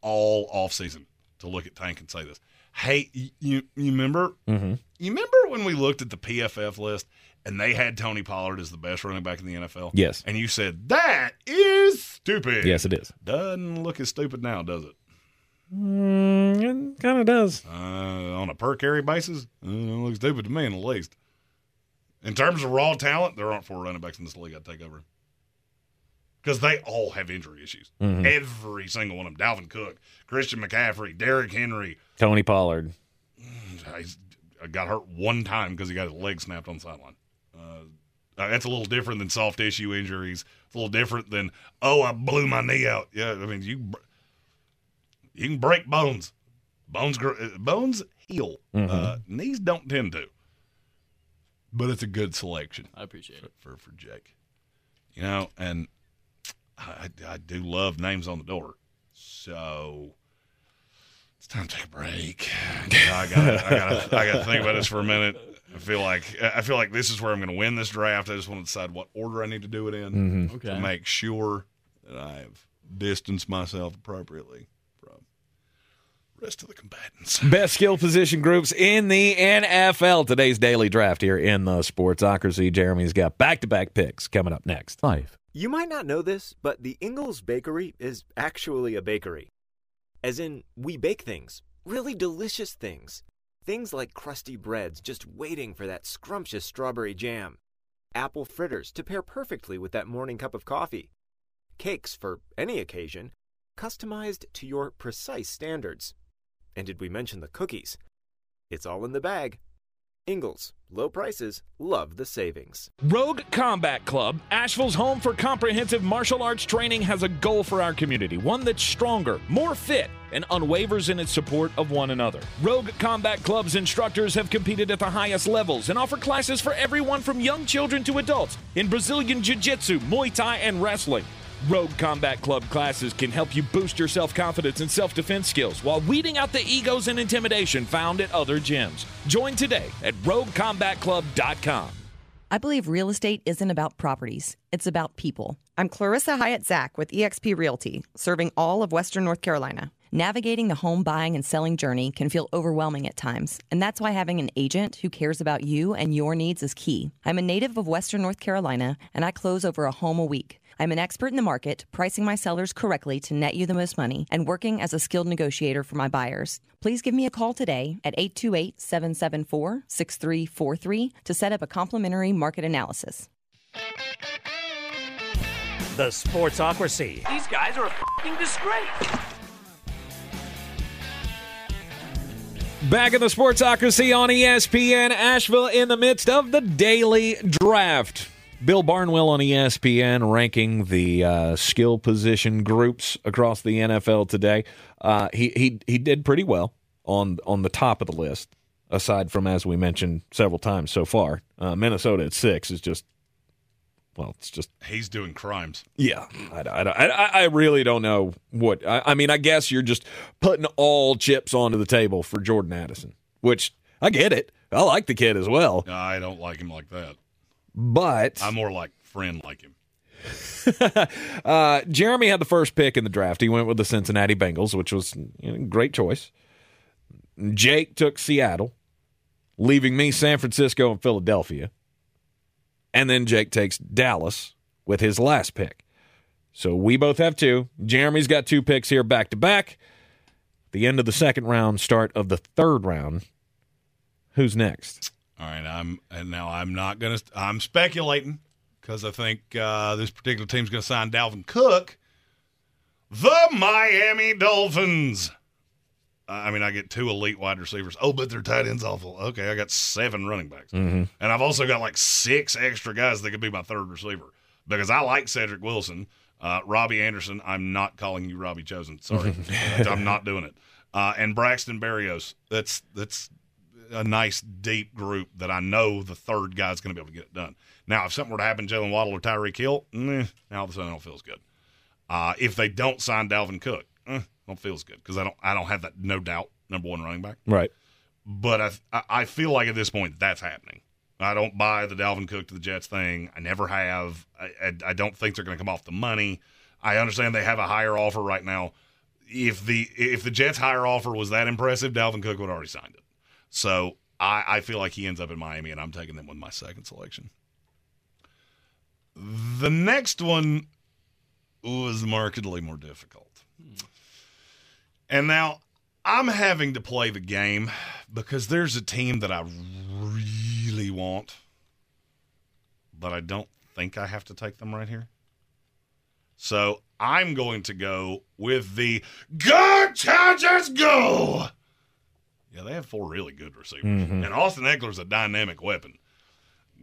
all off season to look at Tank and say this. Hey, you you remember? Mm-hmm. You remember when we looked at the PFF list and they had Tony Pollard as the best running back in the NFL? Yes. And you said that is stupid. Yes, it is. Doesn't look as stupid now, does it? Mm, it kind of does. Uh, on a per carry basis, uh, it looks stupid to me, at least. In terms of raw talent, there aren't four running backs in this league I'd take over. Because they all have injury issues. Mhm. Every single one of them. Dalvin Cook, Christian McCaffrey, Derrick Henry. Tony Pollard. He's got hurt one time because he got his leg snapped on the sideline. Uh, uh, that's a little different than soft tissue injuries. It's a little different than, oh, I blew my knee out. Yeah, I mean, you you can break bones. Bones gr- uh, bones heal. Mhm. Uh, knees don't tend to. But it's a good selection. I appreciate it for for Jake. You know, and I, I do love names on the door. So it's time to take a break. I got I got I got to think about this for a minute. I feel like I feel like this is where I'm going to win this draft. I just want to decide what order I need to do it in Mhm. Okay. to make sure that I've distanced myself appropriately from the rest of the combatants. Best skill position groups in the NFL. Today's daily draft here in the Sportsocracy. Jeremy's got back to back picks coming up next. Life. You might not know this, but the Ingles Bakery is actually a bakery. As in, we bake things, really delicious things. Things like crusty breads just waiting for that scrumptious strawberry jam, apple fritters to pair perfectly with that morning cup of coffee, cakes for any occasion, customized to your precise standards. And did we mention the cookies? It's all in the bag. Ingles, low prices, love the savings. Rogue Combat Club, Asheville's home for comprehensive martial arts training, has a goal for our community one that's stronger, more fit, and unwavers in its support of one another. Rogue Combat Club's instructors have competed at the highest levels and offer classes for everyone from young children to adults in Brazilian Jiu Jitsu, Muay Thai, and wrestling. Rogue Combat Club classes can help you boost your self confidence and self defense skills while weeding out the egos and intimidation found at other gyms. Join today at roguecombatclub.com. I believe real estate isn't about properties, it's about people. I'm Clarissa Hyatt Zach with eXp Realty, serving all of Western North Carolina. Navigating the home buying and selling journey can feel overwhelming at times, and that's why having an agent who cares about you and your needs is key. I'm a native of Western North Carolina, and I close over a home a week. I'm an expert in the market, pricing my sellers correctly to net you the most money, and working as a skilled negotiator for my buyers. Please give me a call today at 828 774 6343 to set up a complimentary market analysis. The Sportsocracy. These guys are a fucking disgrace. Back in the Sportsocracy on ESPN Asheville in the midst of the daily draft. Bill Barnwell on ESPN ranking the uh, skill position groups across the NFL today. Uh, he he he did pretty well on on the top of the list. Aside from as we mentioned several times so far, uh, Minnesota at six is just well, it's just He's doing crimes. yeah. I, I, I, I really don't know what. I, I mean, I guess you're just putting all chips onto the table for Jordan Addison, which I get it. I like the kid as well, No, I don't like him like that. But I'm more like friend like him. uh, Jeremy had the first pick in the draft. He went with the Cincinnati Bengals, which was you know, great choice. Jake took Seattle, leaving me San Francisco and Philadelphia. And then Jake takes Dallas with his last pick. So we both have two. Jeremy's got two picks here back to back. The end of the second round, start of the third round. Who's next? All right, I'm and now I'm not gonna. I'm speculating because I think uh, this particular team's gonna sign Dalvin Cook. The Miami Dolphins. I mean, I get two elite wide receivers. Oh, but their tight end's awful. Okay, I got seven running backs, Mhm. and I've also got like six extra guys that could be my third receiver because I like Cedric Wilson, uh, Robbie Anderson. I'm not calling you Robbie Chosen. Sorry, I'm not doing it. Uh, and Braxton Berrios. That's that's a nice deep group that I know the third guy's going to be able to get it done. Now, if something were to happen, Jaylen Waddle or Tyreek Hill, meh, now all of a sudden it don't feel good. Uh, if they don't sign Dalvin Cook, eh, don't feel as good because I don't I don't have that no doubt number one running back. Right. But I I- I feel like at this point that's happening. I don't buy the Dalvin Cook to the Jets thing. I never have. I, I, I don't think they're going to come off the money. I understand they have a higher offer right now. If the if the Jets' higher offer was that impressive, Dalvin Cook would already signed it. So I, I feel like he ends up in Miami, and I'm taking them with my second selection. The next one was markedly more difficult. And now I'm having to play the game because there's a team that I really want, but I don't think I have to take them right here. So I'm going to go with the Go Chargers Go! Yeah, they have four really good receivers. Mhm. And Austin Ekeler's a dynamic weapon.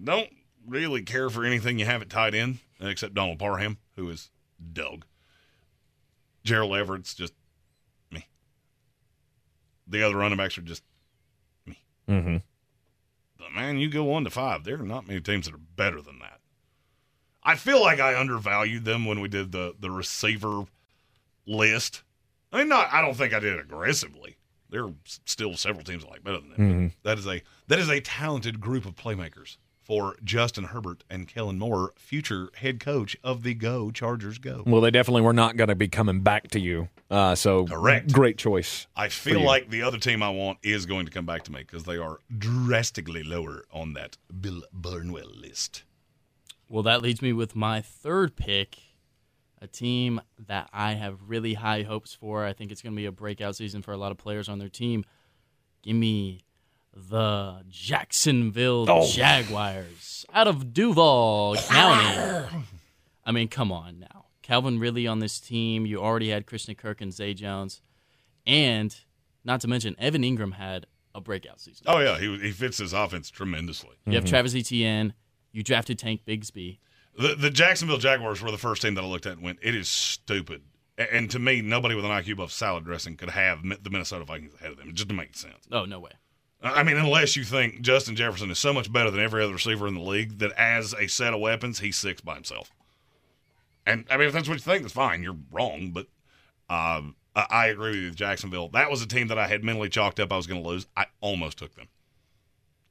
Don't really care for anything you have it tied in, except Donald Parham, who is Doug. Gerald Everett's just me. The other running backs are just Mm-hmm. but man, you go one to five. There are not many teams that are better than that. I feel like I undervalued them when we did the the receiver list. I mean, not. I don't think I did it aggressively. There are still several teams I like better than them. Mhm. That is a that is a talented group of playmakers for Justin Herbert and Kellen Moore, future head coach of the Go Chargers Go. Well, they definitely were not going to be coming back to you. Uh, so Correct. Great choice. I feel like the other team I want is going to come back to me because they are drastically lower on that Bill Barnwell list. Well, that leads me with my third pick, a team that I have really high hopes for. I think it's going to be a breakout season for a lot of players on their team. Give me the Jacksonville Oh. Jaguars out of Duval County. I mean, come on now. Calvin Ridley on this team. You already had Christian Kirk and Zay Jones. And not to mention, Evan Engram had a breakout season. Oh yeah, he he fits his offense tremendously. You have mm-hmm. Travis Etienne. You drafted Tank Bigsby. The the Jacksonville Jaguars were the first team that I looked at and went, "It is stupid." And to me, nobody with an IQ above salad dressing could have the Minnesota Vikings ahead of them. It just didn't make sense. Oh no way. I mean, unless you think Justin Jefferson is so much better than every other receiver in the league that as a set of weapons, he's six by himself. And I mean, if that's what you think, that's fine. You're wrong, but um, I, I agree with you. Jacksonville, that was a team that I had mentally chalked up I was going to lose. I almost took them.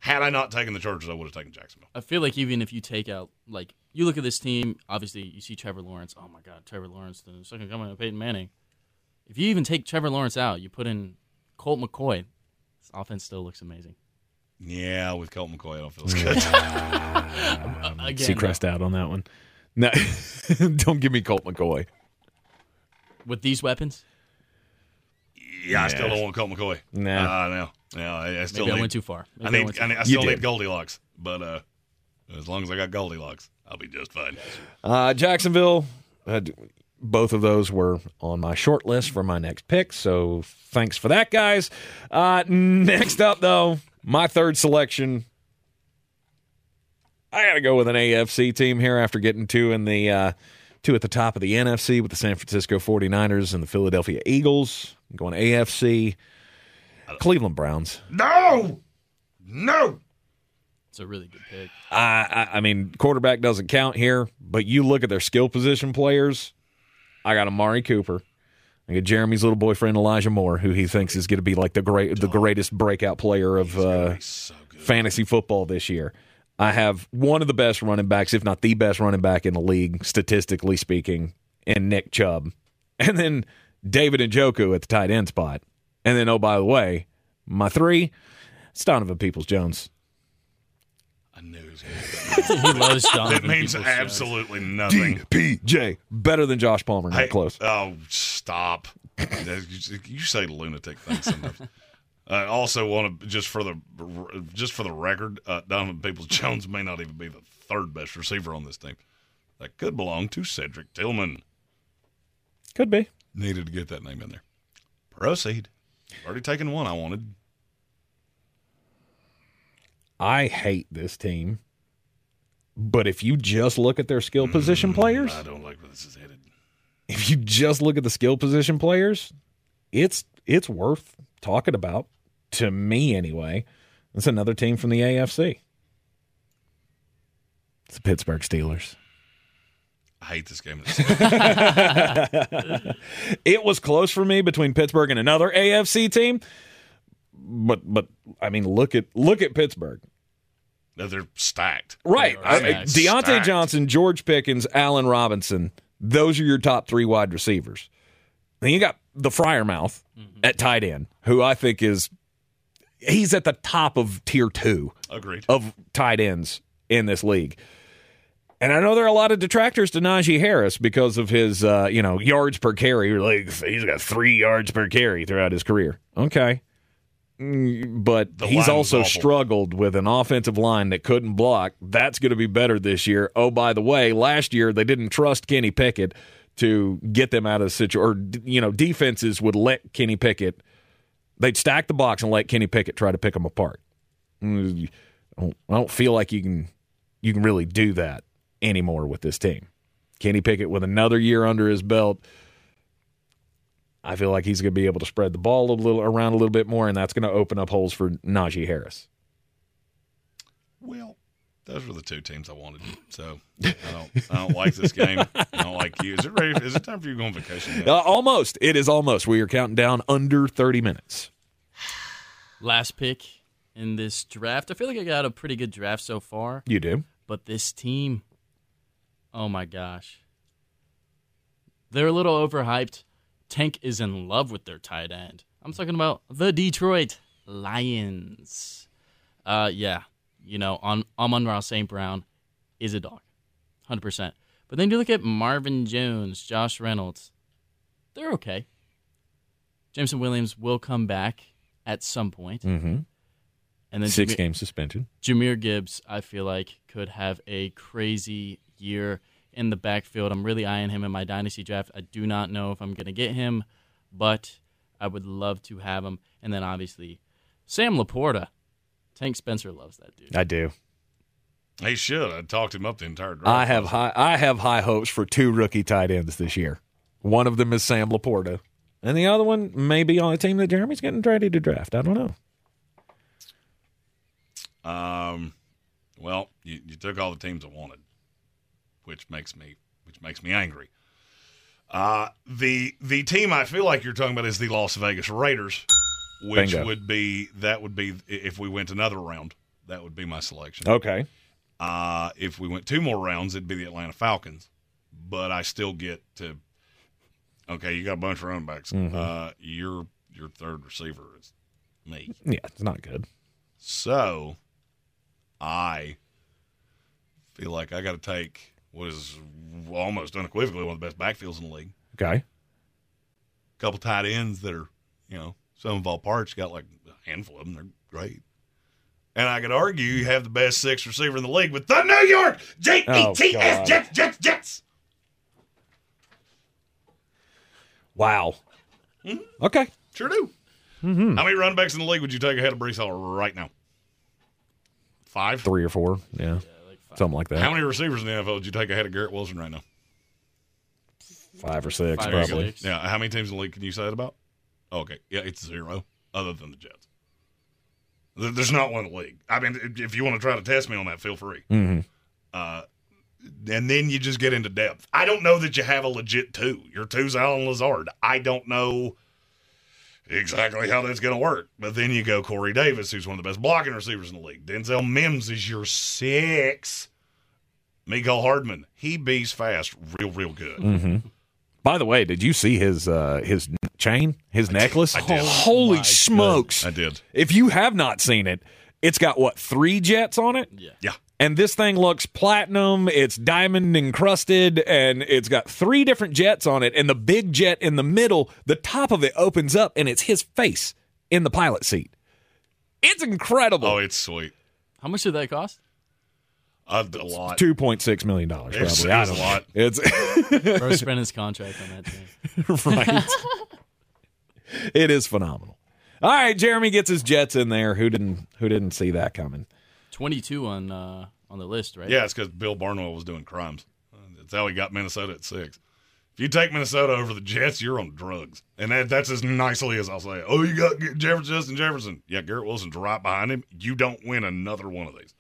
Had I not taken the Chargers, I would have taken Jacksonville. I feel like even if you take out like you look at this team, obviously you see Trevor Lawrence. Oh my God, Trevor Lawrence, the second coming of Peyton Manning. If you even take Trevor Lawrence out, you put in Colt McCoy. This offense still looks amazing. Yeah, with Colt McCoy, I don't feel as good. Again, Seacrest out on that one. No, don't give me Colt McCoy. with these weapons, yeah, I still don't want Colt McCoy. Nah. Uh, no. No, I, I still Maybe I went too far. Maybe I I need, went too I, need, I still need. Goldilocks, but uh, as long as I got Goldilocks, I'll be just fine. Uh, Jacksonville, uh, both of those were on my short list for my next pick. So thanks for that, guys. Uh, next up, though, my third selection. I got to go with an AFC team here after getting two in the uh, two at the top of the NFC with the San Francisco 49ers and the Philadelphia Eagles. I'm going AFC. Cleveland Browns. No, no. It's a really good pick. I, I I mean, quarterback doesn't count here, but you look at their skill position players. I got Amari Cooper. I got Jeremy's little boyfriend Elijah Moore, who he thinks is going to be like the great, the greatest breakout player of uh, fantasy football this year. I have one of the best running backs, if not the best running back in the league, statistically speaking, and Nick Chubb, and then David Njoku at the tight end spot, and then oh by the way, my three, it's Donovan Peoples Jones. I knew he was he loves Donovan That means Peoples-Jones. absolutely nothing. PJ better than Josh Palmer, not Hey, close. Oh, stop! you you say lunatic things sometimes. I also want to just for the just for the record, uh, Donovan Peoples Jones may not even be the third best receiver on this team. That could belong to Cedric Tillman. Could be. Needed to get that name in there. Proceed. Already taken one I wanted. I hate this team. But if you just look at their skill position mm, players, I don't like where this is headed. if you just look at the skill position players, it's it's worth talking about to me anyway. It's another team from the AFC. It's the Pittsburgh Steelers. I hate this game. it was close for me between Pittsburgh and another AFC team. But but I mean look at look at Pittsburgh. No, they're stacked. Right. They are I- stacked. Diontae Stacked. Johnson, George Pickens, Allen Robinson. Those are your top three wide receivers. Then you got the Freiermuth at tight end, who I think is he's at the top of tier two Agreed. of tight ends in this league. And I know there are a lot of detractors to Najee Harris because of his, uh, you know, yards per carry. Like he's got three yards per carry throughout his career. Okay, but The he's also struggled with an offensive line that couldn't block. That's going to be better this year. Oh, by the way, last year they didn't trust Kenny Pickett to get them out of the situation, or you know, defenses would let Kenny Pickett. They'd stack the box and let Kenny Pickett try to pick them apart. Mm, I don't- I don't feel like you can you can really do that anymore with this team. Kenny Pickett with another year under his belt. I feel like he's going to be able to spread the ball a little around a little bit more, and that's going to open up holes for Najee Harris. Well, those were the two teams I wanted. So I don't I don't like this game. I don't like you. Is it ready? Is it time for you to go on vacation? Uh, almost. It is almost. We are counting down under 30 minutes. Last pick in this draft. I feel like I got a pretty good draft so far. You do. But this team, oh my gosh. They're a little overhyped. Tank is in love with their tight end. I'm talking about the Detroit Lions. Uh yeah. You know, on Amon-Ra St. Brown is a dog. 100%. But then you look at Marvin Jones, Josh Reynolds. They're okay. Jameson Williams will come back at some point. Mm-hmm. And then Six Jameer- game suspension. Jahmyr Gibbs, I feel like, could have a crazy year in the backfield. I'm really eyeing him in my dynasty draft. I do not know if I'm going to get him, but I would love to have him. And then obviously, Sam LaPorta. Tank Spencer loves that dude. I do. He should. I talked him up the entire draft. I have high I have high hopes for two rookie tight ends this year. One of them is Sam LaPorta, and the other one may be on a team that Jeremy's getting ready to draft. I don't know. Um, well, you, you took all the teams I wanted, which makes me which makes me angry. Uh, the the team I feel like you're talking about is the Las Vegas Raiders, which Bingo. would be that would be if we went another round, that would be my selection. Okay. Uh, if we went two more rounds, it'd be the Atlanta Falcons, but I still get to. Okay, you got a bunch of running backs. Mhm. Uh, your your third receiver is me. Yeah, it's not good. So, I feel like I got to take what is almost unequivocally one of the best backfields in the league. Okay. A couple tight ends that are, you know, some of all parts. Got like a handful of them. They're great. And I could argue you have the best six receiver in the league with the New York J E T Oh, S. Jets, Jets, Jets. Wow. Mm-hmm. Okay. Sure do. Mm-hmm. How many running backs in the league would you take ahead of Breece Hall right now? Five? Three or four. Yeah. Something like that. How many receivers in the NFL would you take ahead of Garrett Wilson right now? Five or six, Five or probably. six. Yeah. How many teams in the league can you say that about? Oh, okay. Yeah, it's zero, other than the Jets. There's not one in the league. I mean, if- if you want to try to test me on that, feel free. Mm-hmm. Uh, and then you just get into depth. I don't know that you have a legit two. Your two's Allen Lazard. I don't know exactly how that's going to work. But then you go Corey Davis, who's one of the best blocking receivers in the league. Denzel Mims is your six. Mecole Hardman, he beats fast, real, real good. Mm-hmm. By the way, did you see his uh, his chain, his necklace? I did. Holy my smokes! I did. If you have not seen it, it's got what three jets on it? Yeah. Yeah. And this thing looks platinum. It's diamond encrusted, and it's got three different jets on it. And the big jet in the middle, the top of it opens up, and it's his face in the pilot seat. It's incredible. Oh, it's sweet. How much did that cost? Uh, a lot. Two point six million dollars, It's- probably. I it's don't a lot. It's Bro spent his contract on that thing. right. it is phenomenal. All right, Jeremy gets his Jets in there. Who didn't? Who didn't see that coming? Twenty-two on uh, on the list, right? Yeah, it's because Bill Barnwell was doing crimes. That's how he got Minnesota at six. If you take Minnesota over the Jets, you're on drugs, and that, that's as nicely as I'll say. Oh, you got Jefferson, Justin Jefferson. Yeah, Garrett Wilson's right behind him. You don't win another one of these.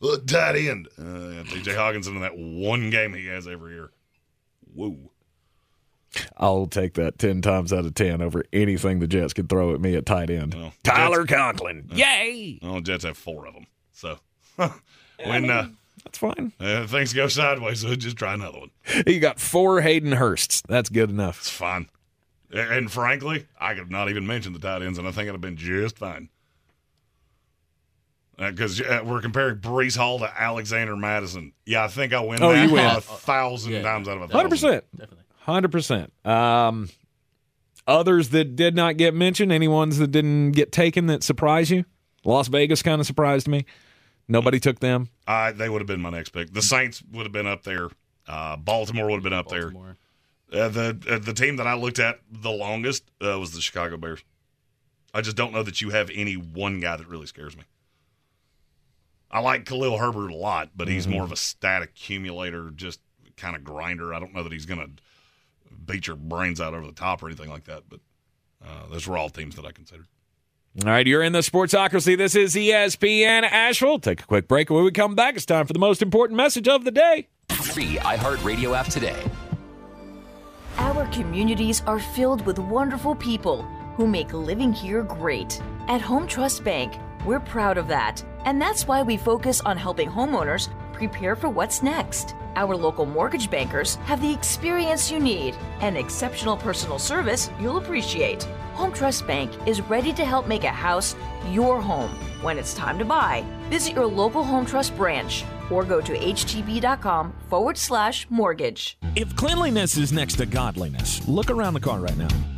Uh, tight end. Uh, yeah, T.J. Hockenson in that one game he has every year. Woo. I'll take that ten times out of ten over anything the Jets could throw at me at tight end. Well, Tyler Jets- Conklin, yay! Oh, Jets have four of them. So when uh, That's fine. uh, things go sideways, so just try another one. You got four Hayden Hursts. That's good enough. It's fine. And and frankly, I could not even mention the tight ends, and I think it'd have been just fine. Because uh, we're comparing Breece Hall to Alexander Mattison. Yeah, I think I win Oh, that you win. a thousand Yeah, times out of a thousand. Hundred percent. Definitely. Hundred percent. Um, others that did not get mentioned. Any ones that didn't get taken that surprised you? Las Vegas kind of surprised me. Nobody took them. Uh, they would have been my next pick. The Saints would have been up there. Uh, Baltimore would have been up Baltimore. there. Uh, the uh, the team that I looked at the longest uh, was the Chicago Bears. I just don't know that you have any one guy that really scares me. I like Khalil Herbert a lot, but he's more of a stat accumulator, just kind of grinder. I don't know that he's going to beat your brains out over the top or anything like that. But uh, those were all teams that I considered. All right, you're in the Sportsocracy. This is ESPN Asheville. Take a quick break. When we come back, it's time for the most important message of the day. Free iHeartRadio app today. Our communities are filled with wonderful people who make living here great. At Home Trust Bank, we're proud of that. And that's why we focus on helping homeowners prepare for what's next. Our local mortgage bankers have the experience you need and exceptional personal service you'll appreciate. Home Trust Bank is ready to help make a house your home when it's time to buy. Visit your local Home Trust branch or go to htb.com forward slash mortgage. If cleanliness is next to godliness, look around the car right now.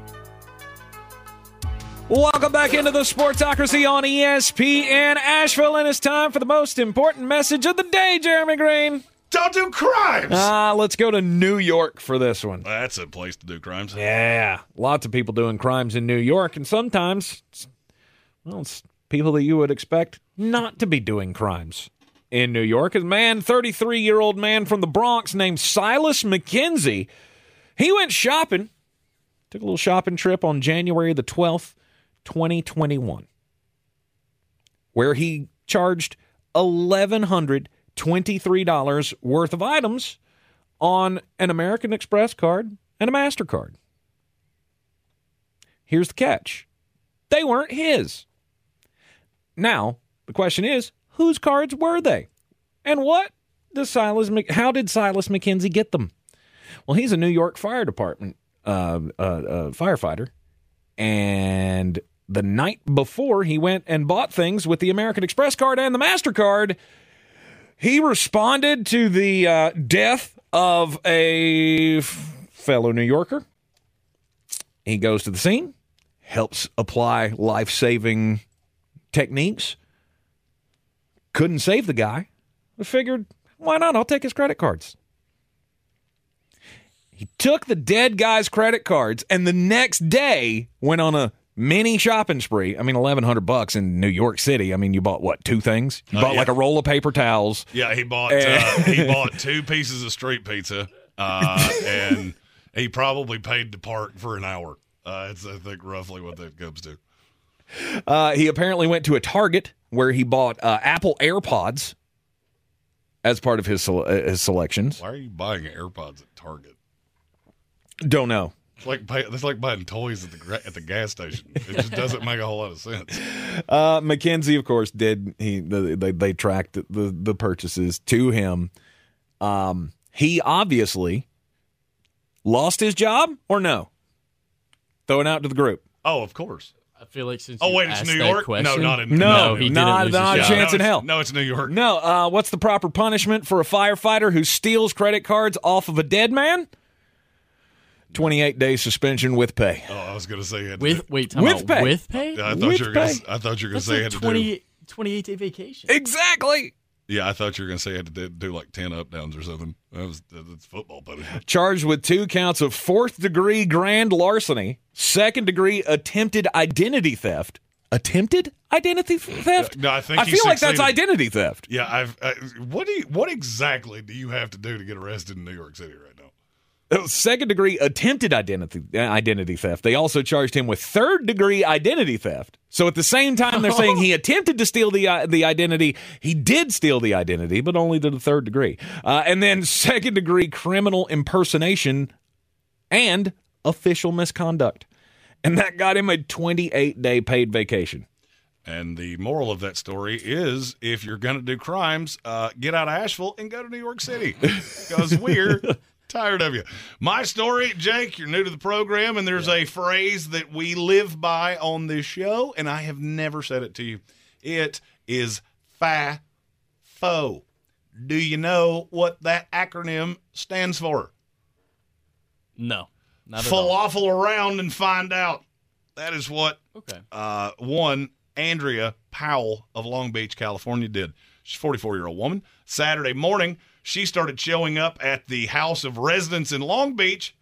Welcome back into the Sportsocracy on ESPN Asheville, and it's time for the most important message of the day, Jeremy Green. Don't do crimes. Ah, let's go to New York for this one. That's a place to do crimes. Yeah, lots of people doing crimes in New York, and sometimes, it's, well, it's people that you would expect not to be doing crimes in New York. A man, 33 year old man from the Bronx named Silas McKenzie, he went shopping, took a little shopping trip on January the 12th, 2021, where he charged $1,123 worth of items on an American Express card and a MasterCard. Here's the catch they weren't his. Now, the question is whose cards were they? And what does Silas, how did Silas McKenzie get them? Well, he's a New York Fire Department uh, uh, uh, firefighter. And the night before he went and bought things with the American Express card and the MasterCard, he responded to the uh, death of a f- fellow New Yorker. He goes to the scene, helps apply life saving techniques. Couldn't save the guy. Figured, why not? I'll take his credit cards. He took the dead guy's credit cards and the next day went on a mini shopping spree. I mean, eleven hundred bucks in New York City. I mean, you bought what? Two things. You Oh, bought yeah. like a roll of paper towels. Yeah, he bought And- uh, he bought two pieces of street pizza, uh, and he probably paid to park for an hour. Uh, it's I think roughly what that comes to. Uh, he apparently went to a Target where he bought uh, Apple AirPods as part of his sele- uh, his selections. Why are you buying AirPods at Target? Don't know. It's like pay, it's like buying toys at the at the gas station. It just doesn't make a whole lot of sense. Uh, Mackenzie, of course, did he? They they tracked the the purchases to him. Um, he obviously lost his job or no? Throwing out to the group. Oh, of course. I feel like since Oh you wait, it's New York. question, no, not in No, he not, didn't lose not a chance no, in hell. No, it's New York. No. Uh, what's the proper punishment for a firefighter who steals credit cards off of a dead man? Twenty-eight day suspension with pay. Oh, I was going to say it. With wait, time With out, pay. with pay? Yeah, I thought with you were gonna, pay. I thought you were going to say you like had to do. 20, 28 day vacation. Exactly. Yeah, I thought you were going to say I had to do, do like ten up downs or something. That was that's football punishment. charged with two counts of fourth degree grand larceny, second degree attempted identity theft. Attempted identity theft? No, I think I he feel like that's identity theft. Yeah, I've. I, what do you? What exactly do you have to do to get arrested in New York City right now? Uh, Second degree attempted identity uh, identity theft. They also charged him with third degree identity theft. So at the same time, they're saying he attempted to steal the uh, the identity. He did steal the identity, but only to the third degree. Uh, and then second degree criminal impersonation and official misconduct. And that got him a 28 day paid vacation. And the moral of that story is if you're going to do crimes, uh, get out of Asheville and go to New York City because we're tired of you. My story, Jake, you're new to the program, and there's a phrase that we live by on this show, and I have never said it to you. It is FAFO. Do you know what that acronym stands for? No, not. Falafel around and find out. That is what Okay. uh, one Andrea Powell of Long Beach, California did. She's a 44 year old woman. Saturday morning, she started showing up at the house of residents in Long Beach,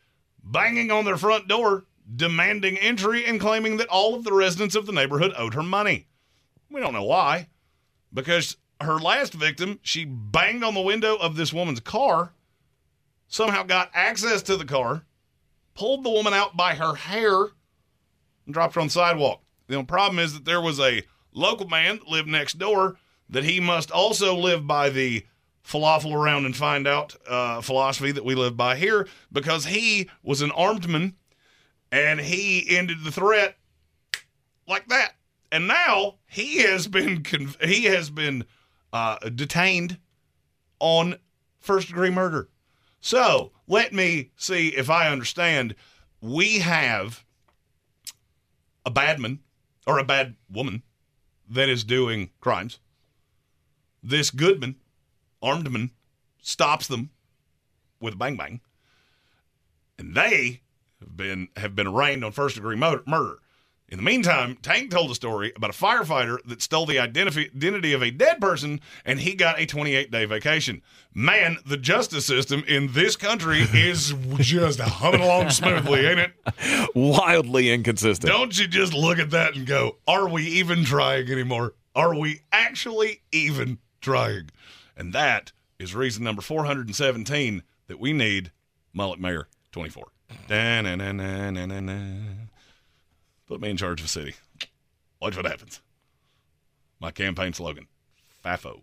banging on their front door, demanding entry, and claiming that all of the residents of the neighborhood owed her money. We don't know why. Because her last victim, she banged on the window of this woman's car, somehow got access to the car, pulled the woman out by her hair, and dropped her on the sidewalk. The only problem is that there was a local man that lived next door that he must also live by the falafel around and find out uh, philosophy that we live by here because he was an armed man and he ended the threat like that. And now he has been conv- he has been uh, detained on first degree murder. So let me see if I understand. We have a bad man or a bad woman that is doing crimes. This good man, armed man, stops them with a bang bang, and they have been have been arraigned on first degree murder. In the meantime, Tank told a story about a firefighter that stole the identity, identity of a dead person and he got a 28 day vacation. Man, the justice system in this country is just humming along smoothly, ain't it? Wildly inconsistent. Don't you just look at that and go, are we even trying anymore? Are we actually even trying? And that is reason number 417 that we need Mullet Mayor 24. Put me in charge of a city. Watch what happens. My campaign slogan FAFO.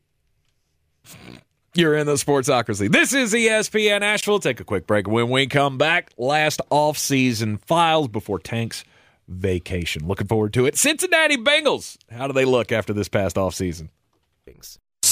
You're in the Sportsocracy. This is ESPN Asheville. Take a quick break. When we come back, last off-season files before Tank's vacation. Looking forward to it. Cincinnati Bengals. How do they look after this past off-season?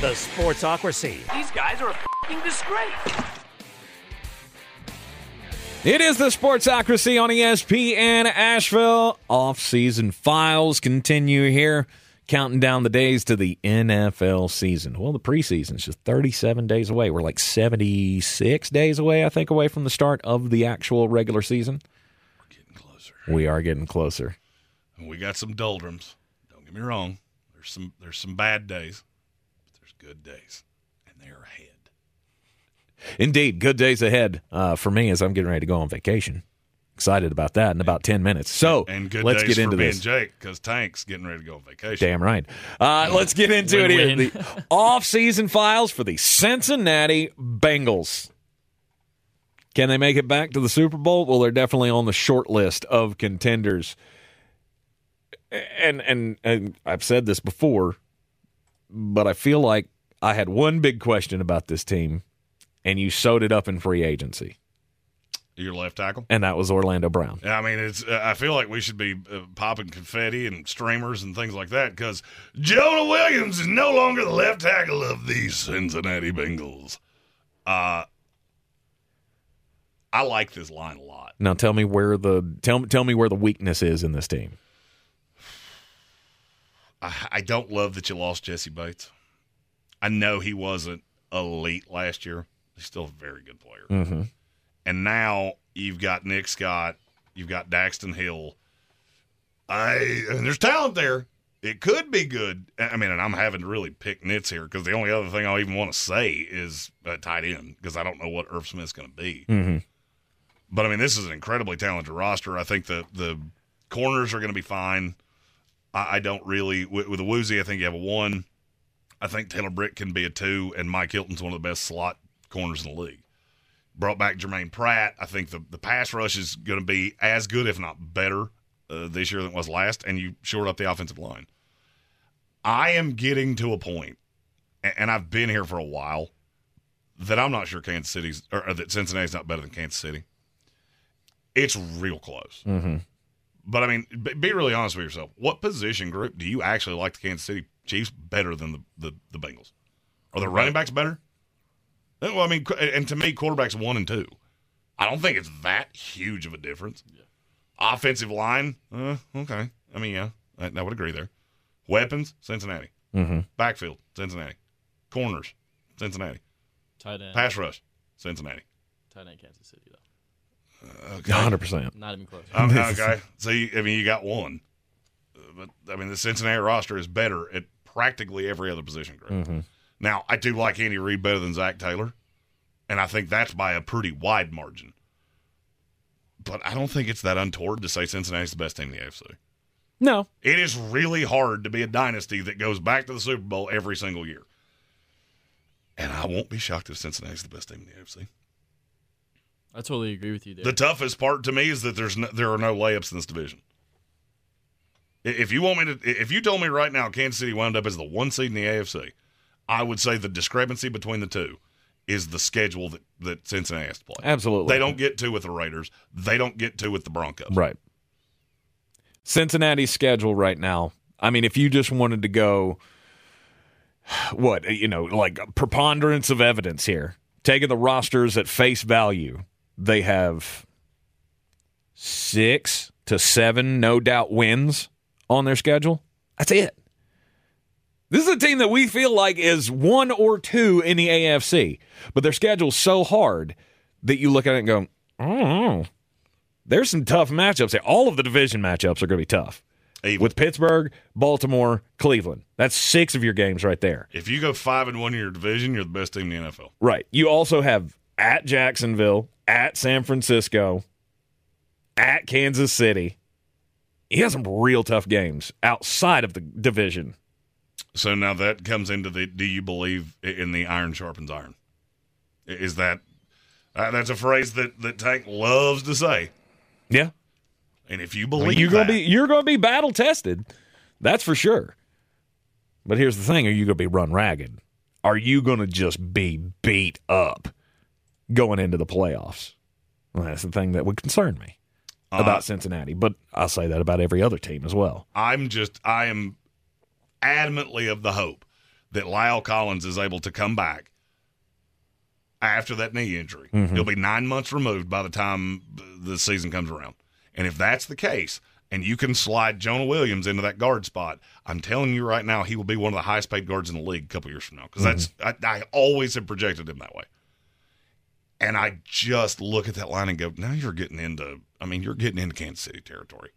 The Sportsocracy. These guys are a f***ing disgrace. It is the Sportsocracy on ESPN Asheville. Off-season files continue here, counting down the days to the NFL season. Well, the preseason is just 37 days away. We're like 76 days away, I think, away from the start of the actual regular season. We're getting closer. We are getting closer. We got some doldrums. Don't get me wrong. There's some there's some bad days, but there's good days, and they're ahead. Indeed, good days ahead uh, for me as I'm getting ready to go on vacation. Excited about that in about 10 minutes. So And good let's days get into for me this. and Jake because Tank's getting ready to go on vacation. Damn right. Uh, let's get into it here. Win-win. The off-season files for the Cincinnati Bengals. Can they make it back to the Super Bowl? Well, they're definitely on the short list of contenders. And and and I've said this before, but I feel like I had one big question about this team, and you sewed it up in free agency, Your left tackle. and that was Orlando Brown. I mean, it's. I feel like we should be uh, popping confetti and streamers and things like that because Jonah Williams is no longer the left tackle of the Cincinnati Bengals. Uh, I like this line a lot. Now tell me where the tell tell me where the weakness is in this team. I, I don't love that you lost Jessie Bates. I know he wasn't elite last year. He's still a very good player. Mm-hmm. And now you've got Nick Scott, you've got Daxton Hill. I and there's talent there. It could be good. I mean, and I'm having to really pick nits here because the only other thing I even want to say is uh, tight end because I don't know what Irv Smith's going to be. Mm-hmm. But I mean, this is an incredibly talented roster. I think the the corners are going to be fine. I, I don't really with, with Awuzie. I think you have a one. I think Taylor-Britt can be a two, and Mike Hilton's one of the best slot corners in the league. Brought back Germaine Pratt. I think the the pass rush is going to be as good, if not better, uh, this year than it was last. And you shored up the offensive line. I am getting to a point, a- and I've been here for a while, that I'm not sure Kansas City's or, or that Cincinnati's not better than Kansas City. It's real close. Mm-hmm. but I mean, be really honest with yourself. What position group do you actually like the Kansas City Chiefs better than the the, the Bengals? Are the running backs better? Uh, Well, I mean, and to me, quarterbacks one and two. I don't think it's that huge of a difference. Offensive line, uh, okay. I mean, yeah, I, I would agree there. Weapons, Cincinnati. Mm-hmm. Backfield, Cincinnati. Corners, Cincinnati. Tight end. Pass rush, Cincinnati. Tight end Kansas City though. Okay. 100%. Not even close. Um, okay. So, you, I mean, you got one. Uh, But, I mean, the Cincinnati roster is better at practically every other position group. Mhm. Now, I do like Andy Reid better than Zac Taylor, and I think that's by a pretty wide margin. But I don't think it's that untoward to say Cincinnati's the best team in the AFC. No. It is really hard to be a dynasty that goes back to the Super Bowl every single year. And I won't be shocked if Cincinnati's the best team in the AFC. I totally agree with you there. The toughest part to me is that there's no, there are no layups in this division. If you want me to, if you told me right now Kansas City wound up as the one seed in the AFC, I would say the discrepancy between the two is the schedule that, that Cincinnati has to play. Absolutely. They don't get to with the Raiders. They don't get to with the Broncos. Right. Cincinnati's schedule right now. I mean, if you just wanted to go, what, you know, like preponderance of evidence here, taking the rosters at face value, they have six to seven, no doubt, wins on their schedule. That's it. This is a team that we feel like is one or two in the AFC, but their schedule's so hard that you look at it and go, oh, there's some tough matchups there. All of the division matchups are going to be tough. With Pittsburgh, Baltimore, Cleveland. That's six of your games right there. If you go five and one in your division, you're the best team in the NFL. Right. You also have at Jacksonville, at San Francisco, at Kansas City. You has some real tough games outside of the division. So now that comes into the do you believe in the iron sharpens iron? Is that uh, that's a phrase that that Tank loves to say. Yeah. And if you believe you're gonna be you're going to be battle tested. That's for sure. But here's the thing, are you going to be run ragged? Are you going to just be beat up going into the playoffs? Well, that's the thing that would concern me Uh, about Cincinnati, but I'll say that about every other team as well. I'm just I am adamantly of the hope that La'el Collins is able to come back after that knee injury. Mhm. He'll be nine months removed by the time the season comes around. And if that's the case, and you can slide Jonah Williams into that guard spot, I'm telling you right now, he will be one of the highest paid guards in the league a couple years from now. Because that's I, I always have projected him that way. And I just look at that line and go, now you're getting into, I mean, you're getting into Kansas City territory.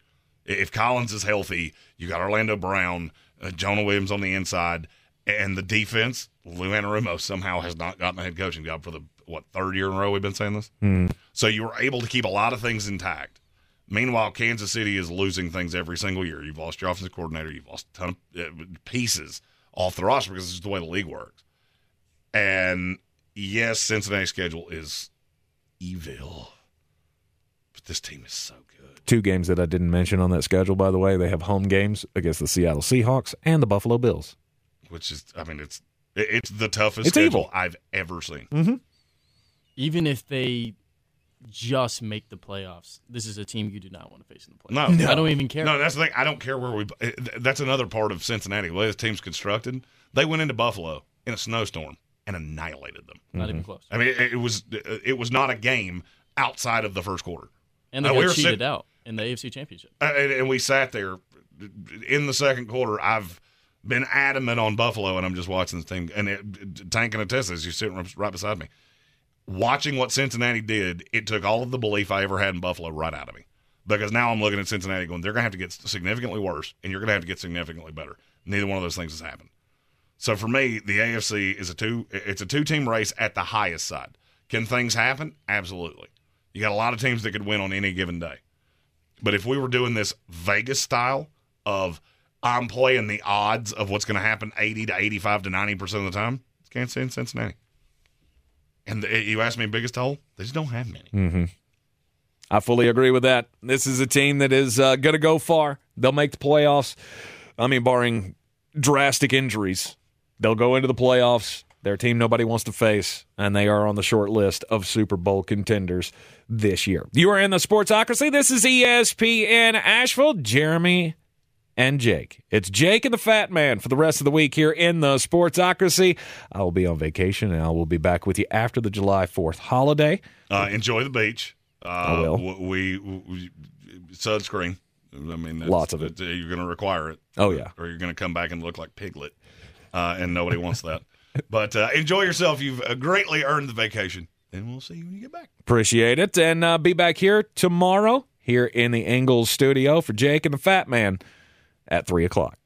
If Collins is healthy, you got Orlando Brown, uh, Jonah Williams on the inside, and the defense, Lou Anarumo somehow has not gotten a head coaching job for the, what, third year in a row we've been saying this? Hmm. So you were able to keep a lot of things intact. Meanwhile, Kansas City is losing things every single year. You've lost your offensive coordinator. You've lost a ton of uh, pieces off the roster because this is the way the league works. And yes, Cincinnati's schedule is evil, but this team is so good. Two games that I didn't mention on that schedule, by the way, they have home games against the Seattle Seahawks and the Buffalo Bills. Which is, I mean, it's it's the toughest It's schedule evil. I've ever seen. Mm-hmm. Even if they just make the playoffs, this is a team you do not want to face in the playoffs. No, playoffs. I don't even care. No, that's the thing. I don't care where we. That's another part of Cincinnati. The way this team's constructed, they went into Buffalo in a snowstorm and annihilated them. Not even close. I mean, it, it was it was not a game outside of the first quarter. And they Uh, got we were cheated sit- out in the AFC Championship. Uh, and, and we sat there in the second quarter. I've been adamant on Buffalo, and I'm just watching this team. And it, Tank and Atessa, as you sitting right- right beside me, watching what Cincinnati did, it took all of the belief I ever had in Buffalo right out of me. Because now I'm looking at Cincinnati going, they're going to have to get significantly worse, and you're going to have to get significantly better. Neither one of those things has happened. So for me, the AFC is a two. It's a two team race at the highest side. Can things happen? Absolutely. You got a lot of teams that could win on any given day. But if we were doing this Vegas style of I'm playing the odds of what's going to happen 80 to 85 to 90% of the time, it's Kansas City and Cincinnati. And the, you ask me biggest hole? They just don't have many. Mm-hmm. I fully agree with that. This is a team that is uh, going to go far. They'll make the playoffs. I mean, barring drastic injuries, they'll go into the playoffs. Their team nobody wants to face, and they are on the short list of Super Bowl contenders this year. You are in the Sportsocracy. This is ESPN Asheville. Jeremy and Jake. It's Jake and the Fat Man for the rest of the week here in the Sportsocracy. I will be on vacation, and I will be back with you after the July 4th holiday. Uh, enjoy the beach. Uh, I will. w- We, we sunscreen. I mean, that's, Lots of it. uh, You're going to require it. Oh, yeah. Or you're going to come back and look like Piglet, uh, and nobody wants that. But uh, enjoy yourself. You've uh, greatly earned the vacation, and we'll see you when you get back. Appreciate it. And uh, be back here tomorrow here in the Ingles studio for Jake and the Fat Man at 3 o'clock.